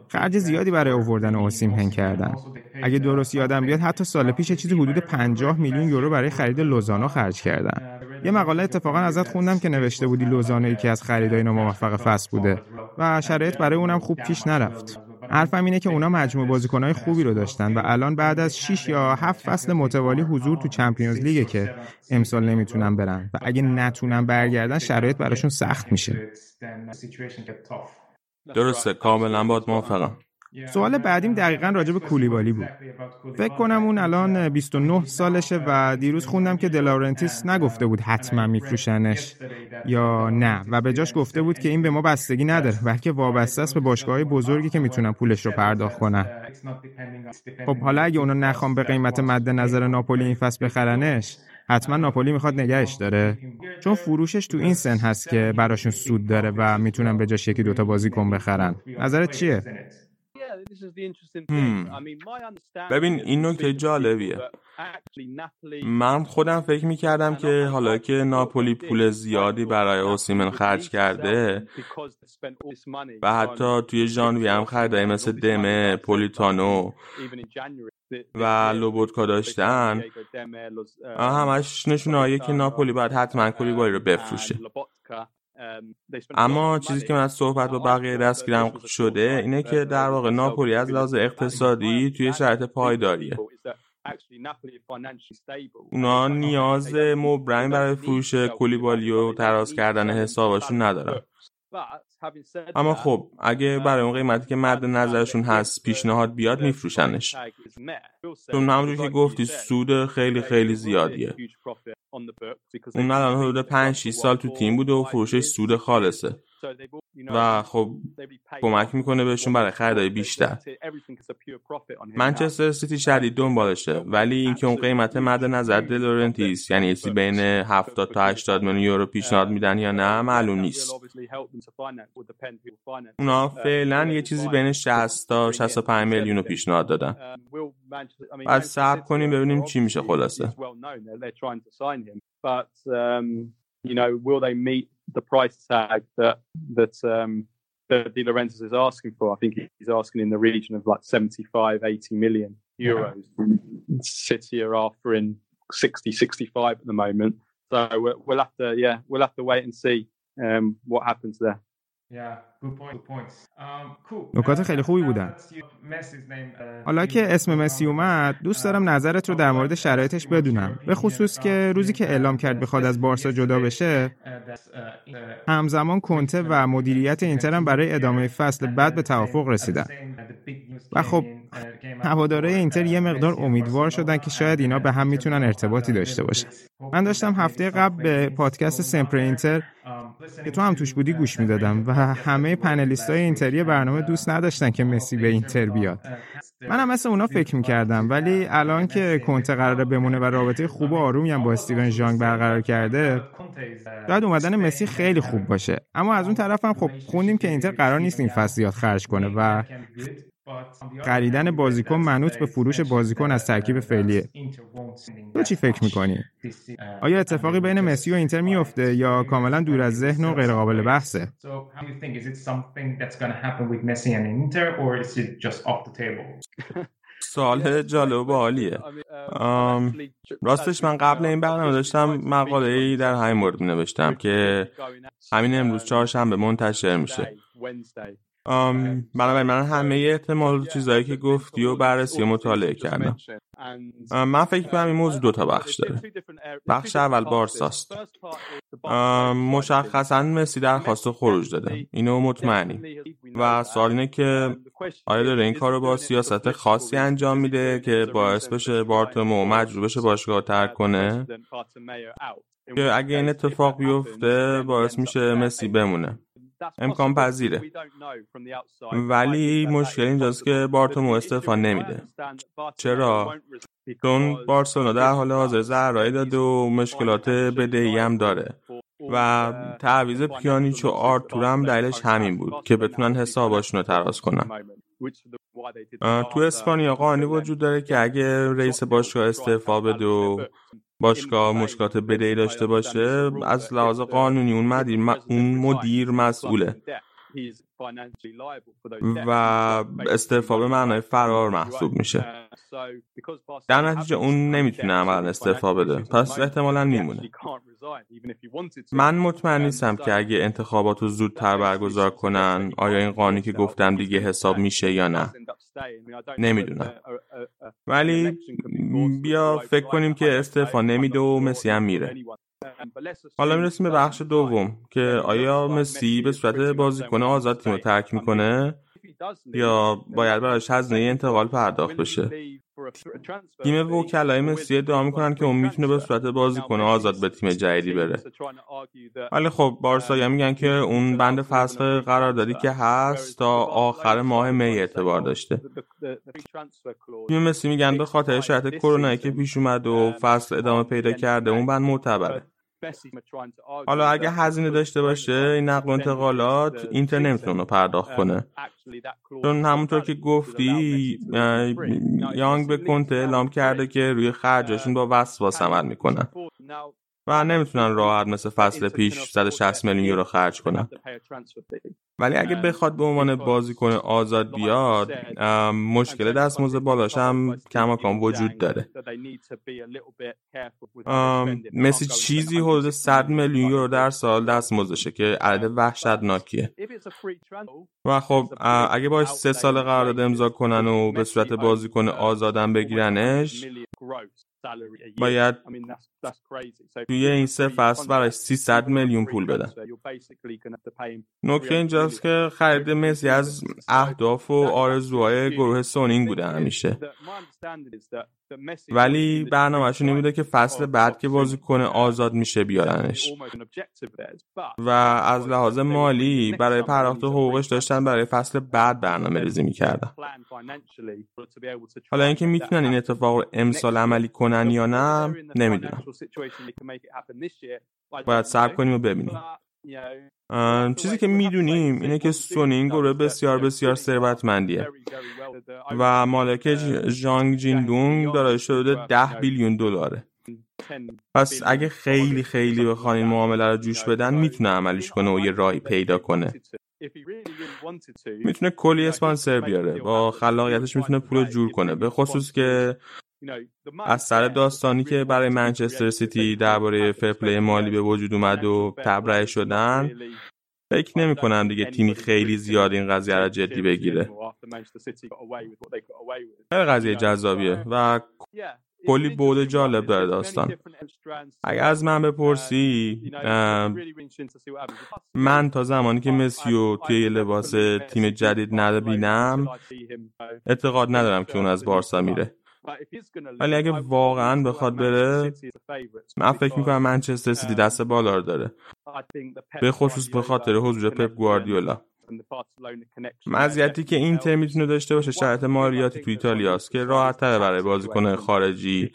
خرج زیادی برای اووردن اوسیم هن کردن. اگه درست یادم بیاد حتی سال پیش چیزی حدود 50 میلیون یورو برای خرید لوزانو خرج کردن. یه مقاله اتفاقا ازت خوندم که نوشته بودی لوزانو یکی از خریدای موفق فصل بوده و شرایط برای اونم خوب پیش نرفت. حرفم اینه که اونا مجموع بازیکنهای خوبی رو داشتن و الان بعد از 6 یا 7 فصل متوالی حضور تو چمپیونز لیگه که امسال نمی‌تونن برن و اگه نتونن برگردن شرایط براشون سخت میشه. درسته کاملا باید موافقم. سوال بعدیم دقیقا راجع به کولیبالی بود. فکر کنم اون الان 29 سالشه و دیروز خوندم که دلارنتیس نگفته بود حتما میفروشنش یا نه. و به جاش گفته بود که این به ما بستگی نداره بلکه وابسته است به باشگاه بزرگی که می‌تونن پولش رو پرداخت کنن خب حالا اگه اونا نخوام به قیمت مد نظر ناپولی این فصل بخرنش حتما ناپولی می‌خواد نگهش داره. چون فروشش تو این سن هست که براشون سود داره و می‌تونن به جاش یکی دوتا بازیکن بخرن نظرت چیه ببین این نکته جالبیه. من خودم فکر می‌کردم که حالا که ناپولی پول زیادی برای اوسیمن خرج کرده و حتی توی ژانوی هم خریدای مثل دمه پولیتانو و لوبوتکا داشتن. همش نشونه که ناپولی باید حتما کولیبالی رو بفروشه. اما چیزی که من از صحبت با بقیه دستگیرم شده اینه که در واقع ناپولی از لحاظ اقتصادی توی شرایط پایداریه. اونا نیاز مبرمی برای فروش کولیبالی و تراز کردن حسابشون ندارن. اما خب اگه برای اون قیمتی که مد نظرشون هست پیشنهاد بیاد میفروشنش. چون همونجور که گفتی سود خیلی خیلی زیادیه. اون الان حدود 5 6 سال تو تیم بوده و فروشش سود خالصه. و خب کمک می‌کنه بهشون برای خریدای بیشتر. منچستر سیتی شدید دنبالشه ولی اینکه اون قیمت مد نظر دلورنتیس یعنی چیزی بین 70 تا 80 میلیون یورو پیشنهاد میدن یا نه معلوم نیست. اونا فعلا یه چیزی بین 60 تا 65 میلیون رو پیشنهاد دادن. بعد صبر کنیم ببینیم چی میشه خلاصه. The price tag that that um, that is asking for? I think he's asking in the region of like 75, 80 million euros. City are offering 60, 65 at the moment. So we'll have to, yeah, we'll have to wait and see um, what happens there. نکات خیلی خوبی بودن. حالا که اسم مسی اومد دوست دارم نظرت رو در مورد شرایطش بدونم. به خصوص که روزی که اعلام کرد بخواد از بارسا جدا بشه همزمان کنته و مدیریت اینتر هم برای ادامه فصل بعد به توافق رسیدن. و خب هواداره اینتر یه مقدار امیدوار شدن که شاید اینا به هم می‌تونن ارتباطی داشته باشن من داشتم هفته قبل به پادکست سمپر اینتر که تو هم توش بودی گوش می‌دادم و همه پنلیست های اینتری برنامه دوست نداشتن که مسی به اینتر بیاد. من هم مثل اونا فکر می‌کردم ولی الان که کنته قراره بمونه و رابطه خوب و آرومی هم با استیون ژانگ برقرار کرده شاید اومدن مسی خیلی خوب باشه. اما از اون طرف هم خب خوندیم که اینتر قرار نیست این فصل خرج کنه و خریدن بازیکن منوط به فروش بازیکن از ترکیب فعلیه تو چی فکر می‌کنی؟ آیا اتفاقی بین مسی و اینتر میفته یا کاملا دور از ذهن و غیر قابل بحثه؟ سوال جالب و عالیه راستش من قبل این برنامه داشتم مقاله ای در همین مورد نوشتم که همین امروز چهارشنبه منتشر میشه بنابراین من همه احتمال چیزهایی که گفتی و بررسی و مطالعه کردم. من فکر کنم این موضوع دو تا بخش داره. بخش اول بارساست. مشخصا مسی درخواست خروج داده. اینو مطمئنی. و سوال اینه که آیا داره این کار رو با سیاست خاصی انجام میده که باعث بشه بارتومو مجبور بشه باشگاه ترک کنه؟ که اگه این اتفاق بیفته باعث میشه مسی بمونه. امکان پذیره. ولی مشکل اینجاست که بارتومو استفا نمیده. چرا؟ چون بارسلونا در حال حاضر زهرایی داده و مشکلات بدهی هم داره. و تعویز پیانیچ و آرتور هم دلیلش همین بود که بتونن حساباشون رو تراز کنن. تو اسپانیا قانونی وجود داره که اگه رئیس باشگاه استعفا بده و باشگاه مشکلات بدهی داشته باشه از لحاظ قانونی اون مدیر اون مدیر مسئوله. و استعفا به معنای فرار محسوب میشه. در نتیجه اون نمی‌تونه عملا استعفا بده. پس احتمالا میمونه. من مطمئن نیستم که اگه انتخابات رو زودتر برگزار کنن آیا این قانونی که گفتم دیگه حساب میشه یا نه؟ نمی‌دونم. ولی بیا فکر کنیم که استعفا نمیده و مسی هم میره. حالا می‌رسیم به بخش دوم که آیا مسی به صورت بازیکن آزاد تیم رو ترک می‌کنه؟ یا باید براش هزینه انتقال پرداخت بشه؟ تیم وکلای مسی ادعا می‌کنن که اون می‌تونه به صورت بازیکن آزاد به تیم جدیدی بره. ولی خب بارسا میگن که اون بند فصل قراردادی که هست تا آخر ماه می اعتبار داشته. تیم مسی میگن به خاطر شرط کرونایی که پیش اومد و فصل ادامه پیدا کرده اون بند معتبره. حالا اگه هزینه داشته باشه این نقل و انتقالات اینتر نمی‌تونه پرداخت کنه. چون همونطور که گفتی یانگ به کنته اعلام کرده که روی خرجاشون با وسواس عمل می‌کنن. و نمی‌تونن راحت مثل فصل پیش 160 میلیون یورو خرج کنن. ولی اگه بخواد به عنوان بازیکن آزاد بیاد مشکل دستمزد بالاش هم کماکان وجود داره. مثل چیزی حدود 100 میلیون یورو در سال دستمزدشه که عدد وحشتناکیه. و خب اگه باش سه سال قرارداد امضا کنن و به صورت بازیکن آزادم بگیرنش باید توی این سه فصل برای 300 میلیون پول بدن. نکته اینجاست که خرید مسی از اهداف و آرزوهای گروه سونینگ بوده همیشه. ولی برنامهشون نمیده که فصل بعد که بازیکن آزاد میشه بیارنش. و از لحاظ مالی برای پرداخت حقوقش داشتن برای فصل بعد برنامه ریزی می‌کردن. حالا اینکه می‌تونن این اتفاق رو امسال عملی کنن یا نه نمی‌دونم. باید صبر کنیم و ببینیم. چیزی که می‌دونیم اینه که سونی این گروه بسیار بسیار ثروتمندیه. و مالک جانگ جین دونگ داره شده ده بیلیون دلاره. پس اگه خیلی خیلی بخوان این معامله رو جوش بدن می‌تونه عملیش کنه و یه راهی پیدا کنه. می‌تونه کلی اسپانسر بیاره. با خلاقیتش می‌تونه پول جور کنه. به خصوص که از سر داستانی که برای منچستر سیتی درباره فرپلی مالی به وجود اومد و تبرئه شدن. فکر نمی کنم دیگه تیمی خیلی زیاد این قضیه را جدی بگیره. خیلی قضیه جذابیه و کلی بود جالب داره داستان. اگر از من بپرسی من تا زمانی که مسیو توی لباس تیم جدید ندبینم اعتقاد ندارم که اون از بارسا میره. ولی اگه واقعا بخواد بره من فکر می‌کنم منچستر سیتی دست بالا رو داره. به خصوص به خاطر حضور پپ گواردیولا. مزیتی که اینتر می‌تونه داشته باشه شرط مالیاتی تو ایتالیاست که راحت تره برای بازیکن خارجی.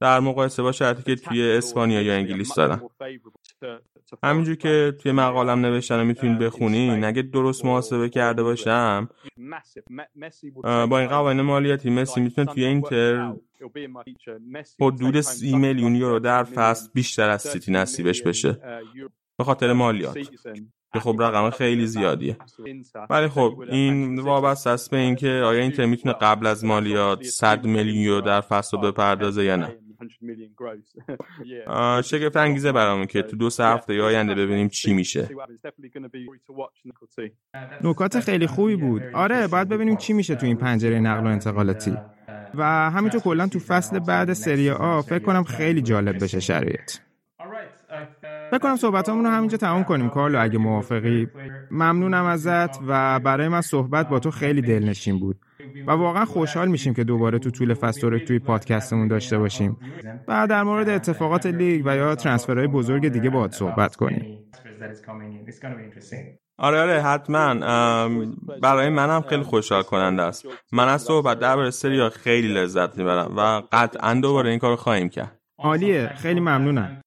در مقایسه با شرطی که توی اسپانیا یا انگلیس دارن همینجور که توی مقالم نوشتن و می‌تونید بخونین اگه درست محاسبه کرده باشم با این قوانین مالیاتی مسی می‌تونه توی اینتر حدود سی میلیون یورو در فصل بیشتر از سیتی نصیبش بشه. به خاطر مالیات. که خب رقم خیلی زیادیه. ولی خب این وابسته است به اینکه آیا اینتر می‌تونه قبل از مالیات 100 میلیون در فصل بپردازه یا نه؟ شگفت انگیزه برامون که تو دو سه هفته آینده ببینیم چی میشه. نکات خیلی خوبی بود. آره باید ببینیم چی میشه تو این پنجره نقل و انتقالاتی. و همینطور کلا تو فصل بعد سری آ فکر کنم خیلی جالب بشه شرایط. فکر کنم صحبتامون رو همینجا تمام کنیم کارلو اگه موافقی. ممنونم ازت و برای من صحبت با تو خیلی دلنشین بود. و واقعا خوشحال میشیم که دوباره تو طول فصل توی پادکستمون داشته باشیم. و در مورد اتفاقات لیگ و یا ترانسفرهای بزرگ دیگه باهات صحبت کنیم. آره آره حتما. برای منم خیلی خوشحال کننده است. من از صحبت درباره سریا خیلی لذت می‌برم و قطعا دوباره این کار خواهیم کرد. عالیه خیلی ممنونم.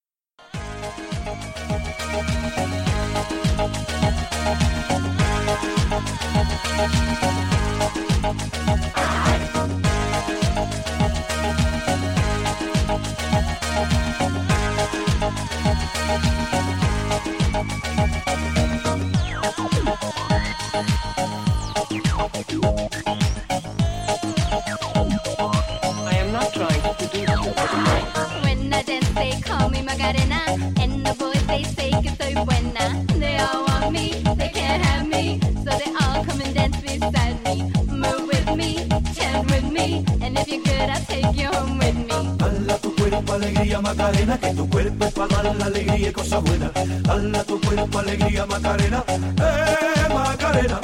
Say que soy buena. They all want me, they can't have me, so they all come and dance beside me. Move with me, chant with me, and if you're good, I'll take you home with me. Hala tu cuerpo alegría Macarena, que tu cuerpo es para dar la alegría y cosas buenas. Hala tu cuerpo alegría Macarena, eh Macarena.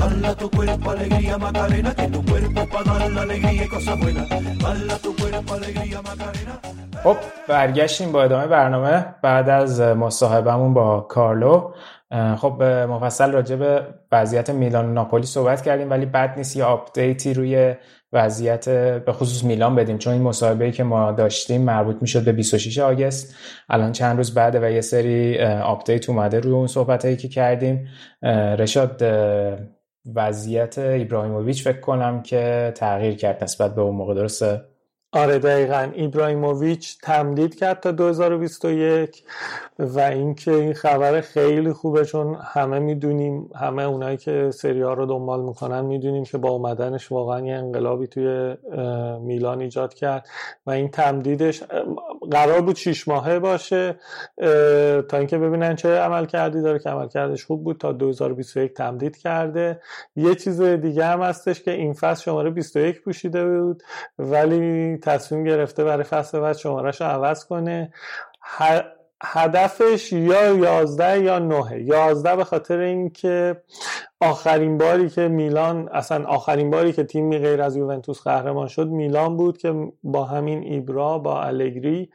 Hala tu cuerpo alegría Macarena, que tu cuerpo es para dar la alegría y cosas buenas. Hala tu cuerpo alegría Macarena. خب برگشتیم با ادامه برنامه بعد از مصاحبهمون با کارلو. خب مفصل راجع به وضعیت میلان ناپولی صحبت کردیم ولی بد نیست یه update ی روی وضعیت به خصوص میلان بدیم چون این مصاحبه‌ای که ما داشتیم مربوط می‌شد به 26 August. الان چند روز بعده و یه سری update اومده روی اون صحبتایی که کردیم. رشاد وضعیت ایبراهیموویچ فکر کنم که تغییر کرد نسبت به اون موقع درسته؟ آره دقیقا. ایبراهیموویچ تمدید کرد تا 2021 و اینکه این خبر خیلی خوبه چون همه می‌دونیم همه اونایی که سری ها رو دنبال می‌کنن می‌دونیم که با اومدنش واقعا یه انقلابی توی میلان ایجاد کرد و این تمدیدش قرار بود 6 ماهه باشه تا اینکه ببینن چه عمل کردی داره که عمل کردش خوب بود تا 2021 تمدید کرده. یه چیز دیگه هم هستش که این فصل شماره 21 پوشیده بود ولی تصمیم گرفته برای فصل بعد شمارش رو عوض کنه. هدفش یا 11 یا 9 11 به خاطر اینکه آخرین باری که میلان اصلا آخرین باری که تیمی غیر از یوونتوس قهرمان شد میلان بود که با همین ایبرا با الگری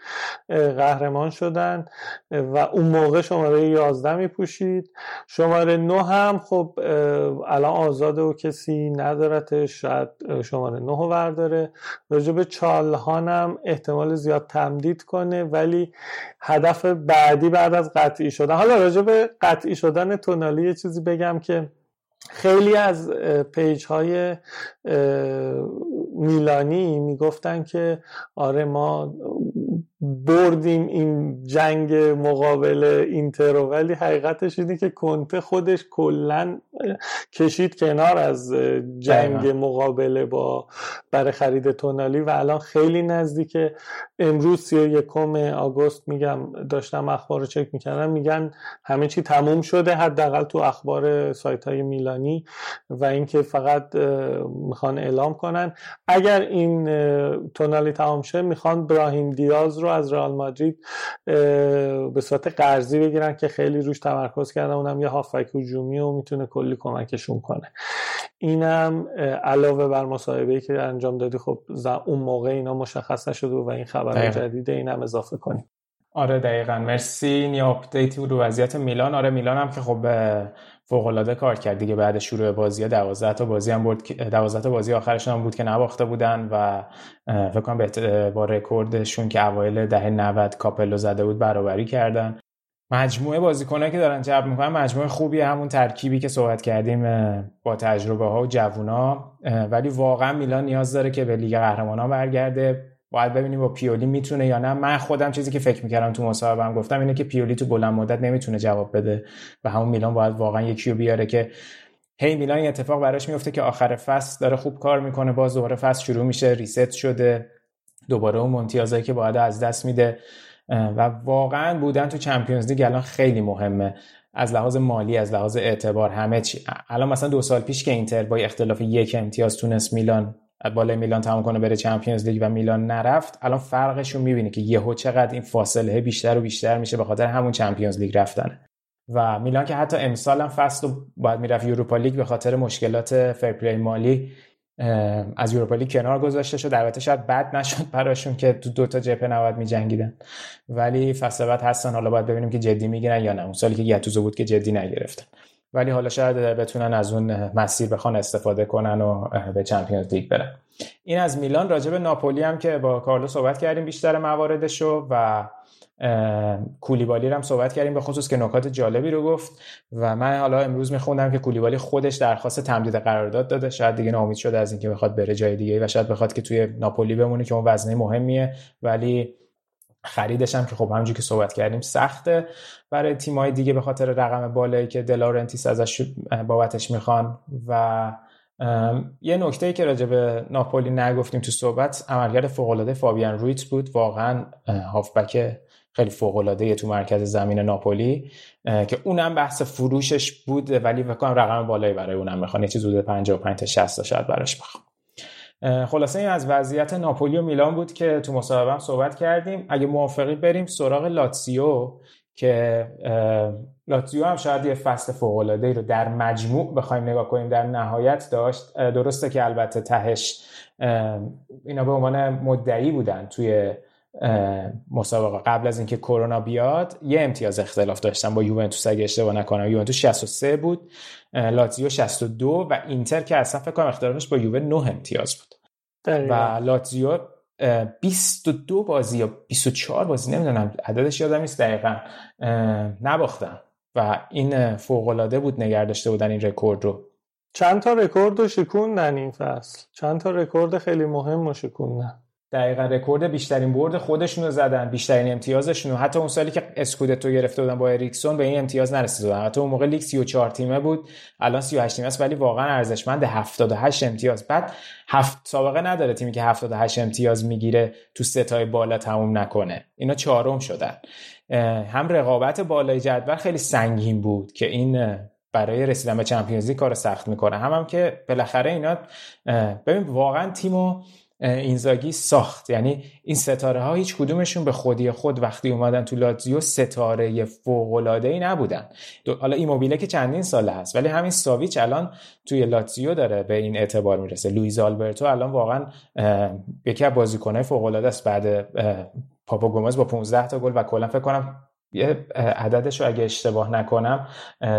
قهرمان شدن و اون موقع شماره 11 می پوشید شماره 9 هم خب الان آزاده و کسی ندارتش شاید شماره 9 رو برداره. راجب چالهان هم احتمال زیاد تمدید کنه ولی هدف بعدی بعد از قطعی شدن حالا راجب قطعی شدن تونالی یه چیزی بگم که خیلی از پیج های میلانی می‌گفتن که آره ما بردیم این جنگ مقابل اینتر ولی حقیقتش اینه که کنته خودش کلا کشید کنار از جنگ مقابله با برای خرید تونالی و الان خیلی نزدیک امروز سی و یکم آگوست میگم داشتم اخبار رو چک می‌کردم میگن همه چی تموم شده حداقل تو اخبار سایت های میلانی و اینکه فقط می‌خوان اعلام کنن. اگر این تونالی تمام شه می‌خوان براهیم دیاز رو از رئال مادرید به صورت قرضی بگیرن که خیلی روش تمرکز کردن. اونم یه هافک هجومی و می‌تونه کلی کمکشون کنه. اینم علاوه بر مصاحبه که انجام دادی خب اون موقع اینا مشخص نشده و این خبر جدیده اینم اضافه کنیم. آره دقیقا. مرسی. این آپدیتی رو وضعیت میلان. آره میلان هم که خب فوق کار کرد دیگه بعد شروع بازی 12 تا بازی هم برد 12 تا بازی آخرشون هم بود که نباخته بودن و فکر کنم با رکوردشون که اوایل دهه 90 کاپلو زده بود برابری کردن. مجموعه بازیکنایی که دارن جذب می‌کنن مجموعه خوبی همون ترکیبی که صحبت کردیم با تجربه ها و جوونا ولی واقعا میلان نیاز داره که به لیگ قهرمانان برگرده. باید ببینیم با پیولی می‌تونه یا نه. من خودم چیزی که فکر می‌کردم تو مصاحبهم گفتم اینه که پیولی تو بلند مدت نمی‌تونه جواب بده و همون میلان باید واقعا یکی رو بیاره که هی میلان این اتفاق براش میفته که آخر فصل داره خوب کار می‌کنه. باز دوباره فصل شروع میشه reset شده. دوباره اون امتیازایی که باید از دست میده. و واقعا بودن تو Champions League الان خیلی مهمه. از لحاظ مالی از لحاظ اعتبار همه چی. الان مثلا دو سال پیش که اینتر با اختلاف یک امتیاز تونست میلان بالای میلان تمام کنه بره Champions League و میلان نرفت الان فرقش رو می‌بینی که یهو چقدر این فاصله بیشتر و بیشتر میشه به خاطر همون Champions League رفتنه و میلان که حتی امسال هم فصل باید می‌رفت Europa League به خاطر مشکلات fair play مالی از یوروپا لیگ کنار گذاشته شد. البته شاید بد نشد براشون که تو دو تا جبهه نباید میجنگیدن. ولی فصل بعد هستن. حالا باید ببینیم که جدی می‌گیرن یا نه. اون سالی که گتوزو بود که جدی نگرفتن. ولی حالا شاید بتونن از اون مسیر بخوان استفاده کنن و به چمپیونز لیگ برن. این از میلان. راجب ناپولی هم که با کارلو صحبت کردیم بیشتر مواردشو و کولیبالی هم صحبت کردیم به خصوص که نکات جالبی رو گفت و من حالا امروز میخوندم که کولیبالی خودش درخواست تمدید قرارداد داده. شاید دیگه ناامید شده از اینکه بخواد بره جای دیگه و شاید بخواد که توی ناپولی بمونه که اون وزنه مهمیه. ولی خریدش هم که خب همونجوری که صحبت کردیم سخته. برای تیمای دیگه به خاطر رقم بالایی که دلارنتیس ازش بابتش می‌خوان و یه نکته که راجع به ناپولی نگفتیم تو صحبت عملکرد فوق العاده فابیان رویت بود. واقعا هافبک خیلی فوق تو مرکز زمین ناپولی که اونم بحث فروشش بود ولی فکر رقم بالایی برای اونم می‌خوان. یه چیز حدود 55 تا 60 تا شاید براش بخوام خلاصه این از وضعیت ناپولی و میلان بود که تو مصاحبه صحبت کردیم. اگه موافقی بریم سراغ لاتسیو که لاتزیو هم شاید یه فصل فوق العاده رو در مجموع بخوایم نگاه کنیم در نهایت داشت. درسته که البته تهش اینا به عنوان مدعی بودن توی مسابقه. قبل از اینکه کرونا بیاد یه امتیاز اختلاف داشتن با یوونتوس. اگه اشتباه نکنم یوونتوس 63 بود لاتزیو 62 و اینتر که اصلا فکر کنم اختلافش با یووه 9 امتیاز بود. و لاتزیو 22 بازی یا 24 بازی نمی‌دونم عددش یادم نیست دقیقا. نباختن و این فوق العاده بود نگه داشته بودن این رکورد رو. چند تا رکورد رو شکوندن این فصل؟ چند تا رکورد خیلی مهم رو شکوندن؟ دقیقا رکورد بیشترین برد خودشون رو زدن بیشترین امتیازشون حتی اون سالی که اسکودتو گرفته بودن با اریکسون به این امتیاز نرسیده بودن. حتی اون موقع لیگ 34 تیمه بود. الان 38 تیمه است ولی واقعا ارزشمند 78 امتیاز. بعد هفت سابقه نداره تیمی که 78 امتیاز می‌گیره تو ستای بالا تموم نکنه. اینا چهارم شدن. هم رقابت بالای جدول خیلی سنگین بود که این برای رسیدن به چمپیونز کار سخت می‌کنه. هم هم که بالاخره اینا ببین واقعا تیمو اینزاگی ساخت. یعنی این ستاره ها هیچ کدومشون به خودی خود وقتی اومدن تو لاتزیو ستاره فوق العاده ای نبودن حالا ایموبیله که چندین ساله هست ولی همین ساویچ الان توی لاتزیو داره به این اعتبار می‌رسه. لوئیز آلبرتو الان واقعا یکی از بازیکنهای فوق العاده است بعد پاپا گومز با 15 تا گل و کلا فکر کنم یه عددش رو اگه اشتباه نکنم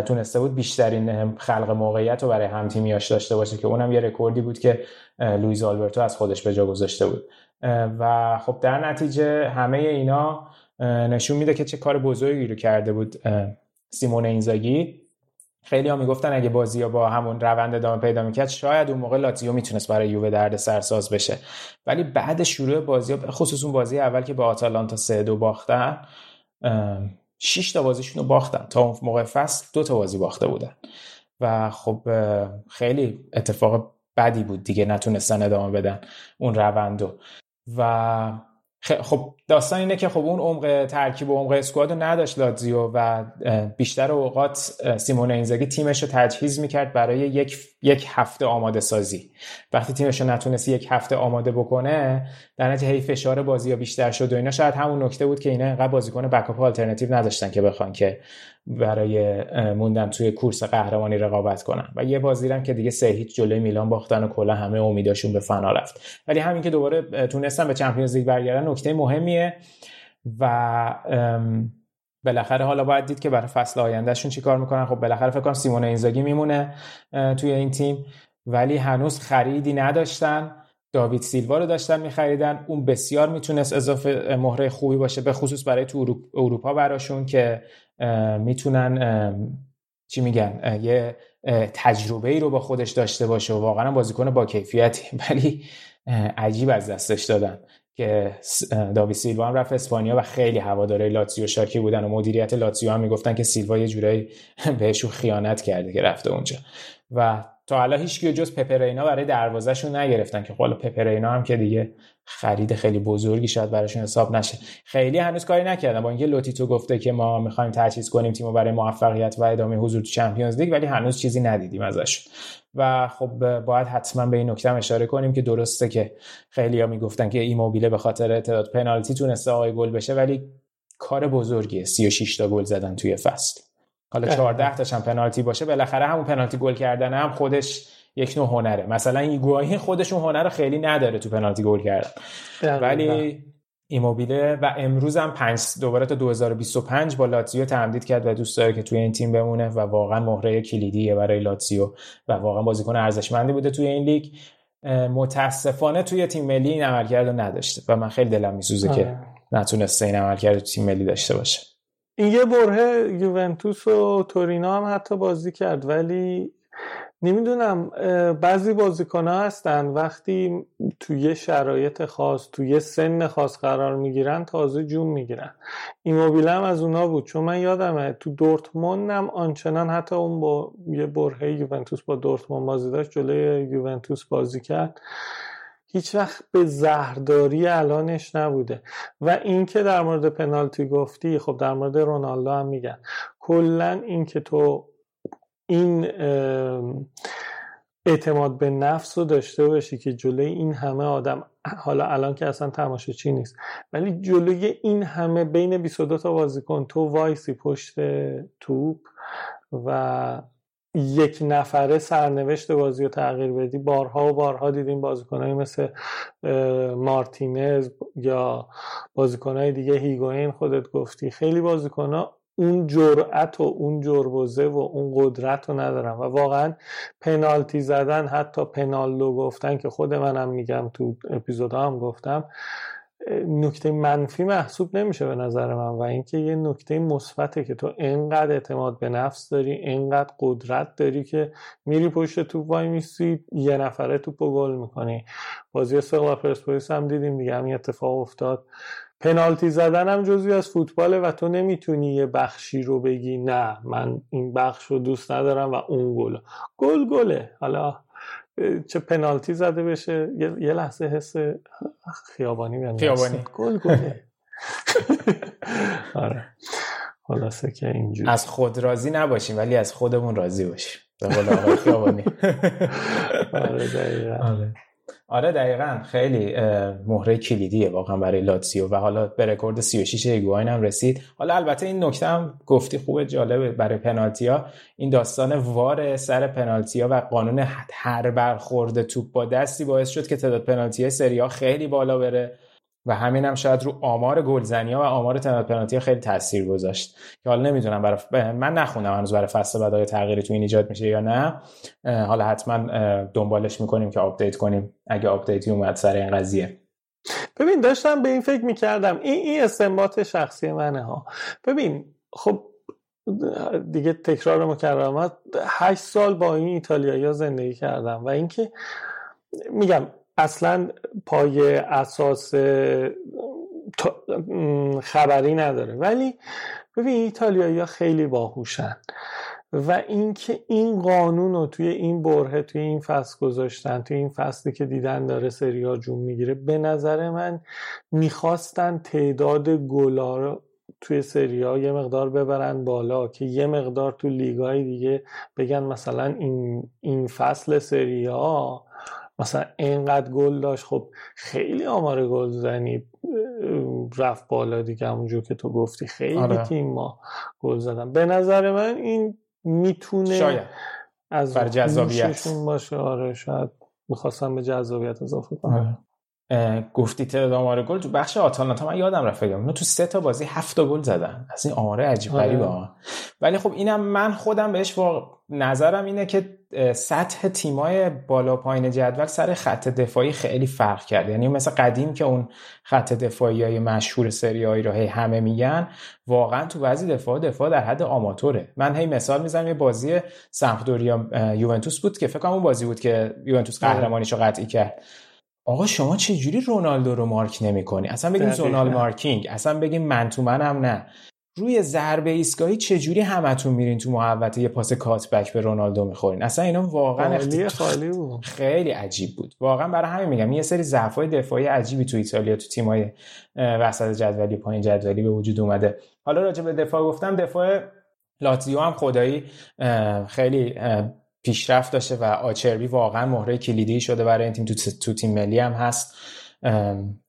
تونسته بود بیشترین خلق موقعیت رو برای هم تیمیاش داشته باشه که اونم یه رکوردی بود که لوئیز آلبرتو از خودش به جا گذاشته بود. و خب در نتیجه همه اینا نشون میده که چه کار بزرگی رو کرده بود سیمون اینزاگی. خیلی ها می‌گفتن اگه بازی ها با همون روند ادامه پیدا می‌کرد شاید اون موقع لاتیو می‌تونست برای یووه درد سرساز بشه. ولی بعد شروع بازی ها خصوص اون بازی اول که به آتالانتا سه دو باختن شش تا بازیشون رو باختن تا اون موقع فصل دو تا بازی باخته بودن. و خب خیلی اتفاق بدی بود دیگه نتونستن ادامه بدن اون روندو و خب داستان اینه که خب اون عمق ترکیب و عمق اسکواد رو نداشت لاتزیو و بیشتر اوقات سیمون اینزاگی تیمش رو تجهیز می‌کرد برای یک یک هفته آماده سازی. وقتی تیمش رو نتونست یک هفته آماده بکنه در نتیجه هی فشار بازی ها بیشتر شد و اینا. شاید همون نکته بود که اینا اینقدر بازیکن بکاپ آلترناتیو نداشتن که بخوان که برای موندن توی کورس قهرمانی رقابت کنن. و یه بازی هم که دیگه سه هیچ جلوی میلان باختن و کلا همه امیداشون به فنا رفت. ولی همین که دوباره تونستن به چمپیونز لیگ برگردن نکته مهمیه. و بالاخره حالا باید دید که برای فصل آیندهشون چیکار می‌کنن. خب بالاخره فکر کنم سیمون اینزاگی میمونه توی این تیم. ولی هنوز خریدی نداشتن. داوید سیلوا رو داشتن میخریدن. اون بسیار می‌تونست اضافه مهره خوبی باشه به خصوص برای تو اروپا براشون که می‌تونن چی میگن یه تجربه ای رو با خودش داشته باشه و واقعا بازیکن با کیفیتی ولی عجیب از دستش دادن که داوید سیلوا هم رفت اسپانیا و خیلی هواداره لاتزیو شاکی بودن و مدیریت لاتزیو هم می‌گفتن که سیلوا یه جورایی بهشون خیانت کرده که رفته اونجا. و تا حالا هیچ جز پپه رینا برای دروازهشون نگرفتن که حالا پپه رینا هم که دیگه خرید خیلی بزرگی شاید براشون حساب نشه. خیلی هنوز کاری نکردن. با اینکه لوتیتو گفته که ما می‌خوایم تجهیز کنیم تیمو برای موفقیت و ادامه حضور تو Champions League ولی هنوز چیزی ندیدیم ازشون. و خب باید حتما به این نکته اشاره کنیم که درسته که خیلی ها می‌گفتن که ایموبیله به خاطر تعداد پنالتی تونسته آقای گل بشه ولی کار بزرگیه. 36 تا گل زدن توی فصل. حالا 14 تاشم پنالتی باشه بالاخره همون پنالتی گل کردن هم خودش یک نوع هنره. مثلا ایگواهی خودشون هنر رو خیلی نداره تو پنالتی گل کردن. ولی ایموبیله و امروز هم پنج دوباره تا 2025 با لاتزیو تمدید کرد و دوست داره که توی این تیم بمونه و واقعا مهره کلیدیه برای لاتزیو و واقعا بازیکن ارزشمندی بوده توی این لیگ. متاسفانه توی تیم ملی این عملکرد نداشته و من خیلی دلم میسوزه که نتونسته این عملکرد تو تیم ملی داشته باشه. این یه بره یوونتوس و تورینا هم حتی بازی کرد ولی نمی‌دونم بعضی بازیکن ها هستن وقتی توی شرایط خاص توی سن خاص قرار می‌گیرن تازه جون می‌گیرن. این هم از اونا بود. چون من یادمه تو دورتموندم آنچنان حتی اون با یه برهه یوونتوس با دورتموند بازی داشت جلوی یوونتوس بازی کرد. هیچ وقت به زهرداری الانش نبوده. و اینکه در مورد پنالتی گفتی خب در مورد رونالدو هم میگن. کلا اینکه تو این اعتماد به نفس رو داشته باشی که جلوی این همه آدم حالا الان که اصلا تماشاچی نیست ولی جلوی این همه بین 22 تا بازیکن تو وایسی پشت توپ و یک نفره سرنوشت بازی رو تغییر بدی. بارها و بارها دیدیم بازیکنهایی مثل مارتینز یا بازیکنهای دیگه هیگوین خودت گفتی. خیلی بازیکنها اون جرأت و اون جربوزه و اون قدرت رو ندارن و واقعا پنالتی زدن حتی پنالدو گفتن که خود منم میگم تو اپیزودها هم گفتم نکته منفی محسوب نمیشه به نظر من و اینکه یه نکته مثبته که تو انقدر اعتماد به نفس داری انقدر قدرت داری که میری پشت توپ وای میسی یه نفره توپ گل می‌کنی. بازی استقلال پرسپولیس هم دیدیم دیگه همین اتفاق افتاد. پنالتی زدن هم جزوی از فوتباله و تو نمی‌تونی یه بخشی رو بگی نه من این بخش رو دوست ندارم و اون گل گل گله. حالا چه پنالتی زده بشه. یه, لحظه حس خیابانی میاد. خیابانی. گل گله. آره. خلاصه که اینجوری. از خود راضی نباشیم ولی از خودمون راضی باشیم. به قول آقای خیابانی. آره دقیقا. آره. دقیقا. خیلی مهره کلیدیه واقعا برای لاتسیو و حالا به رکورد 36 ایگواین هم رسید. حالا البته این نکته هم گفتی خوبه جالبه برای پنالتیا این داستان وار سر پنالتیا و قانون هر برخورد توپ با دستی باعث شد که تعداد پنالتی سری آ خیلی بالا بره. و همین هم شاید رو آمار گلزنی ها و آمار تعداد پنالتی خیلی تاثیر گذاشت. که حالا نمی‌دونم برای من نخوندم هنوز برای فصل بعد تغییری تو این ایجاد میشه یا نه. حالا حتما دنبالش می‌کنیم که update کنیم اگه update ی اومد سر این قضیه. ببین داشتم به این فکر می‌کردم این این استنباط شخصی منه ها. ببین خب دیگه تکرار مکررات هشت سال با این ایتالیایی زندگی کردم و اینکه میگم اصلا پای اساس خبری نداره. ولی ببین ایتالیایی ها خیلی باهوشن و اینکه این قانون رو توی این بره توی این فصل گذاشتن توی این فصلی که دیدن داره سریا جون می‌گیره به نظر من می‌خواستن تعداد گلا توی سریا یه مقدار ببرن بالا که یه مقدار تو لیگای دیگه بگن مثلا این, این فصل سریا مثلا اینقدر گل داشت خب خیلی آمار گل زنی رفت بالا دیگه همونجور که تو گفتی. خیلی آره. تیم ما گل زدن. به نظر من این می‌تونه شاید. از بر جذابیت. باشه. آره شاید می‌خواستم به جذابیت اضافه کنم. آره. گفتی تعداد آمار گل. تو بخش آتالانتا من یادم رفت بگم. تو سه تا بازی هفت گل زدن. از این آماره عجیب غریبه آره. ولی خب اینم من خودم بهش نظرم اینه که سطح تیمای بالا پایین جدول سر خط دفاعی خیلی فرق کرد یعنی مثل قدیم که اون خط دفاعی های مشهور سریایی رو هی همه میگن واقعا تو بعضی دفاع دفاع در حد آماتوره. من هی مثال می‌زنم یه بازی سمپدوریا یوونتوس بود که فکر کنم اون بازی بود که یوونتوس آره. قهرمانیشو قطعی کرد. آقا شما چه جوری رونالدو رو مارک نمی‌کنی؟ اصلا بگیم زونال مارکینگ اصلا بگیم من تو منم نه. روی ضربه ایستگاهی چجوری همتون میرین تو محوطه یه پاس کاتبک به رونالدو می‌خورین؟ اصلا اینا واقعا خالی بود. خیلی عجیب بود. واقعا برای همین میگم یه سری ضعفای دفاعی عجیبی تو ایتالیا تو تیمای وسط جدولی پایین جدولی به وجود اومده. حالا راجع به دفاع گفتم دفاع لاتزیو هم خدایی خیلی پیشرفت داشته و آچربی واقعا مهره کلیدی شده برای این تیم تو, تو تیم ملی هم هست.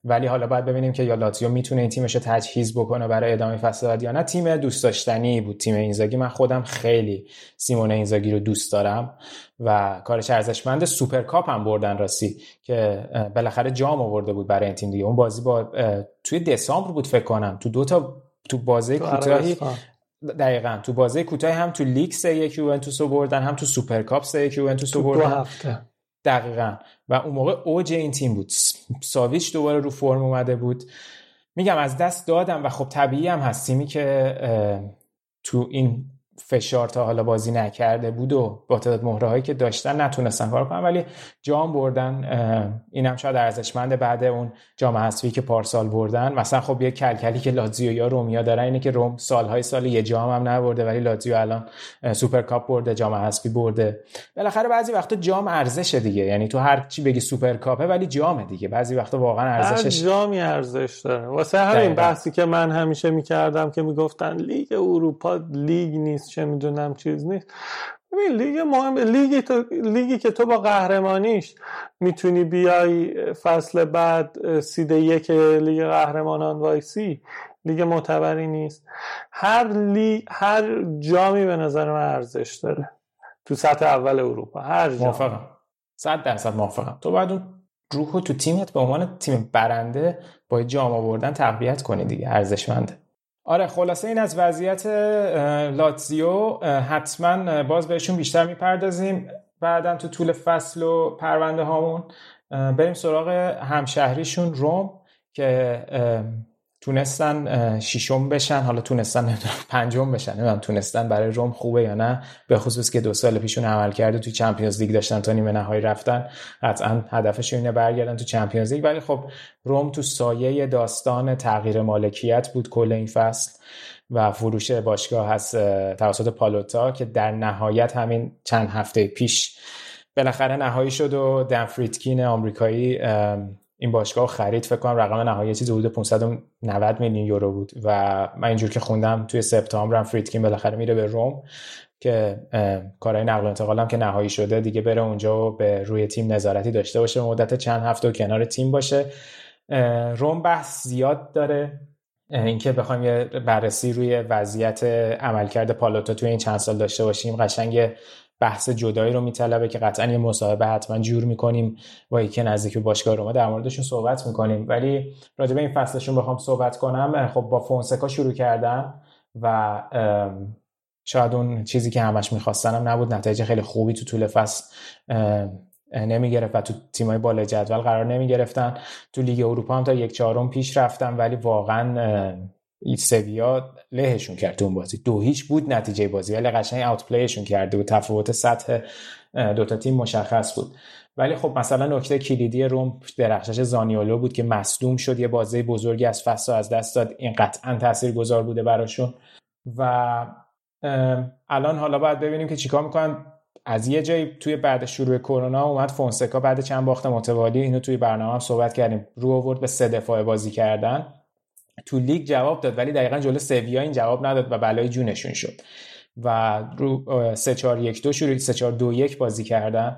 ولی حالا باید ببینیم که آیا لاتزیو می‌تونه این تیمش رو تجهیز بکنه برای ادامه فصل بعد یا نه. تیم دوست داشتنی بود تیم اینزاگی. من خودم خیلی سیمونه اینزاگی رو دوست دارم و کارش ارزشمند سوپرکاپ هم بردن راستی که بالاخره جام آورده بود برای این تیم دیگه. اون بازی با توی دسامبر بود فکر کنم. تو دو تا تو بازه کوتاهی دقیقا. تو بازه کوتاهی هم تو لیگ سه یک یوونتوس رو بردن هم تو سوپرکاپ سه یک یوونتوس رو بردن. دقیقا. و اون موقع اوج این تیم بود. ساویچ دوباره رو فرم اومده بود. میگم از دست دادم و خب طبیعی هم هست تیمی که تو این فشار تا حالا بازی نکرده بود و با تعداد مهره هایی که داشتن نتونستن کار کنن. ولی جام بردن اینم شاید ارزشمند بعد اون جام حذفی که پارسال بردن. مثلا خب یه کلکلی که لاتزیو یا رومیا دارن اینه که روم سالهای سال یه جام هم نبرده ولی لاتزیو الان سوپر کاپ برده جام حذفی برده. بالاخره بعضی وقتا جام ارزش دیگه. یعنی تو هر چی بگی سوپر کاپه ولی جام دیگه. بعضی وقتا واقعا ارزشش جامی ارزش داره. واسه همین بحثی که من همیشه می‌کردم که می‌گفتن لیگ اروپا لیگ نیست. چه می‌دونم چیز نیست. ببین لیگ مهم لیگی, تو... لیگی که تو با قهرمانیش می‌تونی بیای فصل بعد seed یک لیگ قهرمانان وایسی لیگ معتبری نیست. هر لی... هر جامی به نظر من ارزش داره تو سطح اول اروپا. هر جام موافقم. صد درصد موافقم. تو باید اون روحو تو تیمت به عنوان تیم برنده با جام آوردن تقویت کنی دیگه. ارزشمنده. آره خلاصه این از وضعیت لاتزیو حتما باز بهشون بیشتر می‌پردازیم. بعدا تو طول فصل و پرونده هامون بریم سراغ همشهریشون روم که تونستن شیشم بشن. حالا تونستن پنجم بشن. نمی‌دونم تونستن برای روم خوبه یا نه. به خصوص که دو سال پیشون عمل کرده تو چمپیونز لیگ داشتن تا نیمه نهایی رفتن. قطعا هدفش اینه برگردن تو چمپیونز لیگ. ولی خب روم تو سایه داستان تغییر مالکیت بود کل این فصل و فروش باشگاه هست توسط پالوتا که در نهایت همین چند هفته پیش بالاخره نهایی شد و دن فریدکین آمریکایی این باشگاه خرید فکر کنم رقم نهایی چیزی حدود 590 میلیون یورو بود و من اینجور که خوندم توی سپتامبر هم فریدکین بالاخره میره به روم که کارهای نقل و انتقالم که نهایی شده دیگه بره اونجا و به روی تیم نظارتی داشته باشه مدت چند هفته و کنار تیم باشه. روم بحث زیاد داره. اینکه بخوایم یه بررسی روی وضعیت عملکرد پالوتا توی این چند سال داشته باشیم قشنگ بحث جدایی رو میطلبه که قطعا یه مصاحبه حتما جور می‌کنیم با یکی نزدیک باشگاه روما در موردشون صحبت می‌کنیم. ولی راجع به این فصلشون بخوام صحبت کنم. خب با فونسکا شروع کردن و شاید اون چیزی که همش می‌خواستن هم نبود. نتایج خیلی خوبی تو طول فصل نمی گرفت و تو تیمای بالای جدول قرار نمی گرفتن تو لیگ اروپا هم تا یک چهارم پیش رفتن ولی واقعا سویا لهشون کرد تو اون بازی. دو هیچ بود نتیجه بازی ولی قشنگ اوت پلیشون کرده بود. تفاوت سطح دوتا تیم مشخص بود. ولی خب مثلا نکته کلیدی روم درخشش زانیولو بود که مصدوم شد یه بازی بزرگی از فصل از دست داد. این قطعا تاثیرگذار بوده براشون. و الان حالا باید ببینیم که چیکار می‌کنن. از یه جایی توی بعد شروع کرونا اومد فونسکا بعد چند باخت متوالی. اینو توی برنامه هم صحبت کردیم. رو آورد به سه دفاعه بازی کردن. تو لیگ جواب داد ولی دقیقا جلو سویا این جواب نداد و بلای جونشون شد. و رو 3 4 1 2 شروع 3 4 2 1 بازی کردن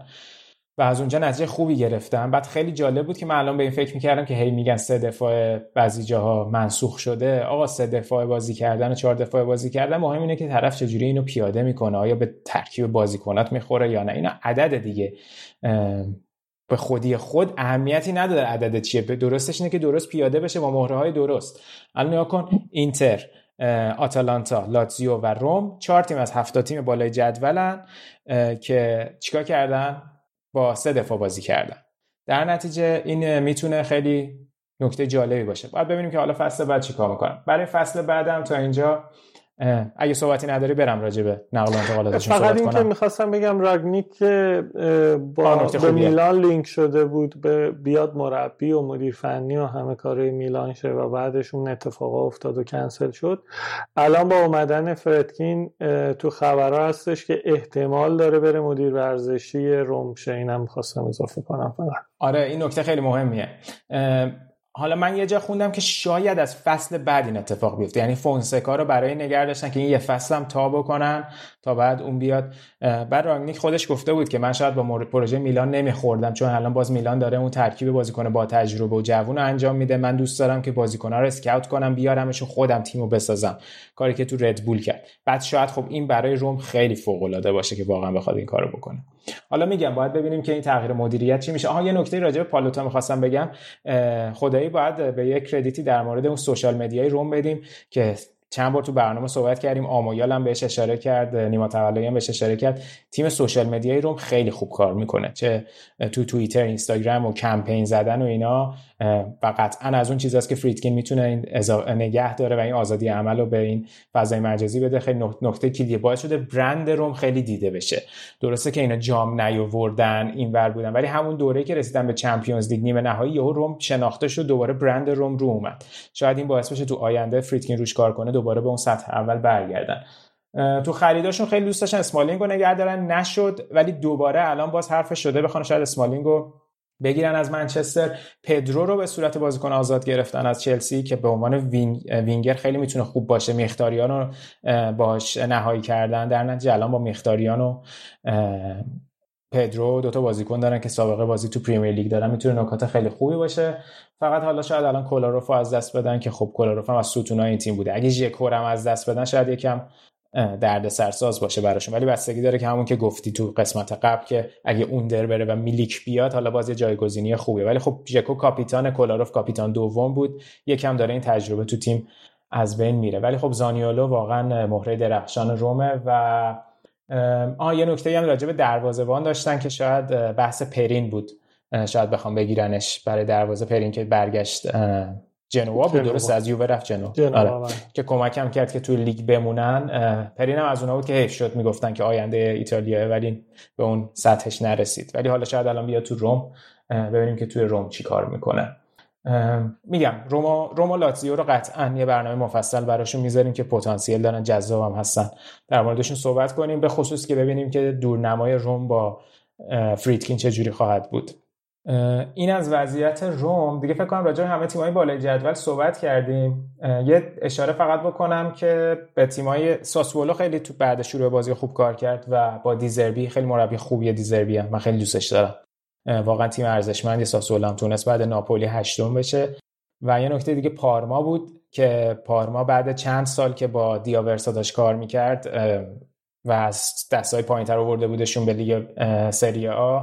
و از اونجا نتیجه خوبی گرفتم بعد خیلی جالب بود که من الان به این فکر می‌کردم که هی میگن سه دفاع بعضی جاها منسوخ شده. آقا سه دفاع بازی کردن و چهار دفاع بازی کردن مهم اینه که طرف چجوری اینو پیاده می‌کنه. آیا به ترکیب بازیکنات می‌خوره یا نه؟ اینا عدد دیگه به خودی خود اهمیتی نداره عدد چیه. درستش اینه که درست پیاده بشه با مهره های درست. الان نگاه کن اینتر آتالانتا لاتزیو و روم چهار تیم از هفت تیم بالای جدولن که چیکار کردن؟ با سه دفاع بازی کردن. در نتیجه این می‌تونه خیلی نکته جالبی باشه. باید ببینیم که حالا فصل بعد چیکار می‌کنم برای فصل بعدم تا اینجا اگه صحبتی نداری برم راجع به نقل و انتقالاتشون فقط این که می‌خواستم بگم راگنیک که با به میلان لینک شده بود به بیاد مربی و مدیر فنی و همه کارهای میلان شه و بعدش اون اتفاقا افتاد و کنسل شد. الان با اومدن فردکین تو خبرها هستش که احتمال داره بره مدیر ورزشی روم شه. اینم می‌خواستم اضافه کنم فقط. آره این نکته خیلی مهمیه. حالا من یه جا خوندم که شاید از فصل بعد این اتفاق بیفته. یعنی فونسکا رو برای نگه داشتن که این یه فصل هم تا بکنن. تا بعد اون بیاد. بعد رانگنیک خودش گفته بود که من شاید با پروژه میلان نمیخوردم چون الان باز میلان داره اون ترکیب بازیکن با تجربه و جوون رو انجام میده. من دوست دارم که بازیکن‌ها رو اسکاوت کنم بیارمشون خودم تیمو بسازم. کاری که تو ردبول کرد. بعد شاید خب این برای روم خیلی فوق العاده باشه که واقعا بخواد این کارو بکنه. حالا میگم باید ببینیم که این تغییر مدیریت چی میشه. آها یه نکته راجع به پالوتا می‌خواستم بگم. خدایی باید به یک credit ی در مورد اون social media ی روم بدیم که چند بار تو برنامه صحبت کردیم. آمویال هم بهش اشاره کرد نیما تولایی هم بهش اشاره کرد. تیم social media ی روم خیلی خوب کار می‌کنه. چه تو توییتر اینستاگرام و کمپین زدن و اینا و قطعا از اون چیزاست که فریدکین می‌تونه این نگه داره و این آزادی عمل رو به این فضای مجازی بده. خیلی نقطه کلیدی باعث شده برند روم خیلی دیده بشه. درسته که اینا جام نیاوردن اینور بودن ولی همون دوره که رسیدن به چمپیونز لیگ نیمه نهایی یهو روم شناخته شد دوباره برند روم رو اومد. شاید این باعث بشه تو آینده فریدکین روش کار کنه دوباره به اون سطح اول برگردن. تو خریداشون خیلی دوست داشتن اسمالینگ رو نگه دارن. نشد ولی دوباره الان باز حرف شده بخوان شاید اسمالینگ رو بگیرن از منچستر. پدرو رو به صورت بازیکن آزاد گرفتن از چلسی که به عنوان وینگر خیلی می‌تونه خوب باشه. مخیتاریان رو باش نهایی کردن. در نتیجه الان با مخیتاریان و پدرو دوتا بازیکن دارن که سابقه بازی تو پریمیر لیگ دارن می‌تونه نکات خیلی خوبی باشه. فقط حالا شاید الان کولاروف از دست بدن که خب کولاروف هم از ستونای این تیم بوده. اگه ژکو رو هم از دست بدن شاید یکم درد سرساز باشه براشون. ولی بستگی داره که همون که گفتی تو قسمت قبل که اگه اون در بره و میلیک بیاد حالا باز یه جایگزینی خوبه ولی خب ژکو کاپیتان کولاروف کاپیتان دوم بود. یکم داره این تجربه تو تیم از بین میره. ولی خب زانیولو واقعا مهره درخشان رومه و آه یه نکته هم راجع به دروازه‌بان داشتن که شاید بحث پرین بود. شاید بخوام بگیرنش برای دروازه پرین که برگشت جنوا بود. درست از یووه رفت جنوا. آره. که کمکم کرد که توی لیگ بمونن. پرین هم از اونها بود که حیف شد. می‌گفتن که آینده ایتالیا ولی به اون سطحش نرسید. ولی حالا شاید الان بیاد تو روم. ببینیم که توی روم چی کار می‌کنه. میگم روما روما لاتزیو رو قطعا یه برنامه مفصل براشون می‌ذاریم که پتانسیل دارن جذاب هم هستن. در موردشون صحبت کنیم به خصوص که ببینیم که دورنمای روم با فریدکین چه جوری خواهد بود. این از وضعیت روم. دیگه فکر کنم راجع همه تیمای بالای جدول صحبت کردیم. یه اشاره فقط بکنم که به تیمای ساسولو خیلی تو بعد شروع بازی خوب کار کرد و با دیزربی خیلی مربی خوبیه دیزربی هم. من خیلی دوستش دارم. واقعا تیم ارزشمندی ساسولو هم تونست بعد ناپولی هشتم بشه. و یه نکته دیگه پارما بود که پارما بعد چند سال که با دیاورسا داشت کار می‌کرد و از دستای پایین تر آورده بودشون به لیگ سری آ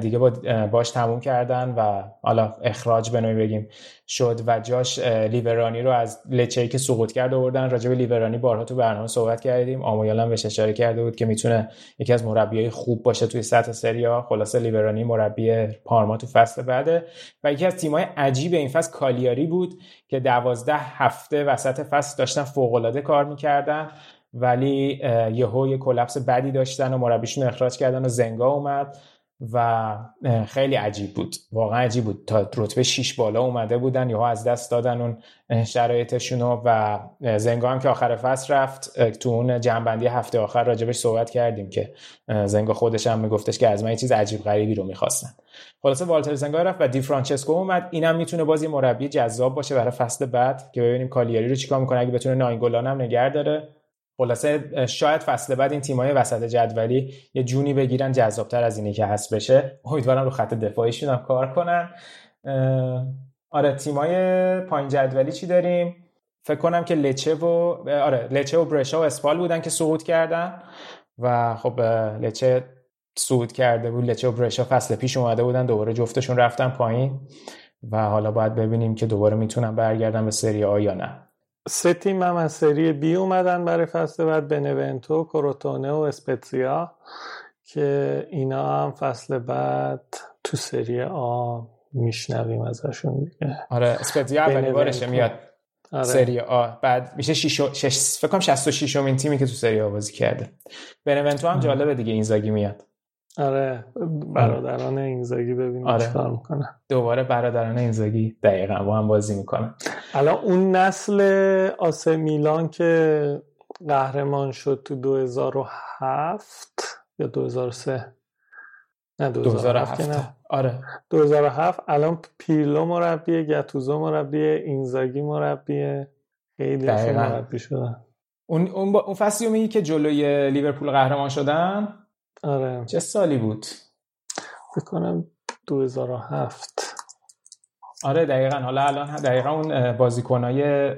دیگه با باش تموم کردن و حالا اخراج به بگیم شد و جاش لیورانی رو از لچه که سقوط کرد آوردن. راجع به لیورانی بارها تو برنامه صحبت کردیم. آمویال هم بهش اشاره کرده بود که می‌تونه یکی از مربیای خوب باشه توی سطح سری آ. خلاصه لیورانی مربی پارما تو فصل بعده. و یکی از تیمای عجیب این فصل کالیاری بود که دوازده هفته وسط فصل داشتن فوق کار می‌کردن. ولی یهو یه کلپس بدی داشتن و مربیشون اخراج کردن و زنگا اومد و خیلی عجیب بود. واقعا عجیب بود. تا رتبه 6 بالا اومده بودن یهو از دست دادن اون شرایطشون و زنگا هم که آخر فصل رفت تو اون جنبندی هفته آخر راجبش صحبت کردیم که زنگا خودش هم میگفتش که از من یه چیز عجیب غریبی رو می‌خواستن. خلاصه والتر زنگا رفت و دی فرانچسکو اومد. اینم می‌تونه بازی مربی جذاب باشه برای فصل بعد که ببینیم کالیاری رو چیکار می‌کنه. اگه بتونه ناینگولان هم نگه داره خلاصه شاید فصل بعد این تیمای وسط جدولی یه جونی بگیرن جذابتر از اینی که هست بشه. امیدوارم رو خط دفاعیشون هم کار کنن. آره تیمای پایین جدولی چی داریم؟ فکر کنم که لچه و آره لچه و برشا و اسپال بودن که صعود کردن و خب لچه صعود کرده بود. لچه و برشا فصل پیش اومده بودن دوباره جفتشون رفتن پایین و حالا باید ببینیم که دوباره می‌تونن برگردن به سری آ یا نه. سه تیم هم از سری بی اومدن برای فصل بعد بنونتو کروتونه و اسپتزیا که اینا هم فصل بعد تو سری آ میشنویم ازشون دیگه. آره اسپتزیا اولین بارشه میاد آره. سری آ بعد میشه شیش شش فکر کنم 66 امین تیمی که تو سری آ بازی کرده. بنونتو هم جالبه دیگه اینزاگی میاد. آره برادران اینزاگی ببینیم آره. چیکار می‌کنه دوباره برادران اینزاگی دقیقا با هم بازی می‌کنن. الان اون نسل آسه میلان که قهرمان شد تو 2007 یا 2003 نه 2007, 2007. نه. آره. 2007 الان پیرلو مربیه گتوزو مربیه اینزاگی مربیه. خیلی مربی شدن. اون اون, با... اون فصلی میگی که جلوی لیورپول قهرمان شدن؟ آره. چه سالی بود؟ بکنم 2007 آره دقیقا. حالا الان دقیقا اون بازیکنای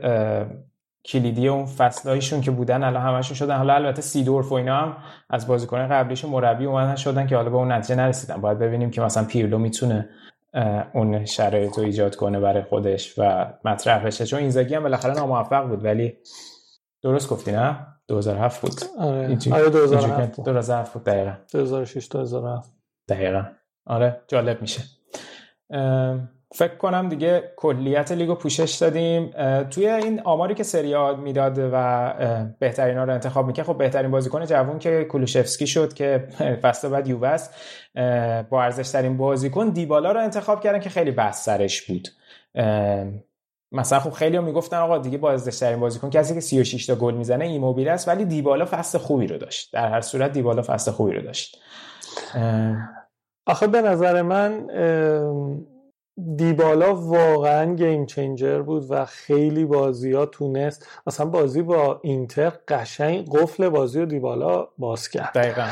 کلیدی اون فصلایشون که بودن الان همشون شدن. حالا البته سیدورف و اینا هم از بازیکنای قبلیشون مربی اومدن شدن که حالا به اون نتیجه نرسیدن. باید ببینیم که مثلا پیرلو می‌تونه اون شرایط رو ایجاد کنه برای خودش و مطرح بشه چون اینزاگی هم بالاخره ناموفق بود ولی درست گفتی نه؟ 2007 بود. آره. اینجی... آره 2007 2007 بود. دقیقا. 2006 2007 دقیقا. آره جالب میشه. فکر کنم دیگه کلیت لیگو پوشش دادیم. توی این آماری که سریا می‌داد و بهترین ها رو انتخاب می‌کنه خب بهترین بازیکن جوون که کولوشفسکی شد که فصل بعد یووه با ارزش ترین بازیکن دیبالا رو انتخاب کردن که خیلی بحث سرش بود. مثلا خب خیلی می‌گفتن آقا دیگه با ارزشترین بازیکن کسی که 36 تا گل می‌زنه ایموبیل است ولی دیبالا فصل خوبی رو داشت. در هر صورت دیبالا فصل خوبی رو داشت. آخه به نظر من دیبالا واقعا گیم چنجر بود و خیلی بازی ها تونست. اصلا بازی با اینتر قشنگ قفل بازی و دیبالا باز کرد. دقیقا.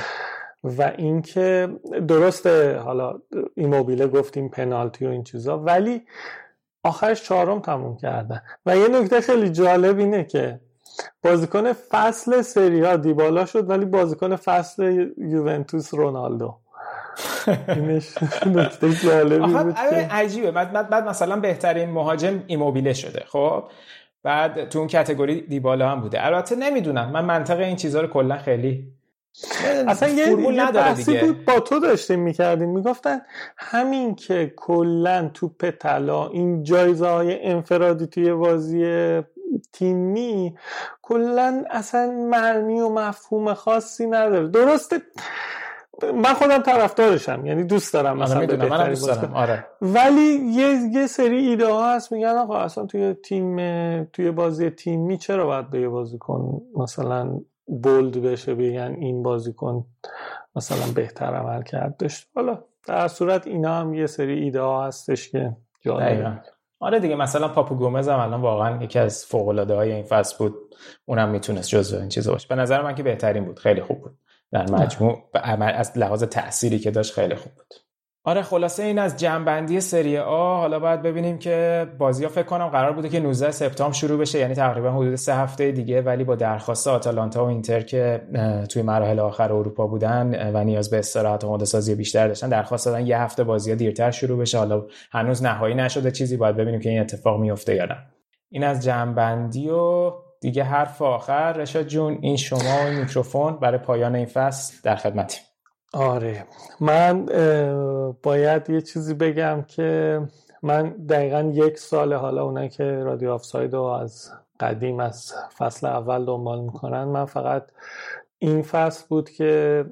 و اینکه درسته حالا ایموبیله گفتیم پنالتی و این چیزا ولی آخرش چهارم تموم کردن. و یه نکته خیلی جالب اینه که بازیکن فصل سریا دیبالا شد ولی بازیکن فصل یوونتوس رونالدو. اینش نکته جالبی بود عجیبه. بعد, بعد مثلا بهترین مهاجم ایموبیله شده خب؟ بعد تو اون کتگوری دیبالا هم بوده. البته نمی‌دونم. من منطقه این چیزها رو کلا خیلی اصلا یه, یه بحثی بود با تو داشتیم می‌کردیم. می‌گفتن همین که کلا توپ طلا این جایزه های انفرادی توی بازی تیمی کلا اصلا معنی و مفهوم خاصی نداره. درسته من خودم طرفدارشم یعنی دوست دارم مثلا من دوست دارم آره. ولی یه یه سری ایده ها هست میگن آقا اصلا توی تیم توی بازی تیمی چرا باید به یه بازیکن مثلا بولد بشه بگن این بازیکن مثلا بهتر عمل کرد. داشت. حالا در صورت اینا هم یه سری ایده ها هستش که جالبه آره دیگه مثلا پاپو گومز هم الان واقعا یکی از فوق العاده های این فصل بود. اونم می‌تونست جزو این چیزا باشه. به نظر من که بهترین بود. خیلی خوب بود. در مجموع از لحاظ تأثیری که داشت خیلی خوب بود. آره خلاصه این از جنبندی سری آ حالا باید ببینیم که بازی ها فکر کنم قرار بوده که 19 سپتامبر شروع بشه یعنی تقریبا حدود سه هفته دیگه ولی با درخواست آتالانتا و اینتر که توی مراحل آخر اروپا بودن و نیاز به استراحت و سازی بیشتر داشتن درخواست دادن یه هفته بازی ها دیرتر شروع بشه. حالا هنوز نهایی نشده چیزی باید ببینیم که این اتفاق میفته یا نه. این از جنبندی و دیگه حرف آخر. رشاد جون این شما و میکروفون برای پایان این فصل در خدمتیم. آره. من باید یه چیزی بگم که من دقیقا یک سال حالا اونایی که رادیو آفساید رو از قدیم از فصل اول دنبال می‌کنن من فقط این فصل بود که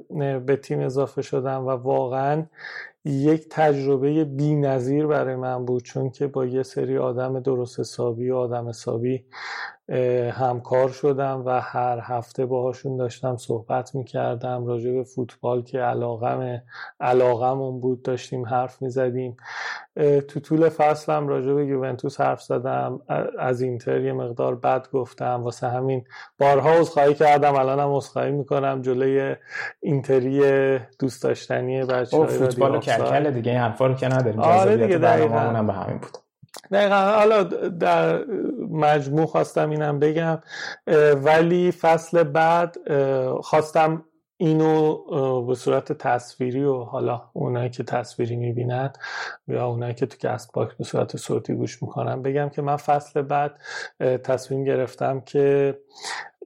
به تیم اضافه شدم و واقعا یک تجربه بی نظیر برای من بود چون که با یه سری آدم درست حسابی و آدم حسابی همکار شدم و هر هفته باهاشون داشتم صحبت می‌کردم راجع به فوتبال که علاقم علاقمون بود داشتیم حرف می‌زدیم. تو طول فصلم راجع به یوونتوس حرف زدم از اینتر یه مقدار بد گفتم واسه همین بارها عذرخواهی کردم الانم عذرخواهی می‌کنم جلوی اینتری دوست داشتنی بچه‌ها فوتبال کلکل دیگه این حرفا رو که نداریم. آره دیگه دقیقاً. به همین بود. دقیقا. حالا در مجموع خواستم اینم بگم. ولی فصل بعد خواستم اینو به صورت تصویری و حالا اونایی که تصویری می‌بینن یا اونایی که تو کست به صورت صوتی گوش می‌کنن بگم که من فصل بعد تصمیم گرفتم که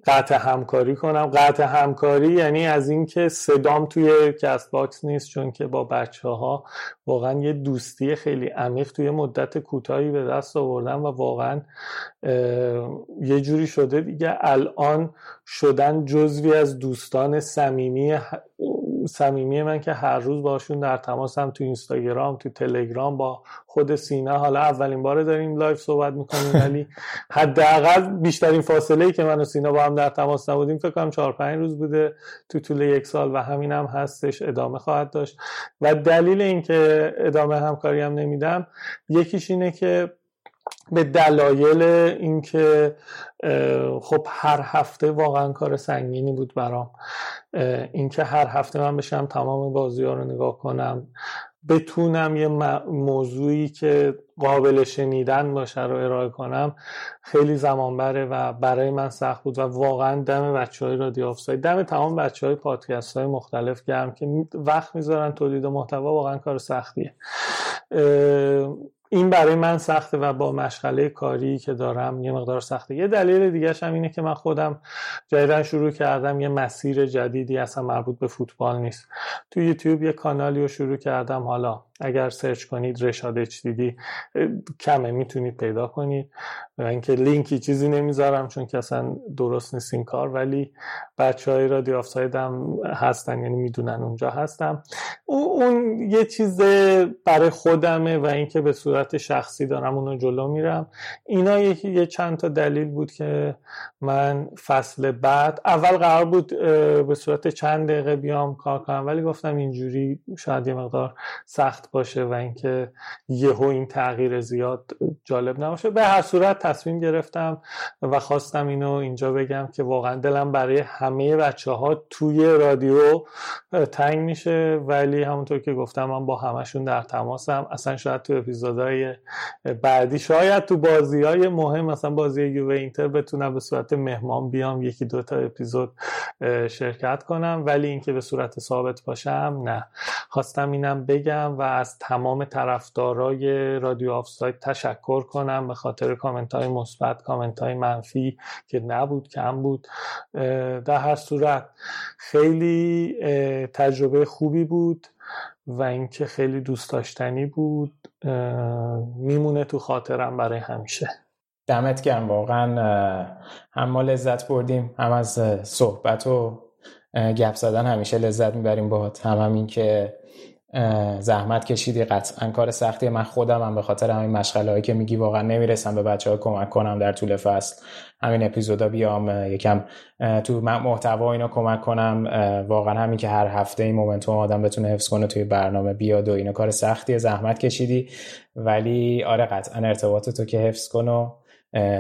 قطع همکاری کنم. قطع همکاری یعنی از اینکه صدام توی کست باکس نیست چون که با بچه ها واقعا یه دوستی خیلی عمیق توی مدت کوتاهی به دست آوردم و واقعا یه جوری شده دیگه الان شدن جزوی از دوستان صمیمی صمیمی من که هر روز باشون در تماسم تو اینستاگرام تو تلگرام با خود سینا. حالا اولین باره داریم live صحبت می‌کنیم ولی حداقل بیشترین فاصله ای که من و سینا با هم در تماس نبودیم فکر کنم 4 5 روز بوده تو طول یک سال و همین هم هستش ادامه خواهد داشت. و دلیل اینکه ادامه همکاری هم نمیدم یکیش اینه که به دلایل اینکه خب هر هفته واقعا کار سنگینی بود برام. اینکه هر هفته من بشم تمام بازی ها رو نگاه کنم بتونم یه موضوعی که قابل شنیدن باشه رو ارائه کنم خیلی زمان بره و برای من سخت بود و واقعا دم بچه های رادیو آفساید دم تمام بچه های پادکست های مختلف گرم که وقت می‌ذارن تولید محتوا واقعا کار سختیه. این برای من سخته و با مشغله کاری که دارم یه مقدار سخته. یه دلیل دیگه هم اینه که من خودم جدیدا شروع کردم یه مسیر جدیدی اصلا مربوط به فوتبال نیست. تو یوتیوب یه کانالی رو شروع کردم. حالا اگر سرچ کنید رشاد دیدی کمه می‌تونید پیدا کنید. و اینکه لینکی چیزی نمی‌ذارم چون که اصلا درست نیست این کار ولی بچه های رادیو آفساید هم هستن یعنی می‌دونن اونجا هستم. اون یه چیز برای خودمه و اینکه به صورت شخصی دارم اونو جلو میرم. اینا یه چند تا دلیل بود که من فصل بعد اول قرار بود به صورت چند دقیقه بیام کار کنم ولی گفتم اینجوری شاید یه مقدار سخت باشه و اینکه یهو این تغییر زیاد جالب نباشه. به هر صورت تصمیم گرفتم و خواستم اینو اینجا بگم که واقعا دلم برای همه بچه ها توی رادیو تنگ میشه ولی همونطور که گفتم من با همشون در تماسم. اصلا شاید تو اپیزودهای بعدی شاید تو بازی های مهم مثلا بازی یووه اینتر بتونم به صورت مهمان بیام یکی دوتا اپیزود شرکت کنم ولی اینکه به صورت ثابت باشم نه. خواستم اینم بگم و از تمام طرفدارای رادیو آفساید تشکر کنم به خاطر کامنت های مثبت کامنت های منفی که نبود کم بود در هر صورت. خیلی تجربه خوبی بود و اینکه خیلی دوست داشتنی بود میمونه تو خاطرم برای همیشه. دمت گرم. واقعا هم ما لذت بردیم هم از صحبت و گپ زدن همیشه لذت می‌بریم باهات. هم همین که زحمت کشیدی. قطعا کار سختی. من خودم هم به خاطر همین مشغله هایی که میگی واقعا نمی‌رسم به بچه ها کمک کنم در طول فصل. همین اپیزودا بیام یکم تو محتوا اینا کمک کنم. واقعا همین که هر هفته این momentum آدم بتونه حفظ کنه توی برنامه بیاد و اینا. کار سختیه. زحمت کشیدی. ولی آره قطعا ارتباط تو که حفظ کن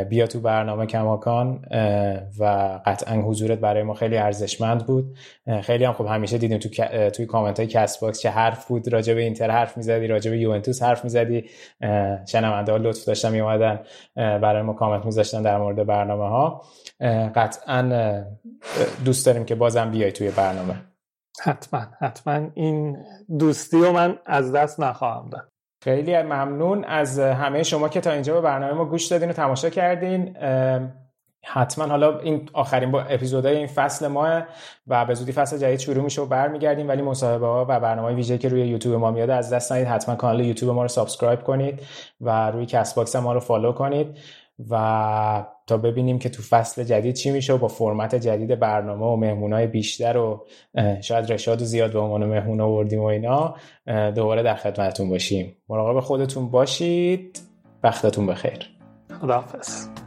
بیا تو برنامه کماکان و قطعا حضورت برای ما خیلی ارزشمند بود. خیلی هم خوب همیشه دیدیم تو توی کامنت های کست باکس چه حرف بود. راجع به اینتر حرف می‌زدی راجع به یوونتوس حرف می‌زدی. شنونده ها لطف داشتن میومدن برای ما کامنت میذاشتن در مورد برنامه ها قطعا دوست داریم که بازم بیای توی برنامه. حتما حتما. این دوستی رو من از دست نخواهم داد. خیلی ممنون از همه شما که تا اینجا به برنامه ما گوش دادین و تماشا کردین. حتما حالا این آخرین با اپیزودهای این فصل ما و به زودی فصل جدید شروع میشه و برمیگردیم ولی مصاحبه ها و برنامه ویژه که روی یوتیوب ما میاد از دست ندید حتما کانال یوتیوب ما رو subscribe کنید و روی کست باکس ما رو follow کنید. و تا ببینیم که تو فصل جدید چی میشه و با فرمت جدید برنامه و مهمونای بیشتر و شاید رشاد و زیاد به عنوان مهمون آوردیم و اینا دوباره در خدمتتون باشیم. مراقب خودتون باشید. وقتتون بخیر. خداحافظ.